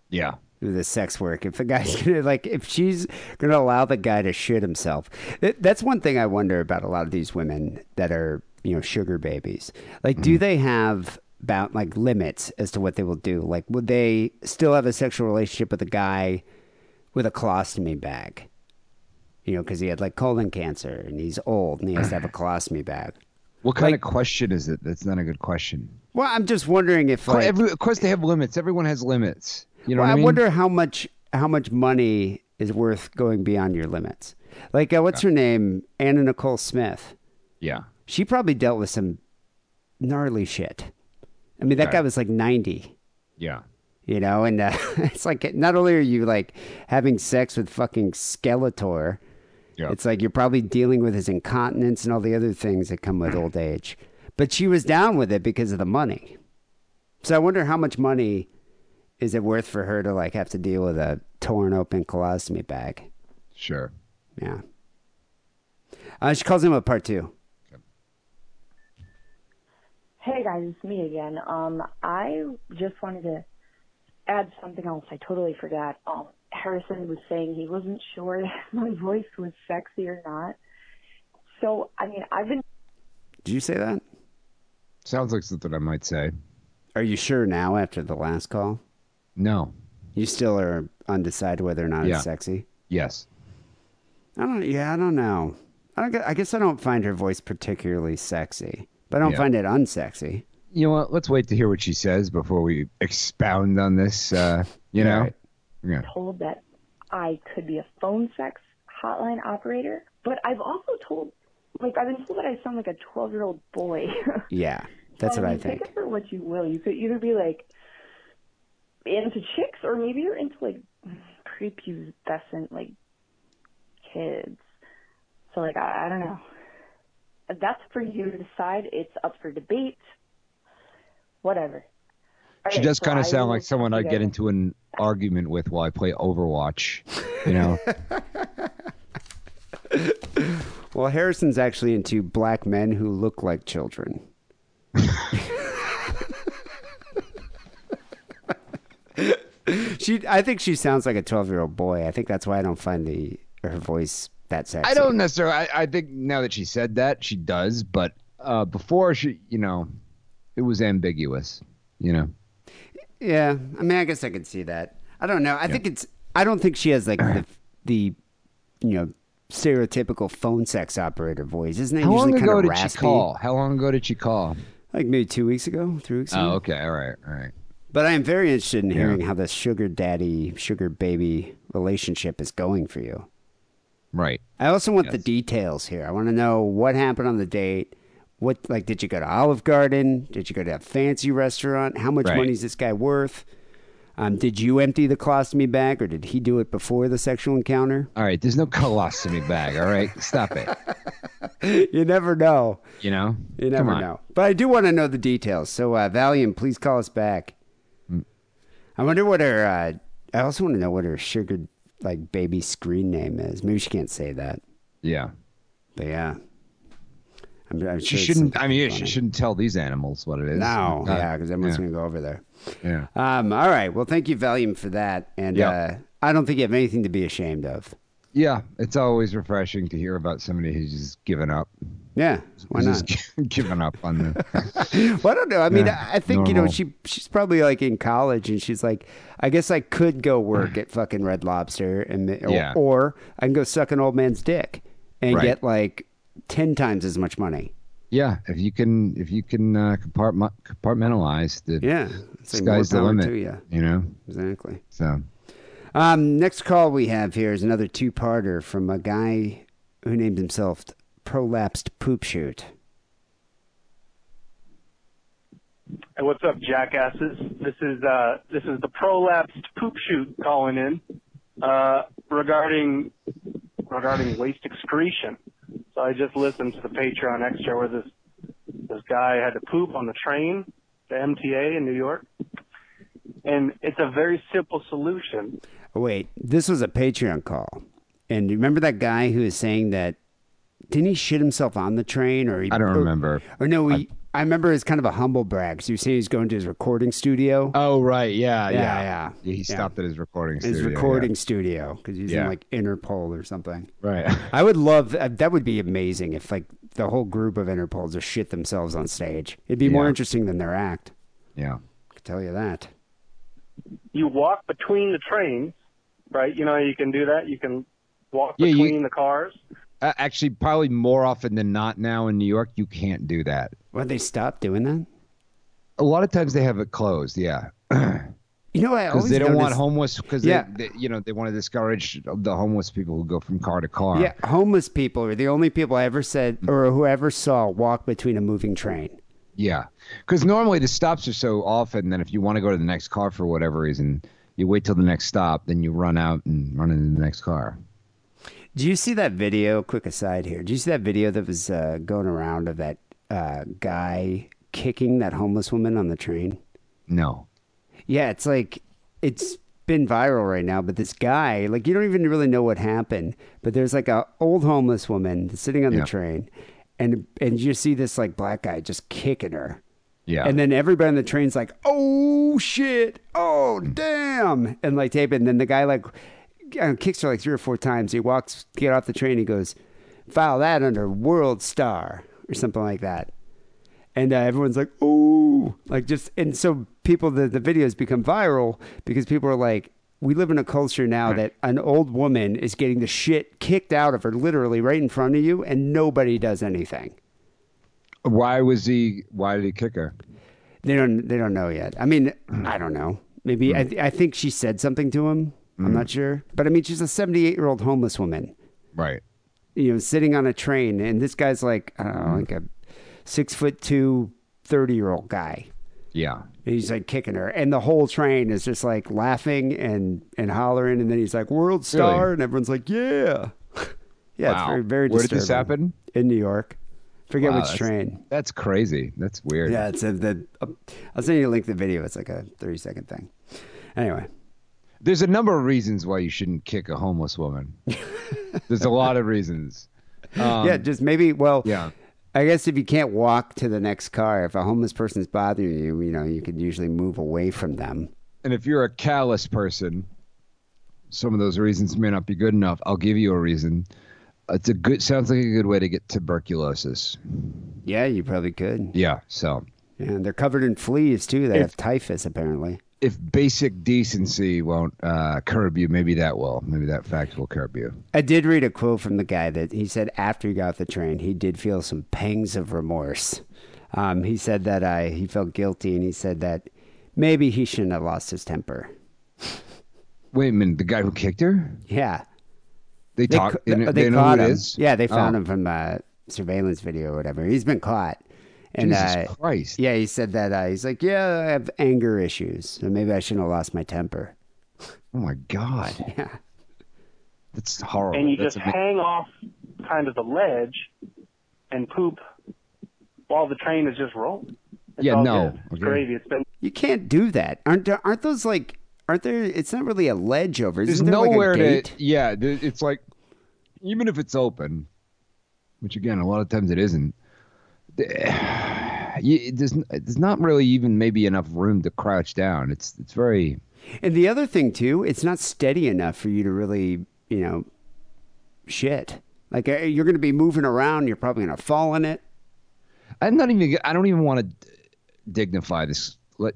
yeah. with the sex work. If the guy's [LAUGHS] gonna like, if she's gonna allow the guy to shit himself, that, that's one thing I wonder about a lot of these women that are, you know, sugar babies. Like, do mm-hmm. they have about like limits as to what they will do? Like, would they still have a sexual relationship with a guy with a colostomy bag. You know, because he had like colon cancer and he's old and he has to have a colostomy bag. [CLEARS THROAT] What kind Like- of question is it? That's not a good question. Well, I'm just wondering if like, Every, of course, they have limits. Everyone has limits. You know well, what I, mean? wonder how much how much money is worth going beyond your limits. Like, uh, what's her name? Anna Nicole Smith. Yeah. She probably dealt with some gnarly shit. I mean, that guy was like 90. Yeah. you know and uh, [LAUGHS] it's like not only are you like having sex with fucking skeletor Yeah. it's like you're probably dealing with his incontinence and all the other things that come with old age but she was down with it because of the money so i wonder how much money is it worth for her to like have to deal with a torn open colostomy bag Sure. yeah uh, she calls him a part two Hey guys, it's me again. Um, I just wanted to add something else. I totally forgot. Um, Harrison was saying he wasn't sure [LAUGHS] if my voice was sexy or not. So, I mean, I've been did you say that Sounds like something I might say. are you sure now after the last call No. you still are undecided whether or not Yeah. it's sexy Yes. I don't. Yeah, I don't know. I don't. I guess I don't find her voice particularly sexy, but I don't Yeah. find it unsexy. You know what? Let's wait to hear what she says before we expound on this. Uh, you [LAUGHS] know. Right. Yeah. told that I could be a phone sex hotline operator, but I've also told, like, I've been told that I sound like a 12 year old boy. [LAUGHS] Yeah, that's So, what I mean, Take think. it for what you will. You could either be like into chicks, or maybe you're into like prepubescent like kids. So like I, I don't know. That's for you to decide. It's up for debate. Whatever. All She does so kind I of sound like someone I'd get into an argument with while I play Overwatch. You know. [LAUGHS] Well, Harrison's actually into black men who look like children. [LAUGHS] she, I think she sounds like a twelve-year-old boy. I think that's why I don't find the her voice that sexy. I don't necessarily. I, I think now that she said that, she does. But uh, before she, you know, it was ambiguous. You know. Yeah, I mean, I guess I could see that. I don't know. I think it's. I don't think she has like the the, you know, stereotypical phone sex operator voice. Isn't it How long usually kind ago did she call? How long ago did she call? Like maybe two weeks ago, three weeks ago. Oh, okay. All right. All right. But I am very interested in Yeah. hearing how the sugar daddy, sugar baby relationship is going for you. Right. I also want the details here. I want to know what happened on the date. What like did you go to Olive Garden? Did you go to a fancy restaurant? How much Right. money is this guy worth? Um, did you empty the colostomy bag, or did he do it before the sexual encounter? All right. There's no colostomy bag. All right. Stop it. [LAUGHS] you never know. You know. You never know. But I do want to know the details. So, uh, Valiant, please call us back. Hmm. I wonder what her. Uh, I also want to know what her sugar like baby screen name is. Maybe she can't say that. Yeah. But yeah, I'm, I'm She sure it's shouldn't. I mean, funny. she shouldn't tell these animals what it is. No, Uh, yeah, because everyone's yeah. gonna go over there. Yeah. Um, all right. Well, thank you, Valium, for that. And Yeah. uh, I don't think you have anything to be ashamed of. Yeah. It's always refreshing to hear about somebody who's just given up. Yeah, why not? [LAUGHS] given up on the. [LAUGHS] Well, I don't know. I mean, Yeah, I think you know she she's probably like in college, and she's like, I guess I could go work [SIGHS] at fucking Red Lobster, and or, Yeah. or I can go suck an old man's dick and Right. get like ten times as much money. Yeah, if you can, if you can uh, compartment, compartmentalize the Yeah, it's like more sky's the limit. to you. You know, Exactly. so Um, next call we have here is another two-parter from a guy who named himself Prolapsed Poop Shoot. Hey, what's up, jackasses? This is uh, this is the prolapsed poop shoot calling in uh, regarding regarding waste excretion. So I just listened to the Patreon extra where this this guy had to poop on the train the MTA in New York, and it's a very simple solution. Wait, this was a Patreon call, and remember that guy who was saying that didn't he shit himself on the train, or he, I don't or- remember. Or no, he, I, remember it's kind of a humble brag. So you was saying he's going to his recording studio. Oh right, yeah, Yeah, yeah, yeah. He stopped at his recording studio. his studio. recording studio because he's in like Interpol or something. right. [LAUGHS] I would love uh, that. Would be amazing if like the whole group of Interpols just shit themselves on stage. It'd be more interesting than their act. yeah, I can tell you that. You walk between the trains, right? You know, you can do that. You can walk Yeah, you- between the cars. Uh, actually, probably more often than not now in New York, you can't do that. Well, they stopped doing that. A lot of times they have it closed. Yeah. [CLEARS THROAT] You know, I because always they don't want homeless because Yeah. they, they, you know they want to discourage the homeless people who go from car to car. Yeah, homeless people are the only people I ever said or whoever saw walk between a moving train. Yeah, because normally the stops are so often that if you want to go to the next car for whatever reason, you wait till the next stop, then you run out and run into the next car. Do you see that video? Quick aside here. Do you see that video that was uh, going around of that uh, guy kicking that homeless woman on the train? No. Yeah, it's like it's been viral right now. But this guy, like, you don't even really know what happened. But there's like a old homeless woman sitting on Yeah. the train, and and you see this like black guy just kicking her. Yeah. And then everybody on the train's like, "Oh shit! Oh damn!" And like tape it. And then the guy like uh, kicks her like three or four times. He walks get off the train. He goes, "File that under World Star or something like that." And uh, everyone's like, "Oh!" Like just and so people the the videos become viral because people are like. We live in a culture now that an old woman is getting the shit kicked out of her literally right in front of you, and nobody does anything. Why was he? Why did he kick her? They don't. They don't know yet. I mean, I don't know. Maybe I, I think she said something to him. I'm not sure, but I mean, she's a 78 year old homeless woman. Right. You know, sitting on a train, and this guy's like I don't know, like a six foot two, 30 year old guy. Yeah. And he's like kicking her, and the whole train is just like laughing and and hollering, and then he's like World Star, Really? and everyone's like, yeah, [LAUGHS] yeah. It's Wow. very very. Where did this happen? In New York. Forget Wow, which that's- train. That's crazy. That's weird. Yeah, it's a, the. Uh, I'll send you a link to the video. It's like a 30 second thing. Anyway, There's a number of reasons why you shouldn't kick a homeless woman. There's a lot of reasons. Um, [LAUGHS] yeah, just maybe. Well, yeah. I guess if you can't walk to the next car, if a homeless person's bothering you, you know, you could usually move away from them. And if you're a callous person, some of those reasons may not be good enough. I'll give you a reason. It's a good. Sounds like a good way to get tuberculosis. Yeah, you probably could. Yeah. So Yeah, and they're covered in fleas too. They If- have typhus apparently. If basic decency won't uh, curb you, maybe that will. Maybe that fact will curb you. I did read a quote from the guy that he said after he got off the train, he did feel some pangs of remorse. Um, he said that uh, he felt guilty, and he said that maybe he shouldn't have lost his temper. Wait a minute. The guy who kicked her? Yeah, They, They talk. They, they they know caught who him. it is. Yeah, they found Oh. him from uh, surveillance video or whatever. He's been caught. And Jesus uh, Christ. yeah, he said that uh, he's like, yeah, I have anger issues, so maybe I shouldn't have lost my temper. Oh my God. [LAUGHS] Yeah, That's horrible. and you That's just a- hang off kind of the ledge and poop while the train is just rolling. It's Yeah, no. It's Okay. gravy. It's been you can't do that. Aren't there, aren't those like? Aren't there? It's not really a ledge over. There's Isn't there nowhere like a gate? to. Yeah, it's like even if it's open, which again a lot of times it isn't. [SIGHS] you- There's there's not really even maybe enough room to crouch down. It's it's very And the other thing too, it's not steady enough for you to really, you know, shit. Like uh, you're going to be moving around. You're probably going to fall in it. I'm not even. I don't even want to dignify this. Let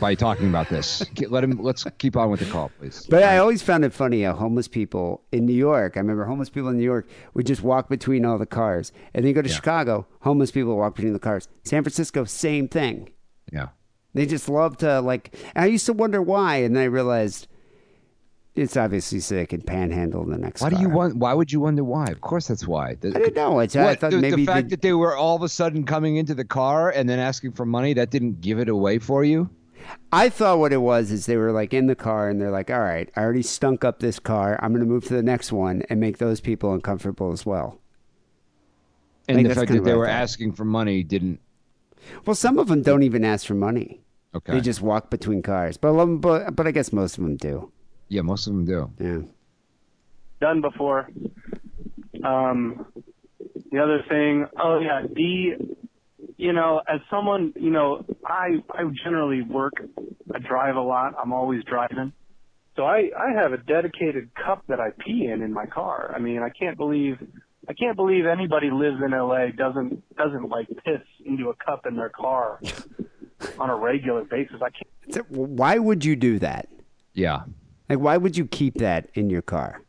by talking about this. Let him. Let's keep on with the call, please. But I always found it funny how homeless people in New York, I remember homeless people in New York would just walk between all the cars. And then you go to Yeah. Chicago, homeless people walk between the cars. San Francisco, same thing. Yeah. They just love to, like, and I used to wonder why. And then I realized it's obviously so they can panhandle in the next Why do you want? Why would you wonder why? Of course, that's why. The- I didn't know. It's, I What, thought the, maybe the fact that they were all of a sudden coming into the car and then asking for money that didn't give it away for you. I thought what it was is they were like in the car and they're like, all right, I already stunk up this car. I'm going to move to the next one and make those people uncomfortable as well. And think the fact that they were asking for money didn't. Well, some of them don't even ask for money. Okay. They just walk between cars. But, a but, but I guess most of them do. Yeah, most of them do. Yeah. done before. Um, the other thing, oh yeah, D. You know, as someone, you know, I I generally work, I drive a lot. I'm always driving, so I I have a dedicated cup that I pee in in my car. I mean, I can't believe. I can't believe anybody lives in LA doesn't doesn't like piss into a cup in their car [LAUGHS] on a regular basis. I can't. Why would you do that? Yeah. Like, why would you keep that in your car?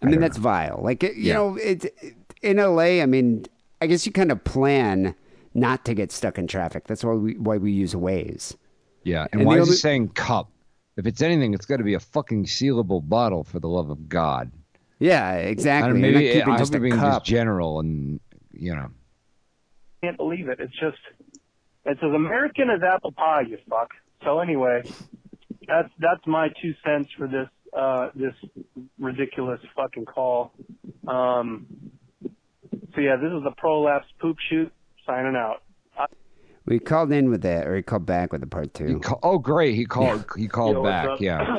I mean, that's vile. Like, you Yeah. know, it, it- in LA. I mean, I guess you kind of plan not to get stuck in traffic. That's why we why we use Waze. Yeah, and, And why the is only- he saying cup? If it's anything, it's got to be a fucking sealable bottle for the love of God. Yeah, exactly. don't, maybe keeping I just hope you're being cup. just general and you know. can't believe it. It's just, it's as American as apple pie, you fuck. So anyway, that's that's my two cents for this uh this ridiculous fucking call. Um. So yeah, this is the prolapse poop shoot signing out. We called in with that, or he called back with a part He two. ca- oh, great! He called. He called Yo, back. Yeah.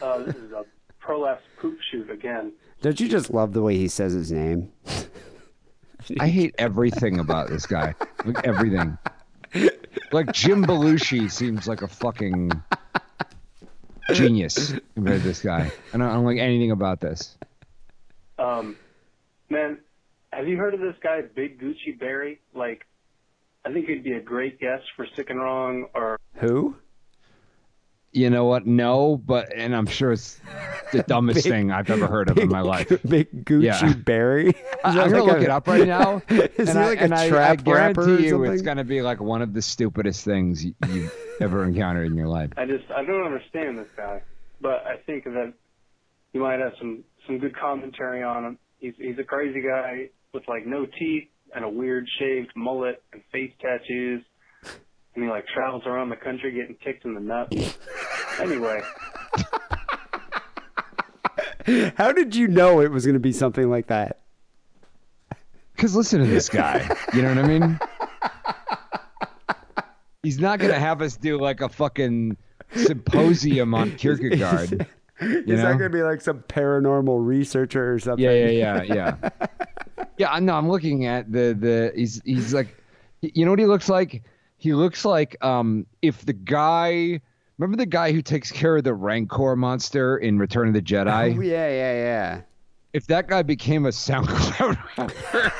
uh, this is a prolapse poop shoot again. Don't you just love the way he says his name? [LAUGHS] I hate everything about this guy. Like everything. Like Jim Belushi seems like a fucking genius compared to this guy. I don't, I don't like anything about this. Um, man, have you heard of this guy, Big Gucci Berry? Like, I think he'd be a great guest for Sick and Wrong or Who? You know what? No, but and I'm sure it's the [LAUGHS] dumbest Big- thing I've ever heard of in my life. Big Gucci Yeah. Berry. I- [LAUGHS] that I'm gonna look a- it up right now. [LAUGHS] Is and he I, like and a I- trap I guarantee rapper you, something? it's gonna be like one of the stupidest things you, you've ever encountered in your life. I just I don't understand this guy, but I think that you might have some some good commentary on him. He's he's a crazy guy with like no teeth and a weird shaved mullet and face tattoos, and he like travels around the country getting kicked in the nuts. Anyway, [LAUGHS] How did you know it was going to be something like that? Because listen to this guy. You know what I mean? He's not gonna have us do like a fucking symposium on Kierkegaard. [LAUGHS] Is You that know? going to be like some paranormal researcher or something? Yeah, yeah, yeah, yeah. [LAUGHS] yeah, I know. I'm looking at the the. He's he's like, you know what he looks like? He looks like um if the guy. Remember the guy who takes care of the Rancor monster in Return of the Jedi? Oh, yeah, yeah, yeah. If that guy became a SoundCloud rapper.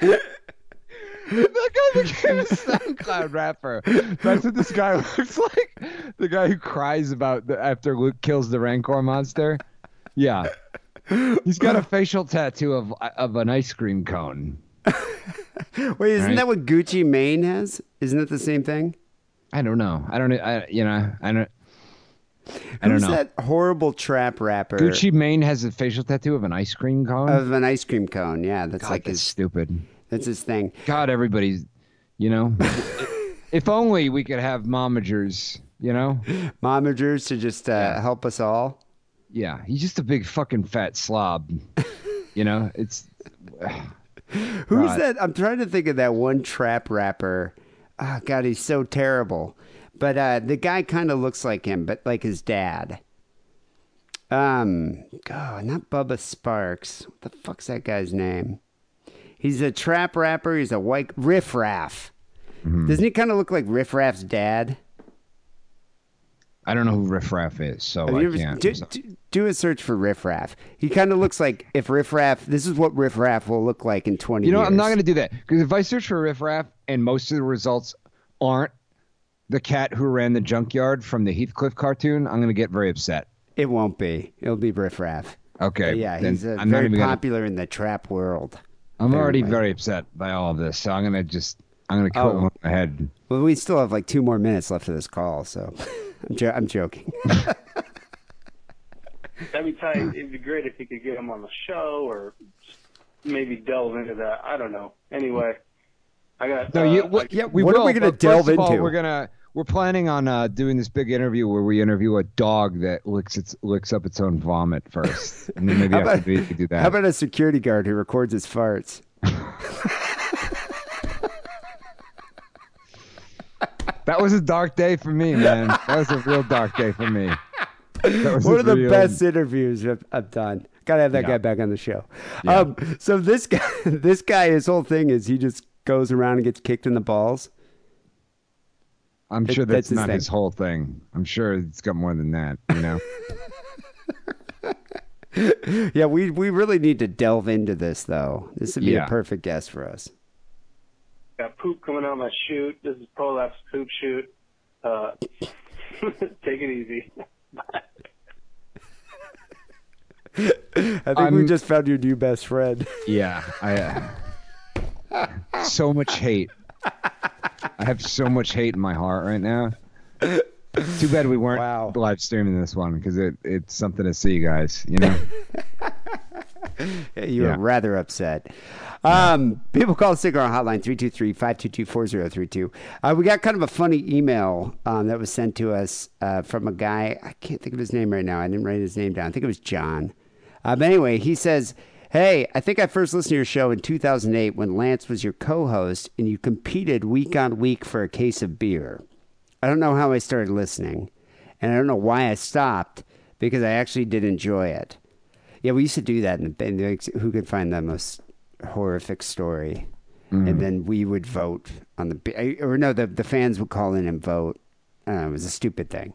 [LAUGHS] [LAUGHS] That guy became a SoundCloud rapper. That's what this guy [LAUGHS] looks like. The guy who cries about the, after Luke kills the Rancor monster. Yeah. He's got a facial tattoo of of an ice cream cone. [LAUGHS] Wait, isn't Right. that what Gucci Mane has? Isn't it the same thing? I don't know. I don't. I you know. I don't. I don't Who's know. that horrible trap rapper Gucci Mane has a facial tattoo of an ice cream cone. of an ice cream cone? Yeah, that's God, like that's his. stupid. That's his thing. God, everybody's. You know. [LAUGHS] if only we could have momagers. You know. Momagers to just uh, help us all. Yeah, he's just a big fucking fat slob. you know, [LAUGHS] it's [SIGHS] Who's God. that? I'm trying to think of that one trap rapper. Oh God, he's so terrible. But uh, the guy kind of looks like him, but like his dad. Um, oh, not Bubba Sparxxx. What the fuck's that guy's name? He's a trap rapper. He's a white Riff Raff. Mm-hmm. Doesn't he kind of look like Riff Raff's dad? I don't know who Riff Raff is, so Have I ever- can't. do, do- do a search for Riff Raff. He kind of looks like if Riff Raff. This is what Riff Raff will look like in 20 You know, years. I'm not going to do that because if I search for Riff Raff and most of the results aren't the cat who ran the junkyard from the Heathcliff cartoon, I'm going to get very upset. It won't be. It'll be Riff Raff. Okay, But yeah, he's uh, very even gonna- popular in the trap world. I'm already Apparently. very upset by all of this, so I'm going to just I'm going to cut Oh. it in my head. Well, we still have like two more minutes left of this call, so [LAUGHS] I'm, jo- I'm joking. that'd be tight. It'd be great if you could get him on the show or maybe delve into that. I don't know. Anyway, I got. No, uh, you, I- what, yeah, we what are we gonna delve of all, into? We're gonna we're planning on uh, doing this big interview where we interview a dog that licks its licks up its own vomit first, [LAUGHS] and then maybe after about- we could do that. How about a security guard who records his farts? [LAUGHS] That was a dark day for me, man. That was a real dark day for me. One of the real- best interviews I've, I've done. Gotta have that Yeah. guy back on the show. Um, so this guy, [LAUGHS] this guy, his whole thing is he just goes around and gets kicked in the balls. I'm It- sure that's that's, not thing. his whole thing. I'm sure it's got more than that. You know. [LAUGHS] Yeah, we we really need to delve into this though. This would be Yeah. a perfect guest for us. got poop coming out my chute. This is prolapse poop chute. Uh, [LAUGHS] take it easy. I think we I'm- just found your new best friend. Yeah, I. Uh, [LAUGHS] so much hate. I have so much hate in my heart right now. Too bad we weren't Wow. live streaming this one because it, it's something to see, guys. You know. [LAUGHS] You Yeah. were rather upset. Um, people call the Cigar Hotline 323-522-4032. Uh, we got kind of a funny email um, that was sent to us uh, from a guy. I can't think of his name right now. I didn't write his name down. I think it was John. Uh, but anyway, he says, Hey, I think I first listened to your show in 2008 when Lance was your co host and you competed week on week for a case of beer. I don't know how I started listening, and I don't know why I stopped because I actually did enjoy it. Yeah, we used to do that in the, in the who could find the most horrific story, and mm. then we would vote on the or no, the the fans would call in and vote. Know, it was a stupid thing.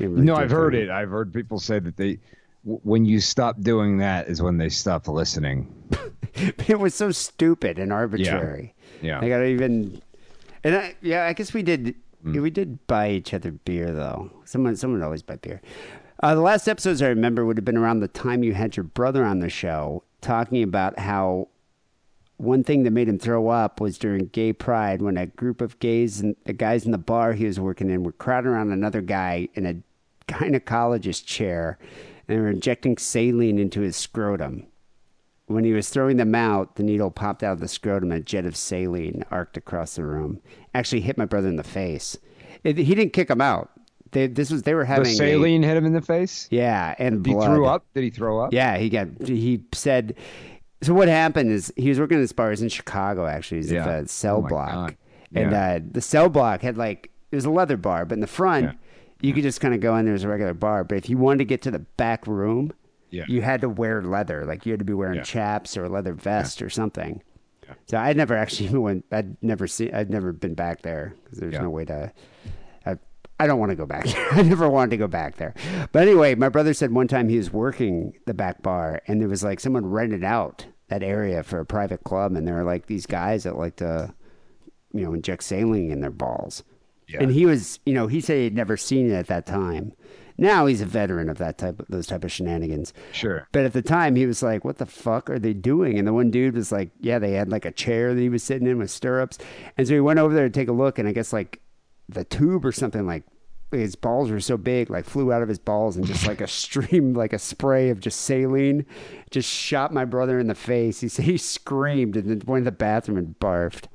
Really No, I've heard it. I've heard people say that they, when you stop doing that, is when they stop listening. [LAUGHS] it was so stupid and arbitrary. Yeah. yeah. I got to even, and I, yeah, I guess we did. Mm. We did buy each other beer though. Someone, someone would always buy beer. Uh, the last episodes I remember would have been around the time you had your brother on the show talking about how one thing that made him throw up was during gay pride when a group of gays and the guys in the bar he was working in were crowding around another guy in a gynecologist chair and they were injecting saline into his scrotum. When he was throwing them out, the needle popped out of the scrotum and a jet of saline arced across the room. Actually hit my brother in the face. It, he didn't kick him out. They, this was they were having the a- saline hit him in the face. yeah, and He blood. threw up. Did he throw up? Yeah, he got. He said. So what happened is he was working at this bar. He was in Chicago actually. He's Yeah. at the cell Oh block, God. and uh, the cell block had like it was a leather bar, but in the front Yeah. You could just kind of go in there as a regular bar. But if you wanted to get to the back room, Yeah. you had to wear leather. Like you had to be wearing Yeah. chaps or a leather vest or something. So I'd never actually even [LAUGHS] went. I'd never seen. I'd never been back there because there's Yeah. no way to. I, I don't want to go back [LAUGHS] there. I never wanted to go back there. But anyway, my brother said one time he was working the back bar and there was like someone rented out that area for a private club and there were like these guys that like to, you know, inject saline in their balls. Yeah. And he was, you know, he said he had never seen it at that time. Now he's a veteran of that type of those type of shenanigans. Sure. But at the time, he was like, "What the fuck are they doing?" And the one dude was like, "Yeah, they had like a chair that he was sitting in with stirrups." And so he went over there to take a look, and I guess like the tube or something like his balls were so big, like flew out of his balls, and just like a [LAUGHS] stream, like a spray of just saline, just shot my brother in the face. He said he screamed and then went to the bathroom and barfed.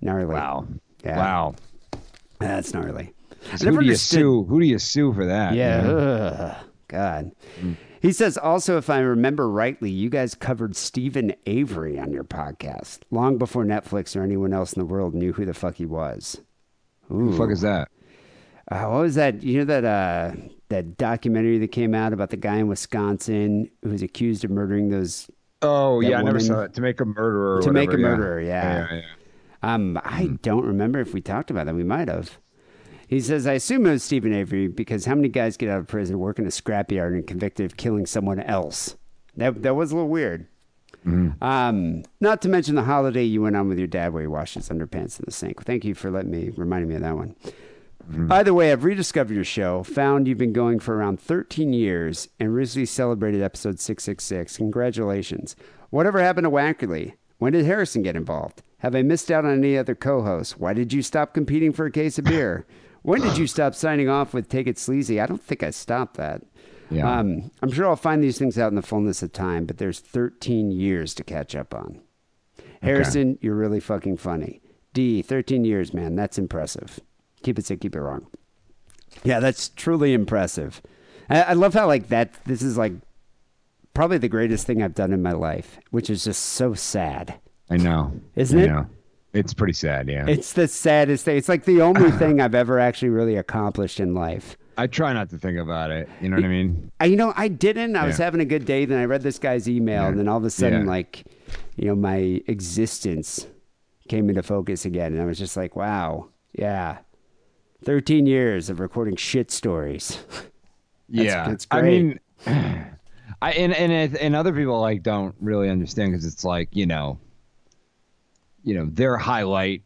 Gnarly. Wow. Yeah. Wow. That's gnarly. Who do you sue? Who do you sue for that? yeah. ugh, God. He says also, if I remember rightly, you guys covered Steven Avery on your podcast long before Netflix or anyone else in the world knew who the fuck he was. Who the fuck is that? Uh, what was that? You know that uh, that documentary that came out about the guy in Wisconsin who was accused of murdering those. Oh yeah, I never saw that. To make a murderer. or To Make a yeah. Murderer, yeah. yeah, yeah. Um, I don't remember if we talked about that. We might have. He says, I assume it was Steven Avery because how many guys get out of prison, work in a scrapyard, and convicted of killing someone else? That that was a little weird. Um, not to mention the holiday you went on with your dad where he washed his underpants in the sink. Thank you for letting me reminding me of that one. Either way, I've rediscovered your show, found you've been going for around 13 years, and recently celebrated episode 666. Congratulations. Whatever happened to Wackerly? When did Harrison get involved? Have I missed out on any other co hosts? Why did you stop competing for a case of beer? when did you stop signing off with Take It Sleazy? I don't think I stopped that. Yeah. Um, I'm sure I'll find these things out in the fullness of time, but there's 13 years to catch up on. Harrison, you're really fucking funny. Dee, 13 years, man. That's impressive. Keep it sick, keep it wrong. Yeah, that's truly impressive. I, I love how, like, that, this is like probably the greatest thing I've done in my life, which is just so sad. I know. Isn't I it? know. It's pretty sad. Yeah. It's the saddest thing. It's like the only [LAUGHS] thing I've ever actually really accomplished in life. I try not to think about it. You know what I mean? I, you know, I didn't. I was having a good day. Then I read this guy's email, Yeah. and then all of a sudden, Yeah. like, you know, my existence came into focus again, and I was just like, wow, yeah, thirteen years of recording shit stories. [LAUGHS] yeah. that's I great. mean, [SIGHS] I and and and other people like don't really understand because it's like you know, you know, their highlight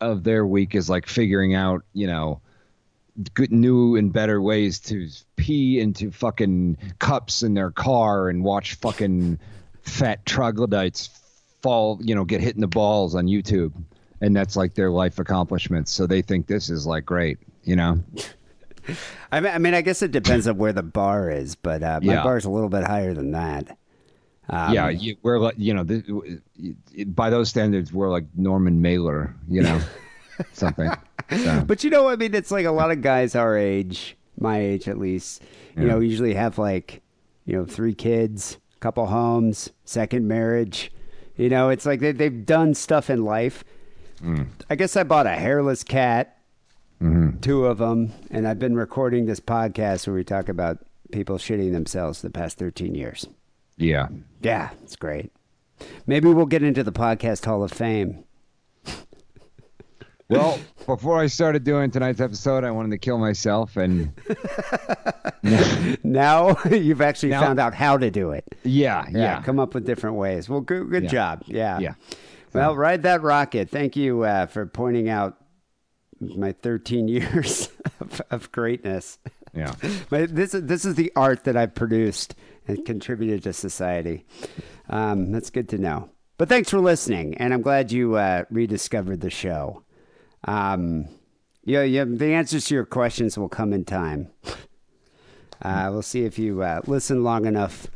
of their week is like figuring out, you know, good new and better ways to pee into fucking cups in their car and watch fucking fat troglodytes fall, you know, get hit in the balls on YouTube. And that's like their life accomplishments. So they think this is like great, you know? [LAUGHS] I mean, I guess it depends on where the bar is, but uh, my Yeah. bar's a little bit higher than that. Um, yeah, you, we're like, you know, th- by those standards, we're like Norman Mailer, you know, [LAUGHS] something. So, But you know, I mean, it's like a lot of guys our age, my age at least, you Yeah. know, usually have like, you know, three kids, couple homes, second marriage. You know, it's like they, they've done stuff in life. Mm. I guess I bought a hairless cat, Mm-hmm. two of them, and I've been recording this podcast where we talk about people shitting themselves the past 13 years. Yeah. Yeah, it's great. Maybe we'll get into the podcast Hall of Fame. [LAUGHS] Well, before I started doing tonight's episode, I wanted to kill myself, and [LAUGHS] Now [LAUGHS] you've actually Now- found out how to do it. yeah, Yeah, yeah, come up with different ways. Well, good, good Yeah. job. Yeah. Yeah. Well, ride that rocket. Thank you uh, for pointing out my 13 years of, of greatness. yeah. My, this is this is the art that I've produced and contributed to society. Um, that's good to know. But thanks for listening, and I'm glad you uh, rediscovered the show. Um, yeah, yeah. The answers to your questions will come in time. Uh, we'll see if you uh, listen long enough,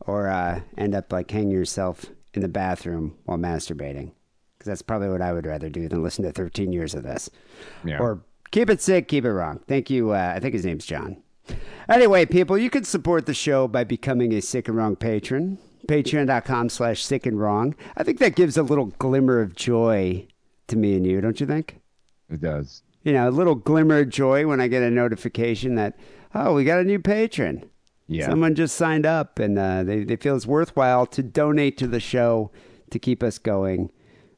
or uh, end up like hanging yourself in the bathroom while masturbating. Because that's probably what I would rather do than listen to 13 years of this. Yeah. Or keep it sick, keep it wrong. Thank you. Uh, I think his name's John. Anyway, people, you can support the show by becoming a Sick and Wrong patron. Patreon.com slash sick and wrong. I think that gives a little glimmer of joy to me and you, don't you think? It does. You know, a little glimmer of joy when I get a notification that, oh, we got a new patron. Yeah. Someone just signed up and uh, they, they feel it's worthwhile to donate to the show to keep us going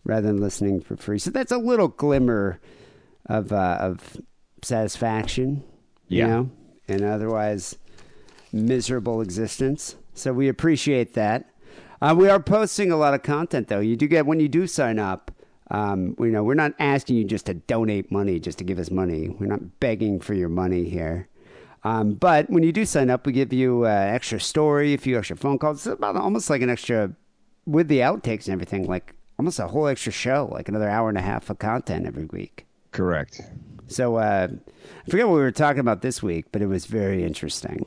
rather than listening for free. So that's a little glimmer of, uh, of satisfaction, you Yeah. know, and otherwise miserable existence. So we appreciate that. Uh, we are posting a lot of content, though. You do get when you do sign up. Um, you know, we're not asking you just to donate money, just to give us money. We're not begging for your money here. Um, but when you do sign up, we give you uh, extra story, a few extra phone calls. It's about almost like an extra, with the outtakes and everything, like almost a whole extra show, like another hour and a half of content every week. Correct. So uh, I forget what we were talking about this week, but it was very interesting.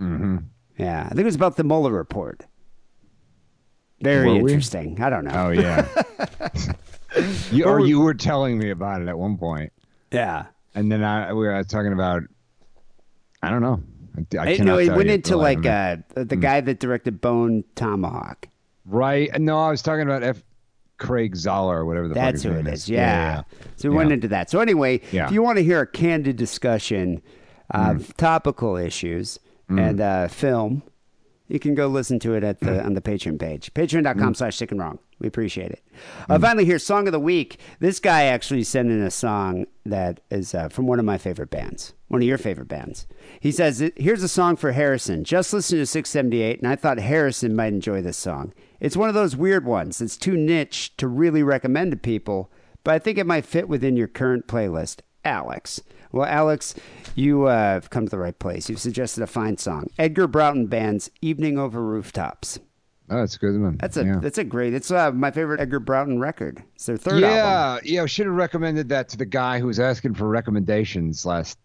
Mm-hmm. Yeah, I think it was about the Mueller report. Very Were we? interesting. I don't know. Oh yeah. [LAUGHS] you, or you were telling me about it at one point, Yeah. and then I we were talking about. I don't know. I, I I, no, it went into for the life like uh, the guy that directed Bone Tomahawk. right. No, I was talking about S. Craig Zahler or whatever the fuck That's his who it name is. Yeah. So we Yeah. went into that. So anyway, Yeah. if you want to hear a candid discussion of Mm. topical issues and uh, film, you can go listen to it at Mm. the on the Patreon page. Patreon.com slash sick and wrong. We appreciate it. Uh, finally, here's song of the week. This guy actually sent in a song that is uh, from one of my favorite bands, one of your favorite bands. He says, Here's a song for Harrison. Just listened to 678, and I thought Harrison might enjoy this song. It's one of those weird ones. It's too niche to really recommend to people, but I think it might fit within your current playlist. Alex. Well, Alex, you uh, have come to the right place. You've suggested a fine song. Edgar Broughton Band's Evening Over Rooftops. Oh, that's a good one. That's a yeah. that's a great. It's uh, my favorite Edgar Broughton record. It's their third album. yeah, yeah. I should have recommended that to the guy who was asking for recommendations last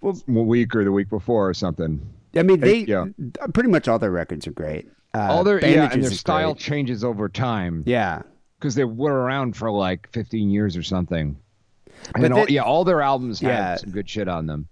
Well, week or the week before or something. I mean, they Yeah. pretty much all their records are great. Uh, all their yeah, and their style great. changes over time. Yeah, because they were around for like 15 years or something. And But all, that- yeah, all their albums have Yeah. some good shit on them.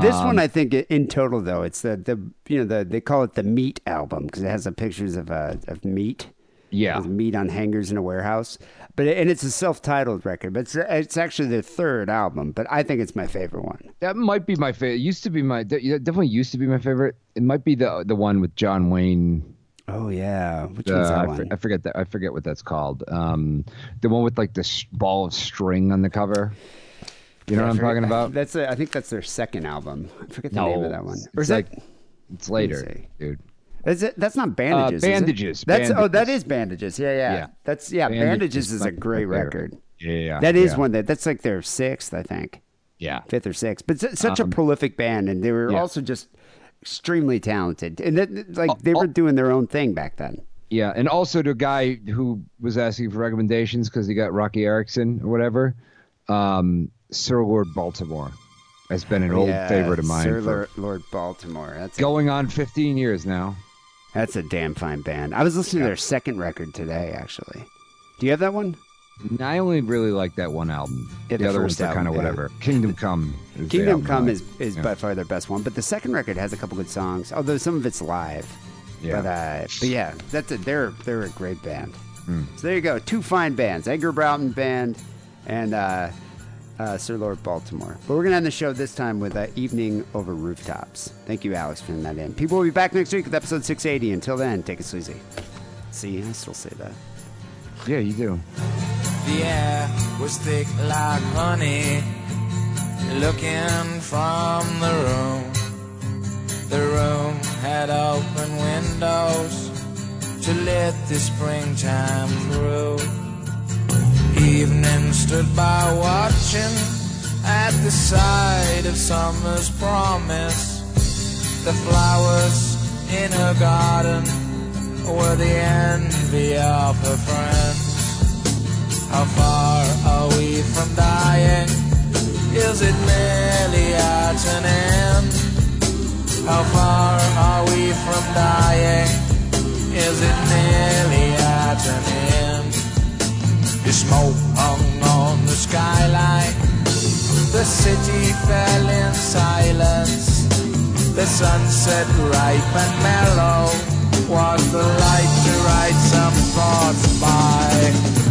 this Um, one I think in total though it's the the you know the they call it the meat album because it has the pictures of uh, of meat. Yeah. with meat on hangers in a warehouse. But and it's a self-titled record, but it's it's actually their third album. But I think it's my favorite one. That might be my favorite. It used to be my definitely used to be my favorite. It might be the the one with John Wayne. Oh yeah, which Uh, one's that I, one? I forget that. I forget what that's called. Um, the one with like this ball of string on the cover. You know Yeah, what I'm forget- talking about? That's a, I think that's their second album. I forget the no, name of that one. Or It's is like that, it's later, dude. Is it? That's not bandages. is it? bandages, That's oh, that bandages. Yeah, yeah. Yeah. That's yeah. Bandages Bandages, is is a great record. Yeah, yeah, That is yeah. one that that's like their sixth, I think, Yeah. fifth or sixth. But su- such a Um, prolific band, and they were yeah. also just extremely talented. And that, like they were doing their own thing back then. Yeah, and also to a guy who was asking for recommendations because he got Roky Erickson or whatever, um, Sir Lord Baltimore has been an old Yeah, favorite of mine Sir Lord, Lord Baltimore. That's a, going on 15 years now. That's a damn fine band. I was listening to their second record today, actually. Do you have that one? I only really like that one album. Yeah, the, the other ones are kind of album, yeah. whatever. Kingdom Come. Is Kingdom Come is, is Yeah. by far their best one, but the second record has a couple good songs, although some of it's live. Yeah. But, uh, but yeah, that's a, they're they're a great band. Hmm. So there you go, two fine bands: Edgar Broughton Band and uh, uh, Sir Lord Baltimore. But we're gonna end the show this time with uh, "Evening Over Rooftops." Thank you, Alex, for filling that in. People will be back next week with episode 680. Until then, take it sleazy. See, I still say that. Yeah, you do. The air was thick like honey. Looking from the room, the room had open windows to let the springtime through. Evening stood by watching at the side of summer's promise. The flowers in her garden were the envy of her friends. How far are we from dying? Is it merely at an end? How far are we from dying? Is it merely at an end? The smoke hung on the skyline. The city fell in silence. The sunset ripe and mellow was the light to write some thoughts by.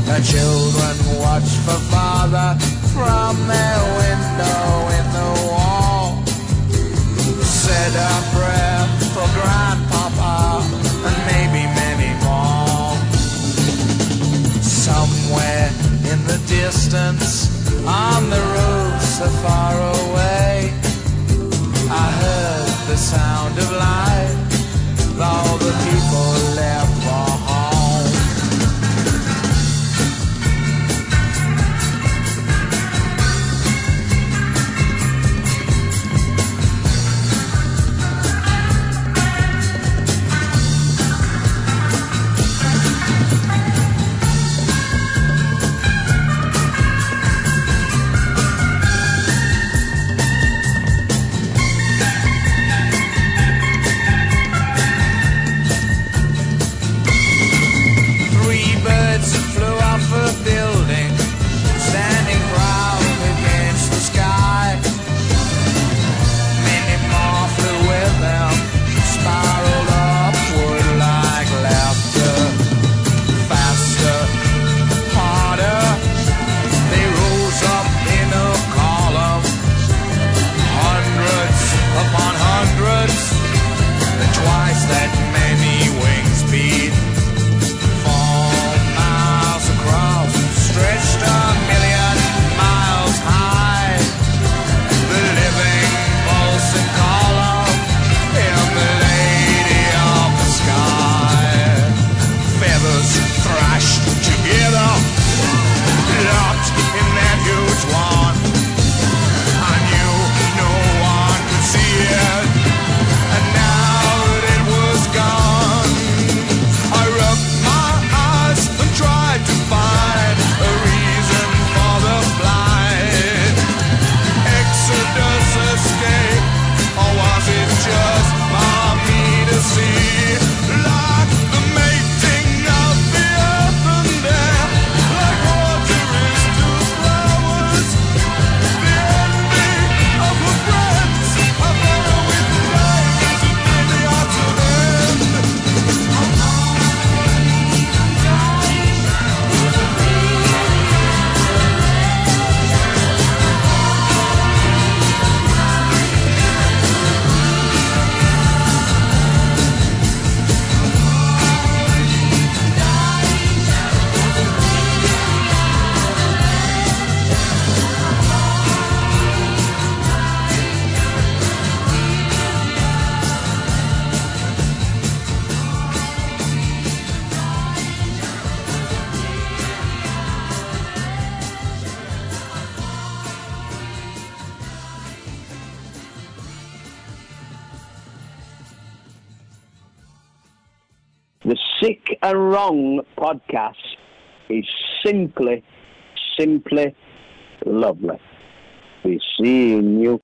The children watch for father from their window in the wall. Said a prayer in the distance, on the road so far away, I heard the sound of life. All the people left And Wrong podcast is simply, simply lovely. We see you